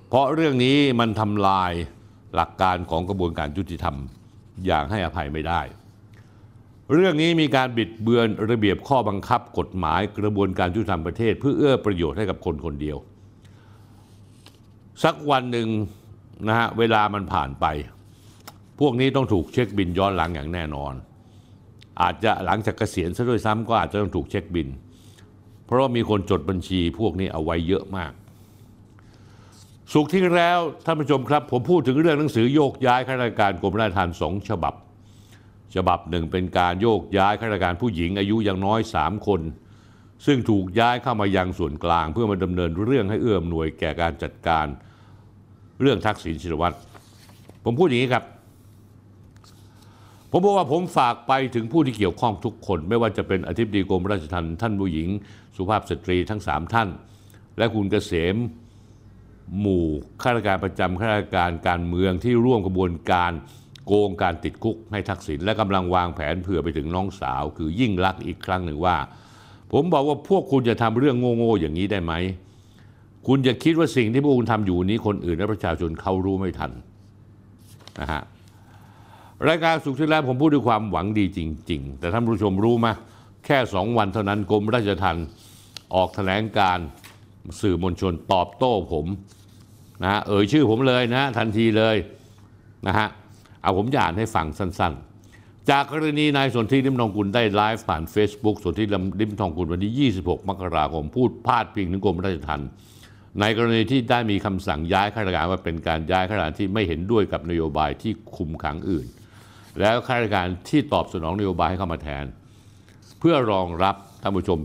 เพราะเรื่องนี้มันทำลายหลักการของกระบวนการยุติธรรมอย่างให้อภัยไม่ได้ เรื่องนี้มีการบิดเบือนระเบียบข้อบังคับกฎหมายกระบวนการยุติธรรมประเทศ เพื่อเอื้อประโยชน์ให้กับคนคนเดียว สักวันหนึ่งนะฮะเวลามันผ่านไป พวกนี้ต้องถูกเช็คบินย้อนหลังอย่างแน่นอน อาจจะหลังจากเกษียณซะด้วยซ้ำก็อาจจะต้องถูกเช็คบิน เพราะว่ามีคนจดบัญชีพวกนี้เอาไว้เยอะมาก สุขที่แล้วท่านผู้ชมครับ ผมพูดถึงเรื่องหนังสือโยกย้ายข้าราชการกรมราชทัณฑ์สองฉบับ ฉบับหนึ่งเป็นการโยกย้ายข้าราชการผู้หญิงอายุย่างน้อย 3 คน ซึ่งถูกย้ายเข้ามายังส่วนกลาง เพื่อมาดำเนินเรื่องให้เอื้อมหน่วยแก่การจัดการเรื่องทักษิณชินวัตรผมพูดอย่างนี้ครับ ผมบอกว่าผมฝากไปถึงผู้ที่เกี่ยวข้องทุกคน ไม่ว่าจะเป็นอธิบดีกรมราชทัณฑ์ท่านผู้หญิง สุภาพสตรีทั้งสามท่าน และคุณเกษมหมู่ข้าราชการประจำข้าราชการการเมืองที่ร่วมกระบวนการโกงการติดคุกให้ทักษิณและกำลังวางแผนเผื่อไปถึงน้องสาว คือยิ่งรักอีกครั้งหนึ่งว่า ผมบอกว่าพวกคุณจะทำเรื่องโง่ๆอย่างนี้ได้ไหมคุณจะคิดว่าสิ่งที่พวกคุณทำอยู่นี้คนอื่นและประชาชนเขารู้ไม่ทันนะฮะ รายการสุขที่แล้วผมพูดด้วยความหวังดีจริง ๆ แต่ท่านผู้ชมรู้ไหมแค่สองวันเท่านั้นกรมราชทัณฑ์ออกแถลงการสื่อมวลชนตอบโต้ผมนะฮะเอ่ยชื่อผมเลยนะทันทีเลยนะฮะเอาผมจะอ่านให้ฟังสั้นๆ จากกรณีนายสนธิริมทองกุลได้ไลฟ์ผ่าน Facebook สนธิริมทองกุลวันที่ 26 มกราคมพูดพาดพิงถึงกรมราชทัณฑ์ในกรณีที่ได้มีคำสั่งย้ายข้าราชการว่าเป็นการย้ายข้าราชการที่ไม่เห็นด้วยกับนโยบายที่คุมขังอื่น แล้วข้าราชการที่ตอบสนองนโยบายให้เข้ามาแทน เพื่อรองรับท่านผู้ชม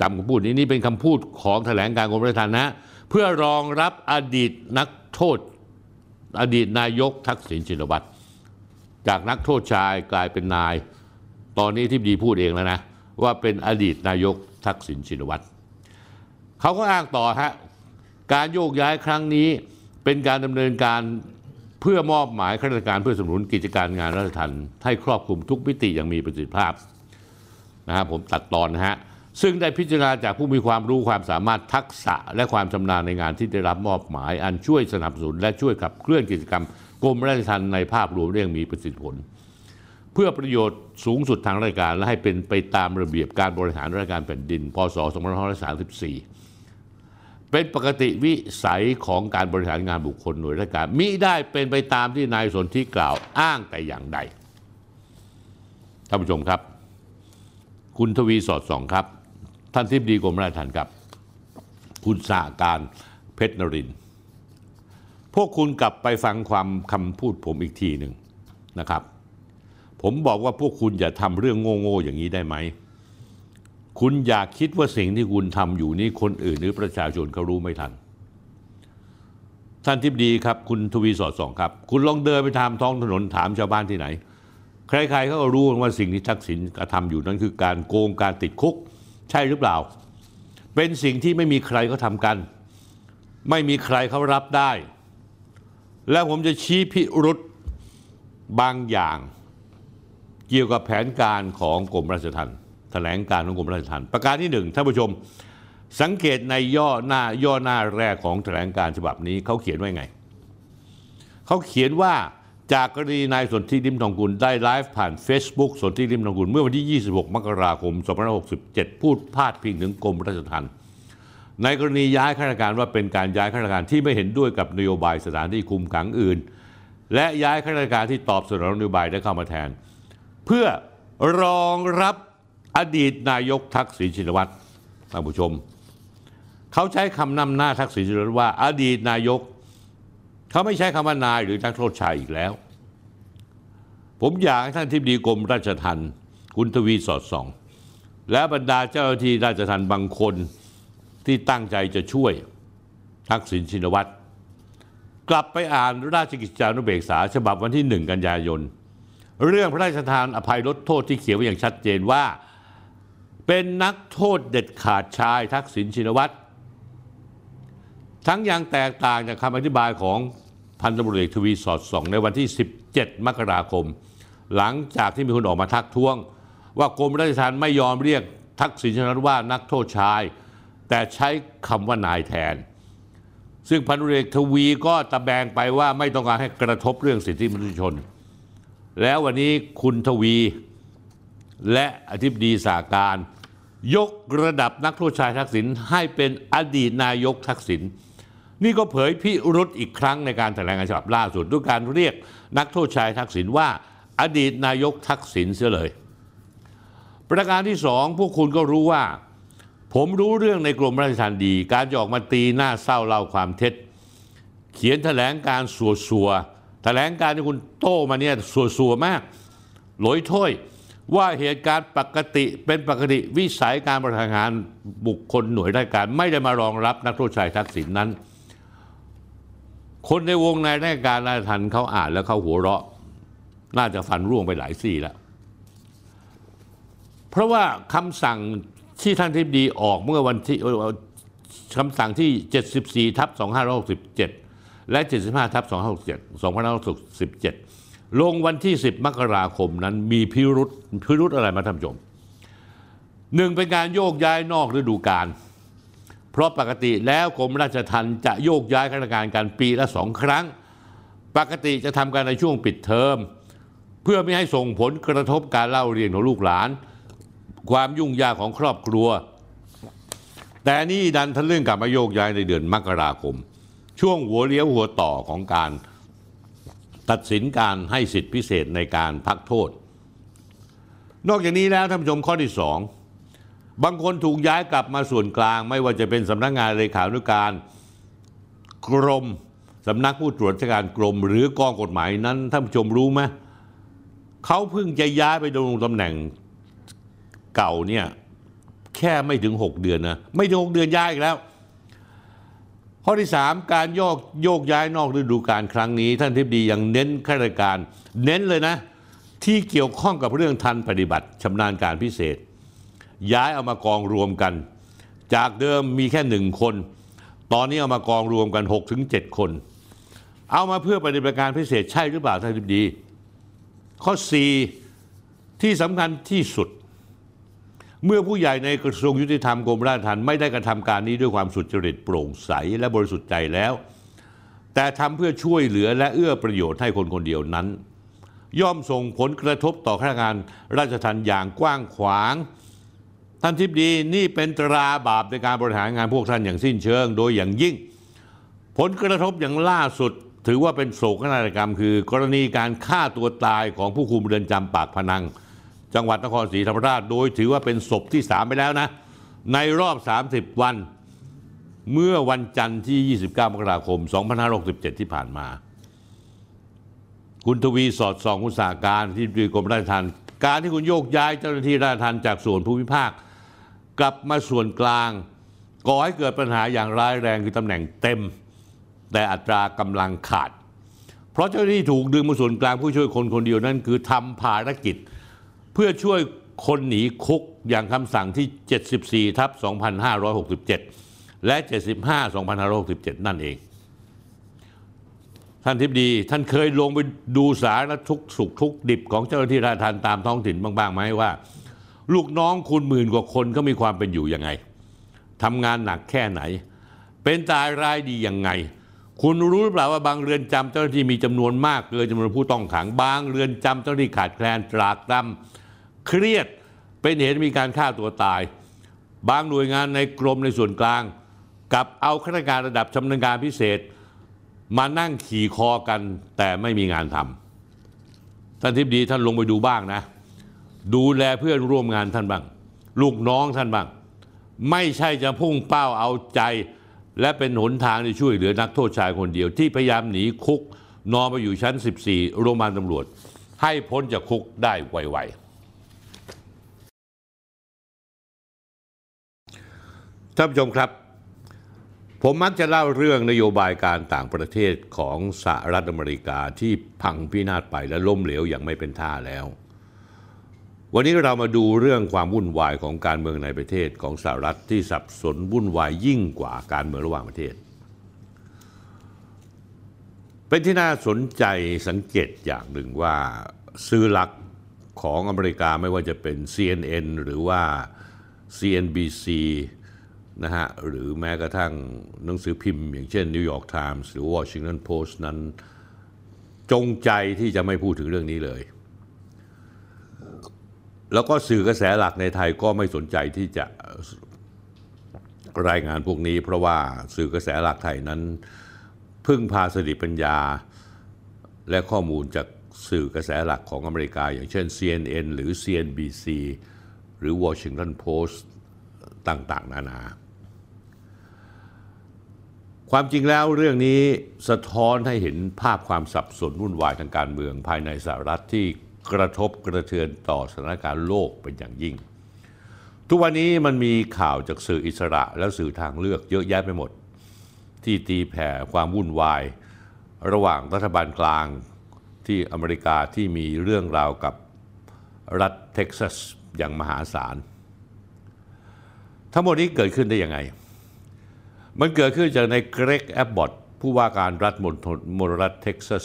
จำคำพูดนี้นี่เป็นคำพูดของแถลงการกรมราชทัณฑ์นะเพื่อรองรับอดีตนักโทษ อดีตนายกทักษิณชินวัตรจากนักโทษชายกลายเป็นนาย ตอนนี้ที่ดีพูดเองแล้วนะ ว่าเป็นอดีตนายกทักษิณชินวัตรเขาก็อ้างต่อฮะการโยกย้ายครั้งนี้เป็นการดำเนินการ เพื่อมอบหมายข้าราชการเพื่อสนับสนุนกิจการงานราชทัณฑ์ให้ครอบคลุมทุกมิติอย่างมีประสิทธิภาพนะครับผมตัดตอนนะฮะซึ่งได้พิจารณาจากผู้มีความรู้ความสามารถทักษะและความชำนาญในงานที่ได้รับมอบหมาย อันช่วยสนับสนุนและช่วยขับเคลื่อนกิจกรรมกรมราชทัณฑ์ในภาพรวมเรื่องมีประสิทธิผล เพื่อประโยชน์สูงสุดทางราชการและให้เป็นไปตามระเบียบการบริหารราชการแผ่นดิน พศ 2534 เป็นปกติวิสัยของการบริหารงานบุคคลหน่วยราชการมิได้เป็นไปตามที่นายสนธิกล่าวอ้างแต่อย่างใดท่านผู้ชมครับ คุณทวีสอดส่องครับ ท่านทิบดีกรมราชทัณฑ์ครับ คุณสาการเพชรนริน พวกคุณกลับไปฟังความคำพูดผมอีกทีหนึ่งนะครับ ผมบอกว่าพวกคุณอย่าทำเรื่องโง่ๆอย่างนี้ได้ไหม คุณอยากคิดว่าสิ่งที่คุณทำอยู่นี้คนอื่นหรือประชาชนเขารู้ไม่ทัน ท่านทิบดีครับ คุณทวีสอดส่องครับ คุณลองเดินไปทามท้องถนนถามชาวบ้านที่ไหน ใครๆเขาก็รู้ว่าสิ่งที่ทักษิณกระทำอยู่นั้นคือการโกงการติดคุก ใช่หรือเปล่า เป็นสิ่งที่ไม่มีใครเขาทำกัน ไม่มีใครเขารับได้ แล้วผมจะชี้พิรุษบางอย่าง เกี่ยวกับแผนการของกรมราชทัณฑ์ ถลงการของกรมราชทัณฑ์ประการที่หนึ่งท่านผู้ชมสังเกตในย่อหน้าย่อหน้าแรกของแถลงการฉบับนี้เขาเขียนไว้ไง เขาเขียนว่าจากกรณีนายสนธิริมทองกุลได้ไลฟ์ผ่าน Facebook สนธิริมทองกุลเมื่อวันที่ 26 มกราคม 2567 พูดพาดพิงถึงกรมราชทัณฑ์ในกรณีย้ายข้าราชการว่าเป็นการย้ายข้าราชการที่ไม่เห็นด้วยกับนโยบายสถานที่คุมขังอื่น และย้ายข้าราชการที่ตอบสนองนโยบายได้เข้ามาแทน เพื่อรองรับ อดีตนายกทักษิณชินวัตรท่านผู้ชม เขาใช้คำนำหน้าทักษิณชินวัตรว่า อดีตนายก เขาไม่ใช้คำว่านายหรือนักโทษชายอีกแล้ว ผมอยากให้ท่านทิบดีกรมราชทัณฑ์คุณทวีสอดส่อง และบรรดาเจ้าหน้าที่ราชทัณฑ์บางคนที่ตั้งใจจะช่วยทักษิณชินวัตรกลับไปอ่านราชกิจจานุเบกษา ฉบับวันที่ 1 กันยายน เรื่องพระราชทานอภัยลดโทษที่เขียนไว้อย่างชัดเจนว่า เป็นนักโทษเด็ดขาดชายทักษิณชินวัตร ทั้งยังแตกต่างจากคำอธิบายของพันตำรวจเอกทวีสอดส่อง ในวันที่ 17 มกราคม หลังจากที่มีคนออกมาทักท้วง ว่ากรมราชทัณฑ์ไม่ยอมเรียกทักษิณชินวัตรว่านักโทษชาย แต่ใช้คำว่านายแทน ซึ่งพันตำรวจเอกทวีก็ตะแบงไปว่าไม่ต้องการให้กระทบเรื่องสิทธิมนุษยชน แล้ววันนี้คุณทวีและอธิบดีสาการ ยกระดับนักโทษชายทักษิณให้เป็นอดีตนายกทักษิณนี่ก็เผยพิรุษอีกครั้งในการแถลงการฉบับล่าสุดด้วยการเรียกนักโทษชายทักษิณว่าอดีตนายกทักษิณเสียเลย ประการที่สองพวกคุณก็รู้ว่า ผมรู้เรื่องในกรมราชทัณฑ์ดี การจะออกมาตีหน้าเศร้าเล่าความเท็จ เขียนแถลงการสัวสัวๆแถลงการที่คุณโต้มาเนี่ยสัวสัวๆมาก หลอยถ้วย ว่าเหตุการณ์ปกติเป็นปกติวิสัยการบริหารงานบุคคลหน่วยราชการไม่ได้มารองรับนักโทษชายทักษิณนั้น คนในวงในราชการราชทันเขาอ่านแล้วเขาหัวเราะ น่าจะฟันร่วงไปหลายซี่แล้ว เพราะว่าคำสั่งที่ท่านทิบดีออกเมื่อวันที่คำสั่งที่ 74ทับ2567 และ 75ทับ2567 2567 ลงวันที่ 10 มกราคมนั้นมีพิรุษพิรุษอะไรมาท่านผู้ชมหนึ่งเป็นการโยกย้ายนอกฤดูกาลเพราะปกติแล้วกรมราชทัณฑ์จะโยกย้ายข้าราชการกันปีละสองครั้ง ปกติจะทำกันในช่วงปิดเทอม เพื่อไม่ให้ส่งผลกระทบการเล่าเรียนของลูกหลาน ความยุ่งยากของครอบครัว แต่นี่ดันทะลึ่งกลับมาโยกย้ายในเดือนมกราคม ช่วงหัวเลี้ยวหัวต่อของการ ตัดสินการให้สิทธิพิเศษในการพักโทษ นอกจากนี้แล้วท่านผู้ชมข้อที่สองบางคนถูกย้ายกลับมาส่วนกลาง ไม่ว่าจะเป็นสำนักงานเลขานุการกรมสำนักผู้ตรวจราชการกรม หรือกองกฎหมายนั้นท่านผู้ชมรู้ไหมเขาเพิ่งจะย้ายไปดำรงตำแหน่งเก่าเนี่ยแค่ไม่ถึง 6 เดือนนะไม่ถึง 6 เดือนย้ายอีกแล้ว ข้อที่ 3 การโยกโยกย้ายนอกฤดูกาลครั้งนี้ ท่านทิบดียังเน้นข้าราชการ เน้นเลยนะ ที่เกี่ยวข้องกับเรื่องทันปฏิบัติชำนาญการพิเศษ ย้ายเอามากองรวมกัน จากเดิมมีแค่หนึ่งคน ตอนนี้เอามากองรวมกัน6ถึงคน เอามาเพื่อปฏิบัติการพิเศษใช่หรือเปล่าท่านทิบดี ข้อ 4 ที่สำคัญที่สุด เมื่อผู้ใหญ่ในกระทรวงยุติธรรมกรมราชทัณฑ์ไม่ได้กระทำการนี้ด้วยความสุจริตโปร่งใสและบริสุทธิ์ใจแล้ว แต่ทำเพื่อช่วยเหลือและเอื้อประโยชน์ให้คนคนเดียวนั้น ย่อมส่งผลกระทบต่อข้าราชการราชทัณฑ์อย่างกว้างขวาง ท่านทิพดีนี่เป็นตราบาปในการบริหารงานพวกท่านอย่างสิ้นเชิง โดยอย่างยิ่ง ผลกระทบอย่างล่าสุด ถือว่าเป็นโศกนาฏกรรม คือกรณีการฆ่าตัวตายของผู้คุมเรือนจำปากพนัง จังหวัดนครศรีธรรมราช โดยถือว่าเป็นศพที่ 3 ไปแล้วนะ ในรอบ 30 วัน เมื่อวันจันทร์ที่ 29 มกราคม 2567 ที่ผ่านมา คุณทวีสอดส่องอุตสาหการที่ดีกรมราชทัณฑ์การที่คุณโยกย้ายเจ้าหน้าที่ราชทัณฑ์จากส่วนภูมิภาค กลับมาส่วนกลางก่อให้เกิดปัญหาอย่างร้ายแรงคือตำแหน่งเต็ม แต่อัตรากำลังขาด เพราะเจ้าหน้าที่ถูกดึงมาส่วนกลางผู้ช่วยคนคนเดียวนั่นคือทำภารกิจ เพื่อช่วยคนหนีคุกอย่างคำสั่งที่ 74 ทับ 2567 และ 75 2567 นั่นเอง ท่านทิพดี ท่านเคยลงไปดูสารทุกสุขทุกดิบของเจ้าหน้าที่ราชทัณฑ์ตามท้องถิ่นบ้างๆไหมว่า ลูกน้องคุณหมื่นกว่าคนเขามีความเป็นอยู่ยังไงทำงานหนักแค่ไหน เป็นตายรายดียังไง คุณรู้หรือเปล่าว่าบางเรือนจำเจ้าหน้าที่มีจำนวนมากเกินจำนวนผู้ต้องขัง บางเรือนจำเจ้าหน้าที่ขาดแคลนตรากตำ เครียดเป็นเหตุมีการฆ่าตัวตาย บางหน่วยงานในกรมในส่วนกลาง กับเอาข้าราชการระดับชำนาญการพิเศษ มานั่งขี่คอกันแต่ไม่มีงานทำท่านทิบดีท่านลงไปดูบ้างนะ ดูแลเพื่อนร่วมงานท่านบ้าง ลูกน้องท่านบ้าง ไม่ใช่จะพุ่งเป้าเอาใจ และเป็นหนทางที่ช่วยเหลือนักโทษชายคนเดียว ที่พยายามหนีคุกนอนมาอยู่ชั้น 14 โรงพยาบาลตำรวจ ให้พ้นจากคุกได้ไวๆ ท่านผู้ชมครับ ผมมักจะเล่าเรื่องนโยบายการต่างประเทศของสหรัฐอเมริกาที่พังพินาศไปและล้มเหลวอย่างไม่เป็นท่าแล้ว วันนี้เรามาดูเรื่องความวุ่นวายของการเมืองในประเทศของสหรัฐที่สับสนวุ่นวายยิ่งกว่าการเมืองระหว่างประเทศ เป็นที่น่าสนใจสังเกตอย่างหนึ่งว่าสื่อหลักของอเมริกาไม่ว่าจะเป็น CNN หรือว่า CNBC นะฮะหรือแม้กระทั่งหนังสือพิมพ์ อย่างเช่น New York Times หรือ Washington Post นั้นจงใจที่จะไม่พูดถึงเรื่องนี้เลย แล้วก็สื่อกระแสหลักในไทยก็ไม่สนใจที่จะรายงานพวกนี้ เพราะว่าสื่อกระแสหลักไทยนั้น พึ่งพาสติปัญญา และข้อมูลจากสื่อกระแสหลักของอเมริกา อย่างเช่น CNN หรือ CNBC หรือ Washington Post ต่างๆ นานา ความจริงแล้วเรื่องนี้สะท้อนให้เห็นภาพความสับสนวุ่นวายทางการเมืองภายในสหรัฐที่กระทบกระเทือนต่อสถานการณ์โลกเป็นอย่างยิ่ง ทุกวันนี้มันมีข่าวจากสื่ออิสระและสื่อทางเลือกเยอะแยะไปหมด ที่ตีแผ่ความวุ่นวาย ระหว่างรัฐบาลกลางที่อเมริกาที่มีเรื่องราวกับรัฐเท็กซัสอย่างมหาศาล ทั้งหมดนี้เกิดขึ้นได้ยังไง มันเกิดขึ้นจากนายเกรกแอบบอตผู้ว่าการรัฐมณฑลมรัฐเท็กซัส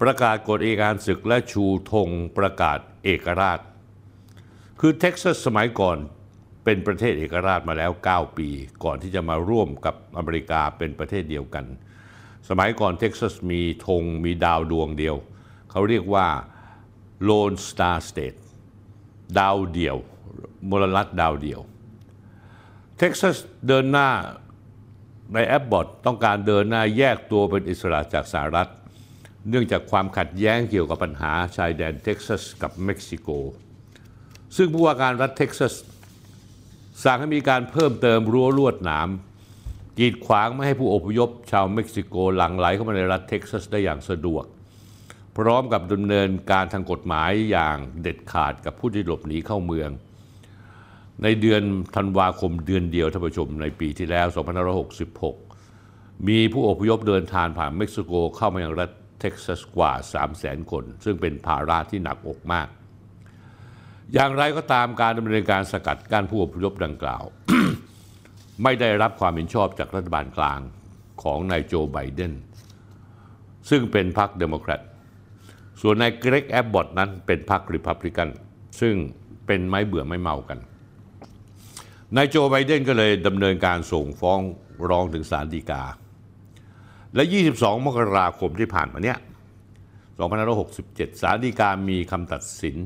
ประกาศกฎเอกการศึกและชูธงประกาศเอกราช คือเท็กซัสสมัยก่อนเป็นประเทศเอกราชมาแล้ว 9 ปี ก่อนที่จะมาร่วมกับอเมริกาเป็นประเทศเดียวกัน สมัยก่อนเท็กซัสมีธงมีดาวดวงเดียว เขาเรียกว่า Lone Star State ดาวเดียวมลรัฐดาวเดียว เท็กซัสเดินหน้า นายแอบบอตต้องการเดินหน้าแยกตัวเป็นอิสระจากสหรัฐ เนื่องจากความขัดแย้งเกี่ยวกับปัญหาชายแดนเท็กซัสกับเม็กซิโก ซึ่งผู้ว่าการรัฐเท็กซัสสั่งให้มีการเพิ่มเติมรั้วลวดหนามกีดขวางไม่ให้ผู้อพยพชาวเม็กซิโกหลั่งไหลเข้ามาในรัฐเท็กซัสได้อย่างสะดวก พร้อมกับดำเนินการทางกฎหมายอย่างเด็ดขาดกับผู้ที่หลบหนีเข้าเมือง ในเดือนธันวาคมเดือนเดียวท่านผู้ชมในปีที่แล้ว 2566 มีผู้อพยพเดินทางผ่านเม็กซิโกเข้ามายังรัฐเท็กซัสกว่า 300,000 คน ซึ่งเป็นภาระที่หนักอกมาก อย่างไรก็ตามการดำเนินการสกัดกั้นผู้อพยพดังกล่าว ไม่ได้รับความเห็นชอบจากรัฐบาลกลางของนายโจไบเดนซึ่งเป็นพรรคเดโมแครตส่วนนายเกรกแอบบอตนั้นเป็นพรรคริพับลิกัน ซึ่งเป็นไม้เบื่อไม่เมากัน นายโจไบเดนก็เลยดำเนินการส่งฟ้องร้องถึงศาลฎีกา และ 22 มกราคมที่ผ่านมาเนี้ย2567 ศาลฎีกามีคำตัดสิน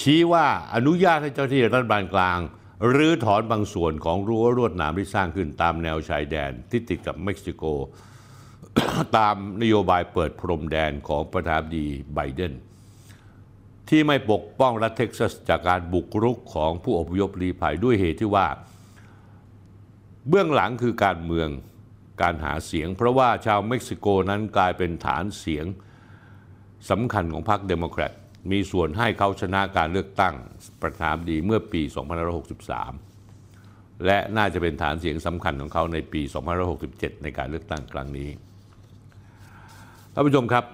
ชี้ว่าอนุญาตให้เจ้าที่รัฐบาลกลางหรือถอนบางส่วนของรั้วลวดหนามที่สร้างขึ้นตามแนวชายแดนที่ติดกับเม็กซิโก ตามนโยบายเปิดพรมแดนของประธานาธิบดีไบเดน ที่ไม่ปกป้องรัฐเท็กซัสจากการบุกรุกของผู้อพยพลี้ภัยด้วยเหตุที่ว่า เบื้องหลังคือการเมืองการหาเสียง เพราะว่าชาวเม็กซิโกนั้นกลายเป็นฐานเสียงสำคัญของพรรคเดโมแครตมีส่วนให้เขาชนะการเลือกตั้งประธานาธิบดีเมื่อปี 2563 และน่าจะเป็นฐานเสียงสำคัญของเขาในปี 2567 ในการเลือกตั้งครั้งนี้ท่านผู้ชมครับ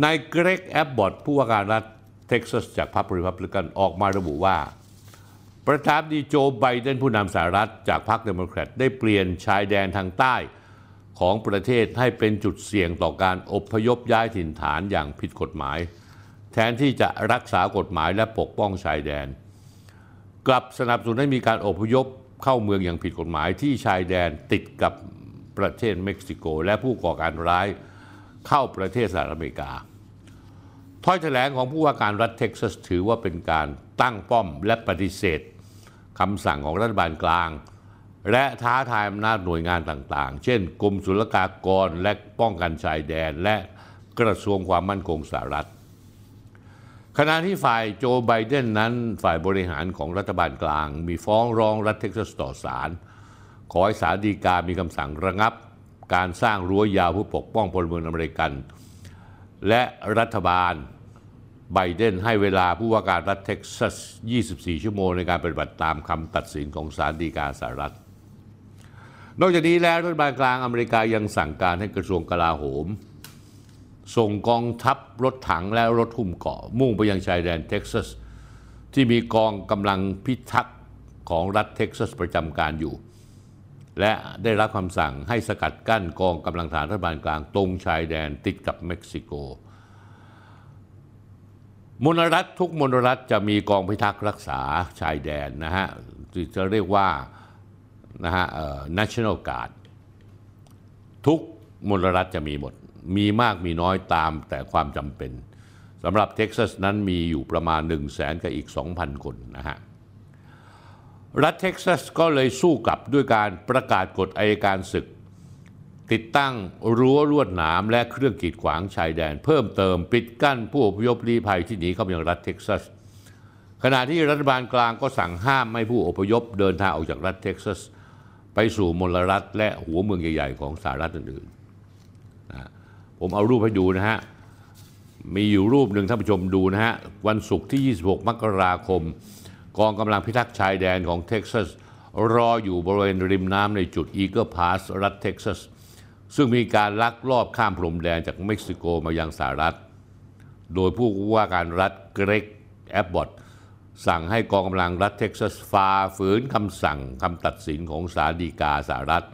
นายเกรกแอบบอตผู้ว่าการรัฐเท็กซัสจากพรรครีพับลิกันออกมาระบุว่า ประธานาธิบดีโจไบเดนผู้นำสหรัฐจากพรรคเดโมแครตได้เปลี่ยนชายแดนทางใต้ของประเทศให้เป็นจุดเสี่ยงต่อการอพยพย้ายถิ่นฐานอย่างผิดกฎหมาย แทนที่จะรักษากฎหมายและปกป้องชายแดน กลับสนับสนุนให้มีการอพยพเข้าเมืองอย่างผิดกฎหมายที่ชายแดนติดกับประเทศเม็กซิโก และผู้ก่อการร้าย เข้าประเทศสหรัฐอเมริกา ถ้อยแถลงของผู้ว่าการรัฐเท็กซัสถือว่าเป็นการตั้งป้อมและปฏิเสธคำสั่งของรัฐบาลกลาง และท้าทายอำนาจหน่วยงานต่างๆ เช่น กรมศุลกากรและป้องกันชายแดน และกระทรวงความมั่นคงสหรัฐขณะที่ฝ่ายโจไบเดนนั้นฝ่ายบริหารของรัฐบาลกลาง มีฟ้องร้องรัฐเท็กซัสต่อศาลขอให้ศาลฎีกามีคำสั่งระงับ การสร้างรั้วยาวเพื่อปกป้องพลเมืองอเมริกัน และรัฐบาลไบเดนให้เวลาผู้ว่าการรัฐเท็กซัส 24 ชั่วโมงในการปฏิบัติตามคำตัดสินของศาลฎีกาสหรัฐ นอกจากนี้แล้วรัฐบาลกลางอเมริกายังสั่งการให้กระทรวงกลาโหม ส่งกองทัพรถถังและรถหุ้มเกาะ มุ่งไปยังชายแดนเท็กซัส ที่มีกองกำลังพิทักษ์ของรัฐเท็กซัสประจำการอยู่ และได้รับคำสั่งให้สกัดกั้นกองกำลังฐานรัฐบาลกลางตรงชายแดนติดกับเม็กซิโกมลรัฐทุกมลรัฐจะมีกองพิทักษ์รักษาชายแดนนะฮะที่จะเรียกว่านะฮะ national guard ทุกมลรัฐจะมีหมด มีมากมีน้อยตามแต่ความจำเป็นสำหรับเท็กซัสนั้นมีอยู่ประมาณ 1 0 0 0 0แสนกับอีก 2,000 คนนะฮะ รัฐเท็กซัสก็เลยสู้กลับด้วยการประกาศกฎอายการศึก ติดตั้งรั้วลวดหนามและเครื่องกีดขวางชายแดน เพิ่มเติมปิดกั้นผู้อพยพลี้ภัยที่หนีเข้ามายังรัฐเท็กซัสขณะที่รัฐบาลกลางก็สั่งห้ามไม่ให้ผู้อพยพเดินทางออกจากรัฐเท็กซัส ไปสู่มลรัฐและหัวเมืองใหญ่ ๆ ของสหรัฐอื่นๆนะผมเอารูปให้ดูนะฮะ มีอยู่รูปหนึ่งท่านผู้ชมดูนะฮะ วันศุกร์ที่ 26 มกราคม กองกำลังพิทักษ์ชายแดนของเท็กซัสรออยู่บริเวณริมน้ำในจุดอีเกิลพาสรัฐเท็กซัส ซึ่งมีการลักลอบข้ามพรมแดนจากเม็กซิโกมายังสหรัฐ โดยผู้ว่าการรัฐเกรกแอบบอตสั่งให้กองกำลังรัฐเท็กซัสฝ่าฝืนคำสั่งคำตัดสินของศาลฎีกาสหรัฐ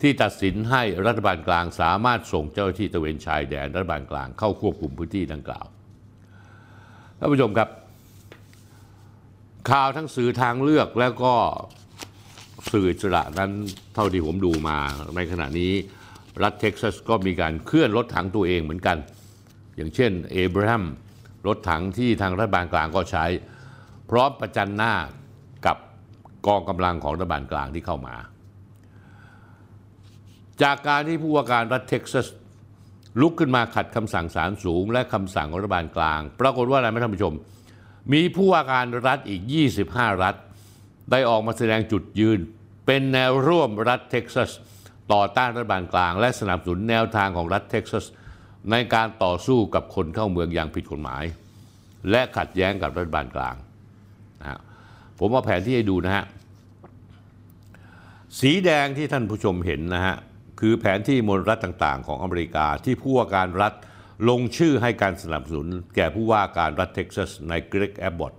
ที่ตัดสินให้รัฐบาลกลางสามารถส่งเจ้าหน้าที่ตระเวนชายแดนรัฐบาลกลางเข้าควบคุมพื้นที่ดังกล่าวท่านผู้ชมครับ ข่าวทั้งสื่อทางเลือกแล้วก็สื่ออิสระนั้นเท่าที่ผมดูมาในขณะนี้รัฐเท็กซัสก็มีการเคลื่อนรถถังตัวเองเหมือนกัน อย่างเช่นเอเบรัมรถถังที่ทางรัฐบาลกลางก็ใช้ พร้อมประจันหน้ากับกองกำลังของรัฐบาลกลางที่เข้ามา จากการที่ผู้ว่าการรัฐเท็กซัสลุกขึ้นมาขัดคำสั่งศาลสูง และคำสั่งของรัฐบาลกลาง ปรากฏว่าอะไรไหมท่านผู้ชม มีผู้ว่าการรัฐอีก 25 รัฐ ได้ออกมาแสดงจุดยืน เป็นแนวร่วมรัฐเท็กซัส ต่อต้านรัฐบาลกลาง และสนับสนุนแนวทางของรัฐเท็กซัส ในการต่อสู้กับคนเข้าเมืองอย่างผิดกฎหมาย และขัดแย้งกับรัฐบาลกลางนะผมเอาแผนที่ให้ดูนะฮะสีแดงที่ท่านผู้ชมเห็นนะฮะคือแผนที่มวลรัฐต่าง ๆ ของอเมริกาที่ผู้ว่าการรัฐ ลงชื่อให้การสนับสนุนแก่ผู้ว่าการรัฐเท็กซัสในเกรกแอบบอต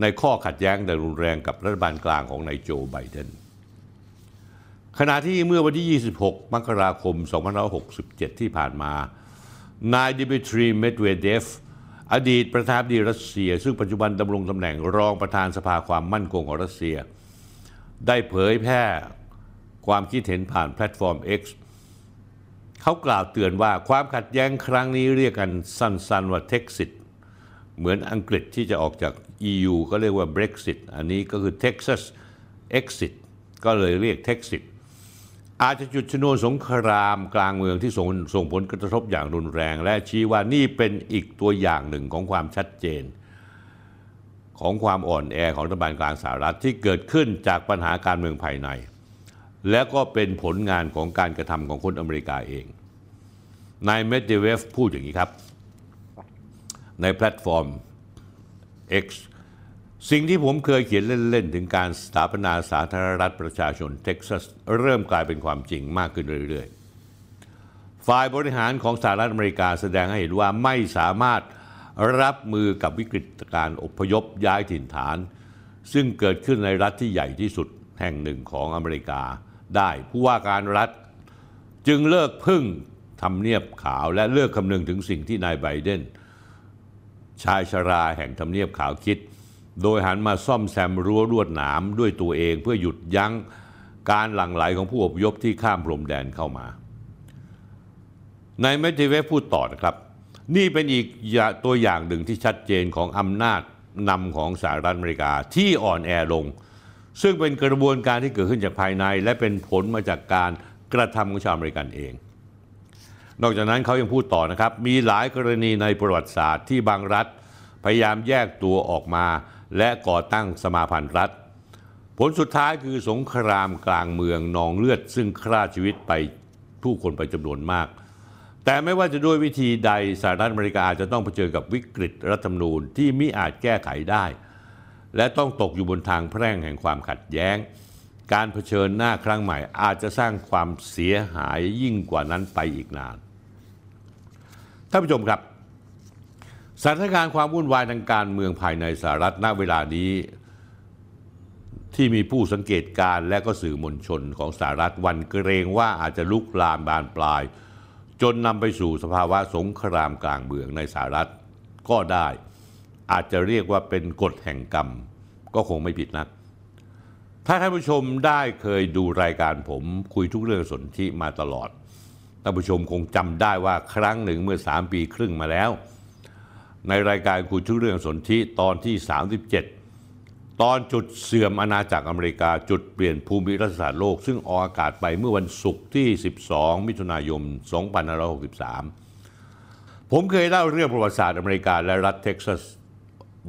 ในข้อขัดแย้งที่รุนแรงกับรัฐบาลกลางของนายโจไบเดนขณะที่เมื่อวันที่ 26 มกราคม 2567 ที่ผ่านมา นายดิมิทรีเมดเวเดฟ อดีตประธานาธิบดีรัสเซีย ซึ่งปัจจุบันดำรงตำแหน่งรองประธานสภาความมั่นคงของรัสเซีย ได้เผยแพร่ความคิดเห็นผ่านแพลตฟอร์ม X เขากล่าวเตือนว่าความขัดแย้งครั้งนี้เรียกกันสั้นๆว่า Texit เหมือนอังกฤษที่จะออกจาก EU ก็เรียกว่า Brexit อันนี้ก็คือ Texas Exit ก็เลยเรียก Texit อาจจะจุดชนวนสงครามกลางเมืองที่ส่งส่งผลกระทบอย่างรุนแรง และชี้ว่านี่เป็นอีกตัวอย่างหนึ่งของความชัดเจน ของความอ่อนแอของรัฐบาลกลางสหรัฐที่เกิดขึ้นจากปัญหาการเมืองภายใน และก็เป็นผลงานของการกระทำของคนอเมริกาเอง นายเมดเวเดฟพูดอย่างนี้ครับ ในแพลตฟอร์ม X สิ่งที่ผมเคยเขียนเล่น ๆ ถึงการสถาปนาสาธารณรัฐประชาชนเท็กซัสเริ่มกลายเป็นความจริงมากขึ้นเรื่อยๆ ฝ่ายบริหารของสหรัฐอเมริกาแสดงให้เห็นว่าไม่สามารถรับมือกับวิกฤตการอพยพย้ายถิ่นฐาน ซึ่งเกิดขึ้นในรัฐที่ใหญ่ที่สุดแห่งหนึ่งของอเมริกา ได้ผู้ว่าการรัฐ จึงเลิกพึ่งทำเนียบขาวและเลิกคำนึงถึงสิ่งที่นายไบเดนชายชราแห่งทำเนียบขาวคิด โดยหันมาซ่อมแซมรั้วลวดหนามด้วยตัวเองเพื่อหยุดยั้งการหลั่งไหลของผู้อพยพที่ข้ามพรมแดนเข้ามาในเมทิเวฟพูดต่อนะครับ นี่เป็นอีกตัวอย่างหนึ่งที่ชัดเจนของอำนาจนำของสหรัฐอเมริกาที่อ่อนแอลง ซึ่งเป็นกระบวนการที่เกิดขึ้นจากภายใน และเป็นผลมาจากการกระทำของชาวอเมริกันเอง นอกจากนั้นเขายังพูดต่อนะครับ มีหลายกรณีในประวัติศาสตร์ที่บางรัฐ พยายามแยกตัวออกมา และก่อตั้งสมาพันธ์รัฐ ผลสุดท้ายคือสงครามกลางเมืองนองเลือด ซึ่งฆ่าชีวิตไปผู้คนไปจำนวนมาก แต่ไม่ว่าจะด้วยวิธีใดสหรัฐอเมริกาอาจจะต้องเผชิญกับวิกฤตรัฐธรรมนูญที่มิอาจแก้ไขได้ และต้องตกอยู่บนทางแพร่งแห่งความขัดแย้ง การเผชิญหน้าครั้งใหม่ อาจจะสร้างความเสียหายยิ่งกว่านั้นไปอีกนานท่านผู้ชมครับสถานการณ์ความวุ่นวายทางการเมืองภายในสหรัฐณเวลานี้ ที่มีผู้สังเกตการและก็สื่อมวลชนของสหรัฐวันเกรงว่าอาจจะลุกลามบานปลาย จนนำไปสู่สภาวะสงครามกลางเมืองในสหรัฐก็ได้ อาจจะเรียกว่าเป็นกฎแห่งกรรม ก็คงไม่ผิดนัก ถ้าท่านผู้ชมได้เคยดูรายการผมคุยทุกเรื่องสนธิมาตลอด ท่านผู้ชมคงจำได้ว่าครั้งหนึ่งเมื่อ 3 ปีครึ่งมาแล้ว ในรายการคุยทุกเรื่องสนธิตอนที่ 37 ตอนจุดเสื่อมอาณาจักรอเมริกาจุดเปลี่ยนภูมิรัฐศาสตร์โลก ซึ่งออกอากาศไปเมื่อวันศุกร์ที่ 12 มิถุนายน2563 ผมเคยเล่าเรื่องประวัติศาสตร์อเมริกาและรัฐเท็กซัส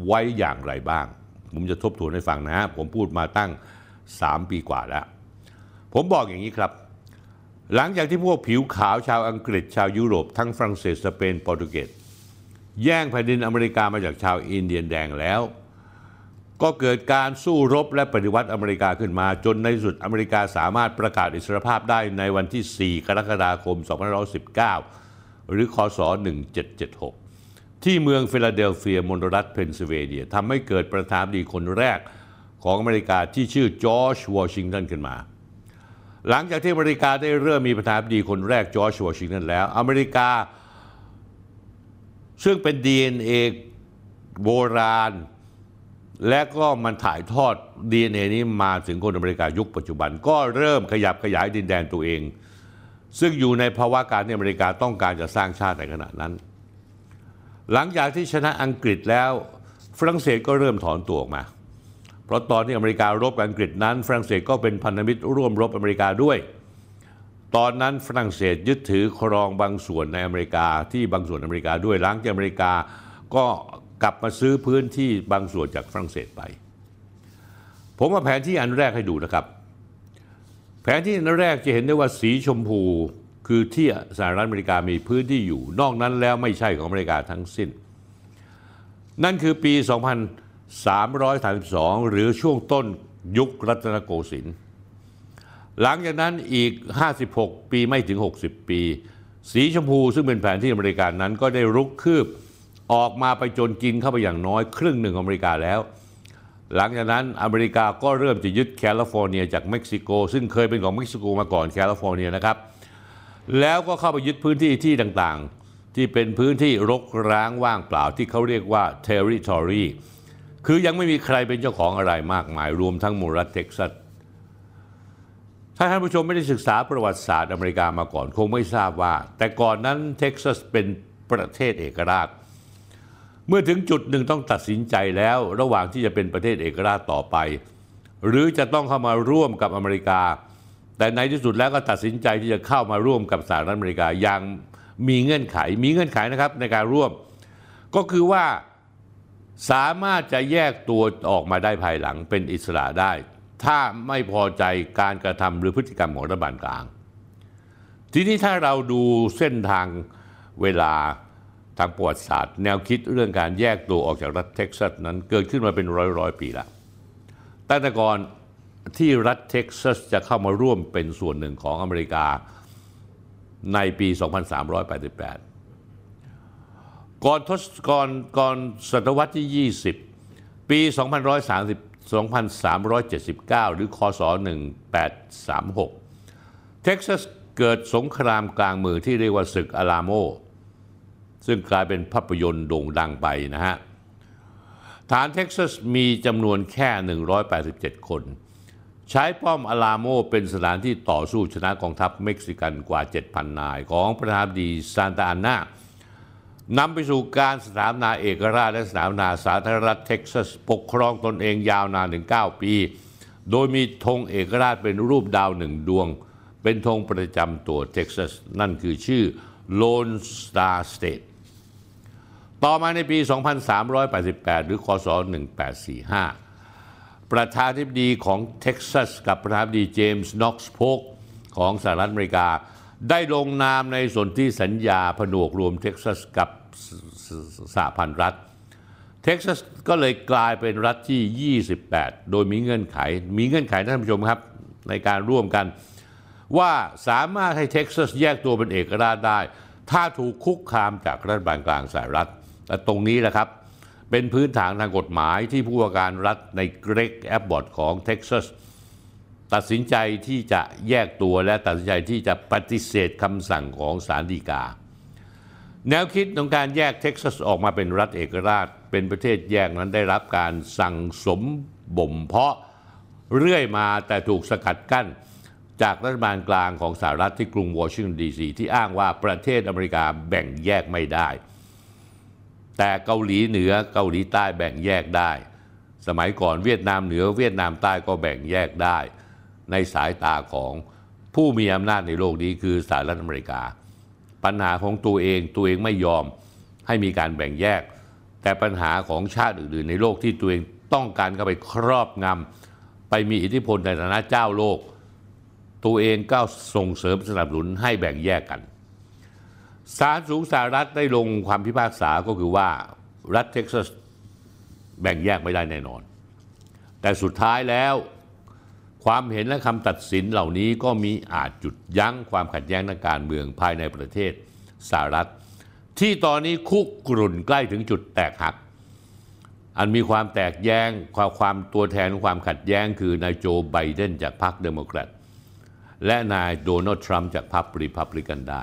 ไว้อย่างไรบ้าง ผมจะทบทวนให้ฟังนะฮะผมพูดมาตั้ง 3 ปีกว่าแล้ว ผมบอกอย่างนี้ครับ หลังจากที่พวกผิวขาวชาวอังกฤษชาวยุโรปทั้งฝรั่งเศสสเปนโปรตุเกสแย่งแผ่นดินอเมริกามาจากชาวอินเดียนแดงแล้ว ก็เกิดการสู้รบและปฏิวัติอเมริกาขึ้นมา จนในสุดอเมริกาสามารถประกาศอิสรภาพได้ในวันที่ 4 กรกฎาคม 2519 หรือคศ 1776 ที่เมืองฟิลาเดลเฟียมณฑลรัฐเพนซิลเวเนียทำให้เกิดประธานาธิบดีคนแรกของอเมริกาที่ชื่อจอร์จวอชิงตันขึ้นมา หลังจากที่อเมริกาได้เริ่มมีประธานาธิบดีคนแรกจอร์จวอชิงตันแล้ว อเมริกา ซึ่งเป็น DNA โบราณ และก็มันถ่ายทอด DNA นี้มาถึงคนอเมริกายุคปัจจุบัน ก็เริ่มขยับขยายดินแดนตัวเอง ซึ่งอยู่ในภาวะการที่อเมริกาต้องการจะสร้างชาติในขณะนั้น หลังจากที่ชนะอังกฤษแล้วฝรั่งเศสก็เริ่มถอนตัวออกมา เพราะตอนที่อเมริการบกับอังกฤษนั้น ฝรั่งเศสก็เป็นพันธมิตรร่วมรบอเมริกาด้วย ตอนนั้นฝรั่งเศสยึดถือครองบางส่วนในอเมริกาที่บางส่วนอเมริกาด้วยหลังจากอเมริกาก็กลับมาซื้อพื้นที่บางส่วนจากฝรั่งเศสไป ผมมาแผนที่อันแรกให้ดูนะครับ แผนที่อันแรกจะเห็นได้ว่าสีชมพู คือที่สหรัฐอเมริกามีพื้นที่อยู่ นอกนั้นแล้วไม่ใช่ของอเมริกาทั้งสิ้น นั่นคือปี 2332 หรือช่วงต้นยุครัตนโกสินทร์หลังจากนั้นอีก 56 ปีไม่ถึง 60 ปี สีชมพูซึ่งเป็นแผนที่อเมริกานั้นก็ได้รุกคืบออกมาไปจนกินเข้าไปอย่างน้อยครึ่งหนึ่งของอเมริกาแล้ว หลังจากนั้นอเมริกาก็เริ่มจะยึดแคลิฟอร์เนียจากเม็กซิโก ซึ่งเคยเป็นของเม็กซิโกมาก่อนแคลิฟอร์เนียนะครับ แล้วก็เข้าไปยึดพื้นที่ที่ต่างๆ ที่เป็นพื้นที่รกร้างว่างเปล่าที่เขาเรียกว่า territory คือยังไม่มีใครเป็นเจ้าของอะไรมากมาย รวมทั้งมลรัฐเท็กซัสถ้าท่านผู้ชมไม่ได้ศึกษาประวัติศาสตร์อเมริกามาก่อนคงไม่ทราบว่า แต่ก่อนนั้นเท็กซัสเป็นประเทศเอกราช เมื่อถึงจุดหนึ่งต้องตัดสินใจแล้วระหว่างที่จะเป็นประเทศเอกราชต่อไป หรือจะต้องเข้ามาร่วมกับอเมริกา แต่ในที่สุดแล้วก็ตัดสินใจที่จะเข้ามาร่วมกับสหรัฐอเมริกาอย่างมีเงื่อนไข มีเงื่อนไขนะครับในการร่วม ก็คือว่าสามารถจะแยกตัวออกมาได้ภายหลังเป็นอิสระได้ ถ้าไม่พอใจการกระทำหรือพฤติกรรมของรัฐบาลกลาง ทีนี้ถ้าเราดูเส้นทางเวลาทางประวัติศาสตร์ แนวคิดเรื่องการแยกตัวออกจากรัฐเท็กซัสนั้นเกิดขึ้นมาเป็นร้อยร้อยปีแล้วตั้งแต่ก่อน ที่รัฐเท็กซัสจะเข้ามาร่วมเป็นส่วนหนึ่งของอเมริกาในปี 2388 ก่อนทศก่อนก่อนศตวรรษที่ 20 ปี 2130 2379 หรือคศ 1836 เท็กซัสเกิดสงครามกลางเมืองที่เรียกว่าศึกอาลาโม ซึ่งกลายเป็นภาพยนตร์โด่งดังไปนะฮะ ทหารเท็กซัสมีจำนวนแค่ 187 คน ใช้ป้อมอาลาโมเป็นสถานที่ต่อสู้ชนะกองทัพเม็กซิกันกว่า 7,000 นาย ของประธานาธิบดีซานตาอาน่านำไปสู่การสถาปนาเอกราชและสถาปนาสาธารณรัฐเท็กซัส ปกครองตนเองยาวนานถึง 9 ปี โดยมีธงเอกราชเป็นรูปดาวหนึ่งดวง เป็นธงประจำตัวเท็กซัส นั่นคือชื่อ Lone Star State ต่อมาในปี 2388 หรือคศ 1845 ประธานาธิบดีของเท็กซัสกับประธานาธิบดีเจมส์น็อกซ์โพกของสหรัฐอเมริกา ได้ลงนามในสนธิสัญญาผนวกรวมเท็กซัสกับสหพันธ์รัฐ เท็กซัสก็เลยกลายเป็นรัฐที่ 28 โดยมีเงื่อนไข มีเงื่อนไขท่านผู้ชมครับ ในการร่วมกัน ว่าสามารถให้เท็กซัสแยกตัวเป็นเอกราชได้ ถ้าถูกคุกคามจากรัฐบาลกลางสหรัฐและตรงนี้แหละครับ เป็นพื้นฐานทางกฎหมายที่ผู้ว่าการรัฐนายเกร็กแอบบอตต์ของเท็กซัสตัดสินใจที่จะแยกตัวและตัดสินใจที่จะปฏิเสธคำสั่งของศาลฎีกา แนวคิดของการแยกเท็กซัสออกมาเป็นรัฐเอกราช เป็นประเทศแยกนั้นได้รับการสั่งสมบ่มเพาะเรื่อยมาแต่ถูกสกัดกั้น จากรัฐบาลกลางของสหรัฐที่กรุงวอชิงตันดีซีที่อ้างว่าประเทศอเมริกาแบ่งแยกไม่ได้ แต่เกาหลีเหนือเกาหลีใต้แบ่งแยกได้ สมัยก่อนเวียดนามเหนือเวียดนามใต้ก็แบ่งแยกได้ ในสายตาของผู้มีอำนาจในโลกนี้คือสหรัฐอเมริกา ปัญหาของตัวเองตัวเองไม่ยอมให้มีการแบ่งแยก แต่ปัญหาของชาติอื่นๆ ในโลกที่ตัวเองต้องการเข้าไปครอบงำไปมีอิทธิพลในฐานะเจ้าโลก ตัวเองก็ส่งเสริมสนับสนุนให้แบ่งแยกกัน ศาลสูงสหรัฐได้ลงความพิพากษาก็คือว่ารัฐเท็กซัสแบ่งแยกไม่ได้แน่นอน แต่สุดท้ายแล้ว ความเห็นและคำตัดสินเหล่านี้ก็มิอาจหยุดยั้งความขัดแย้งทางการเมืองภายในประเทศสหรัฐ ที่ตอนนี้คุกรุ่นใกล้ถึงจุดแตกหัก อันมีความแตกแยกความความตัวแทนของความขัดแย้ง คือนายโจไบเดนจากพรรคเดโมแครตและนายโดนัลด์ทรัมป์จากพรรครีพับลิกันได้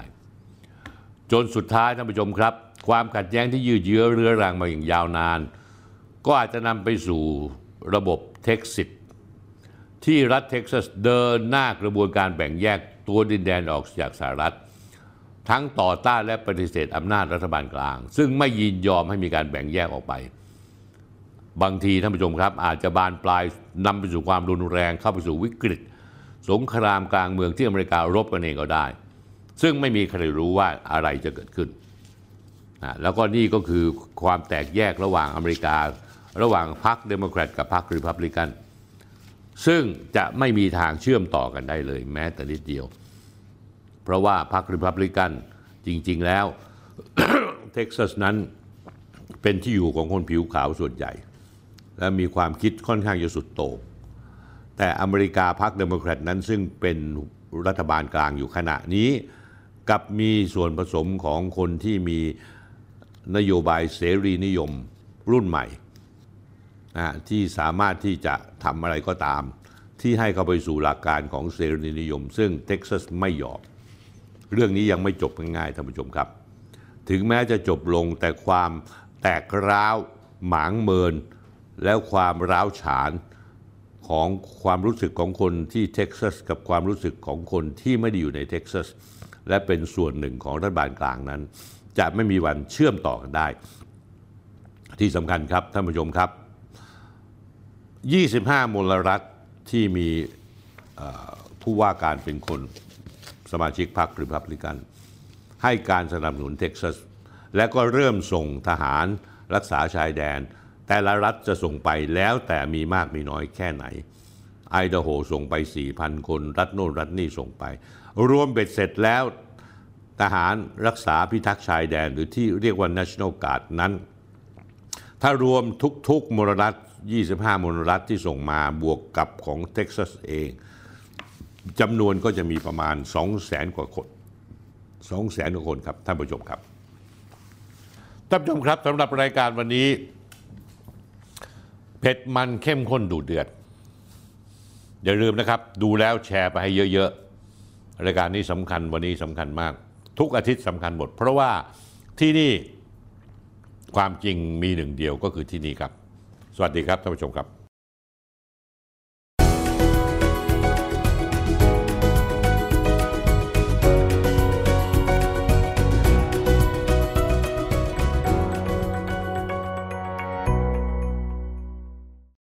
จนสุดท้ายท่านผู้ชมครับ ความขัดแย้งที่ยืดเยื้อเรื้อรังมาอย่างยาวนาน ก็อาจจะนำไปสู่ระบบเท็กซิสที่รัฐเท็กซัสเดินหน้ากระบวนการแบ่งแยกตัวดินแดนออกจากสหรัฐ ทั้งต่อต้านและปฏิเสธอำนาจรัฐบาลกลาง ซึ่งไม่ยินยอมให้มีการแบ่งแยกออกไป บางทีท่านผู้ชมครับ อาจจะบานปลายนำไปสู่ความรุนแรงเข้าไปสู่วิกฤต สงครามกลางเมืองที่อเมริการบกันเองก็ได้ ซึ่งไม่มีใครรู้ว่าอะไรจะเกิดขึ้นนะแล้วก็นี่ก็คือความแตกแยกระหว่างอเมริกา ระหว่างพรรคเดโมแครตกับพรรครีพับลิกันซึ่งจะไม่มีทางเชื่อมต่อกันได้เลยแม้แต่นิดเดียว เพราะว่าพรรครีพับลิกันจริง ๆ แล้วเท็กซัสนั้นเป็นที่อยู่ของคนผิวขาวส่วนใหญ่ และมีความคิดค่อนข้างจะสุดโต่งแต่อเมริกาพรรคเดโมแครตนั้นซึ่งเป็นรัฐบาลกลางอยู่ขณะนี้ กับมีส่วนผสมของคนที่มีนโยบายเสรีนิยมรุ่นใหม่นะที่สามารถที่จะทำอะไรก็ตาม ที่ให้เข้าไปสู่หลักการของเสรีนิยม ซึ่งเท็กซัสไม่ยอมเรื่องนี้ยังไม่จบง่ายๆท่านผู้ชมครับ ถึงแม้จะจบลงแต่ความแตกร้าวหมางเมิน แล้วความร้าวฉานของความรู้สึกของคนที่เท็กซัสกับความรู้สึกของคนที่ไม่ได้อยู่ในเท็กซัส และเป็นส่วนหนึ่งของรัฐบาลกลางนั้น จะไม่มีวันเชื่อมต่อกันได้ ที่สำคัญครับท่านผู้ชมครับ 25 มลรัฐที่มีผู้ว่าการเป็นคนสมาชิกพรรครีพับลิกัน ให้การสนับสนุนเท็กซัส และก็เริ่มส่งทหารรักษาชายแดน แต่ละรัฐจะส่งไปแล้วแต่มีมากมีน้อยแค่ไหน ไอดาโฮส่งไป 4,000 คน รัฐโน่นรัฐนี่ส่งไป รวมเบ็ดเสร็จแล้วทหารรักษาพิทักษ์ชายแดน หรือที่เรียกว่า National Guard นั้น ถ้ารวมทุกๆมลรัฐ 25มลรัฐที่ส่งมาบวกกับของเท็กซัสเองจำนวนก็จะมีประมาณ 200,000 กว่าคน200,000 กว่าคนครับ ท่านผู้ชมครับ ท่านผู้ชมครับสำหรับรายการวันนี้ เผ็ดมันเข้มข้นดูเดือด อย่าลืมนะครับ ดูแล้วแชร์ไปให้เยอะ ๆ รายการนี้สำคัญวันนี้สำคัญมาก ทุกอาทิตย์สำคัญหมด เพราะว่าที่นี่ความจริงมีหนึ่งเดียวก็คือที่นี่ครับ สวัสดีครับท่านผู้ชมครับ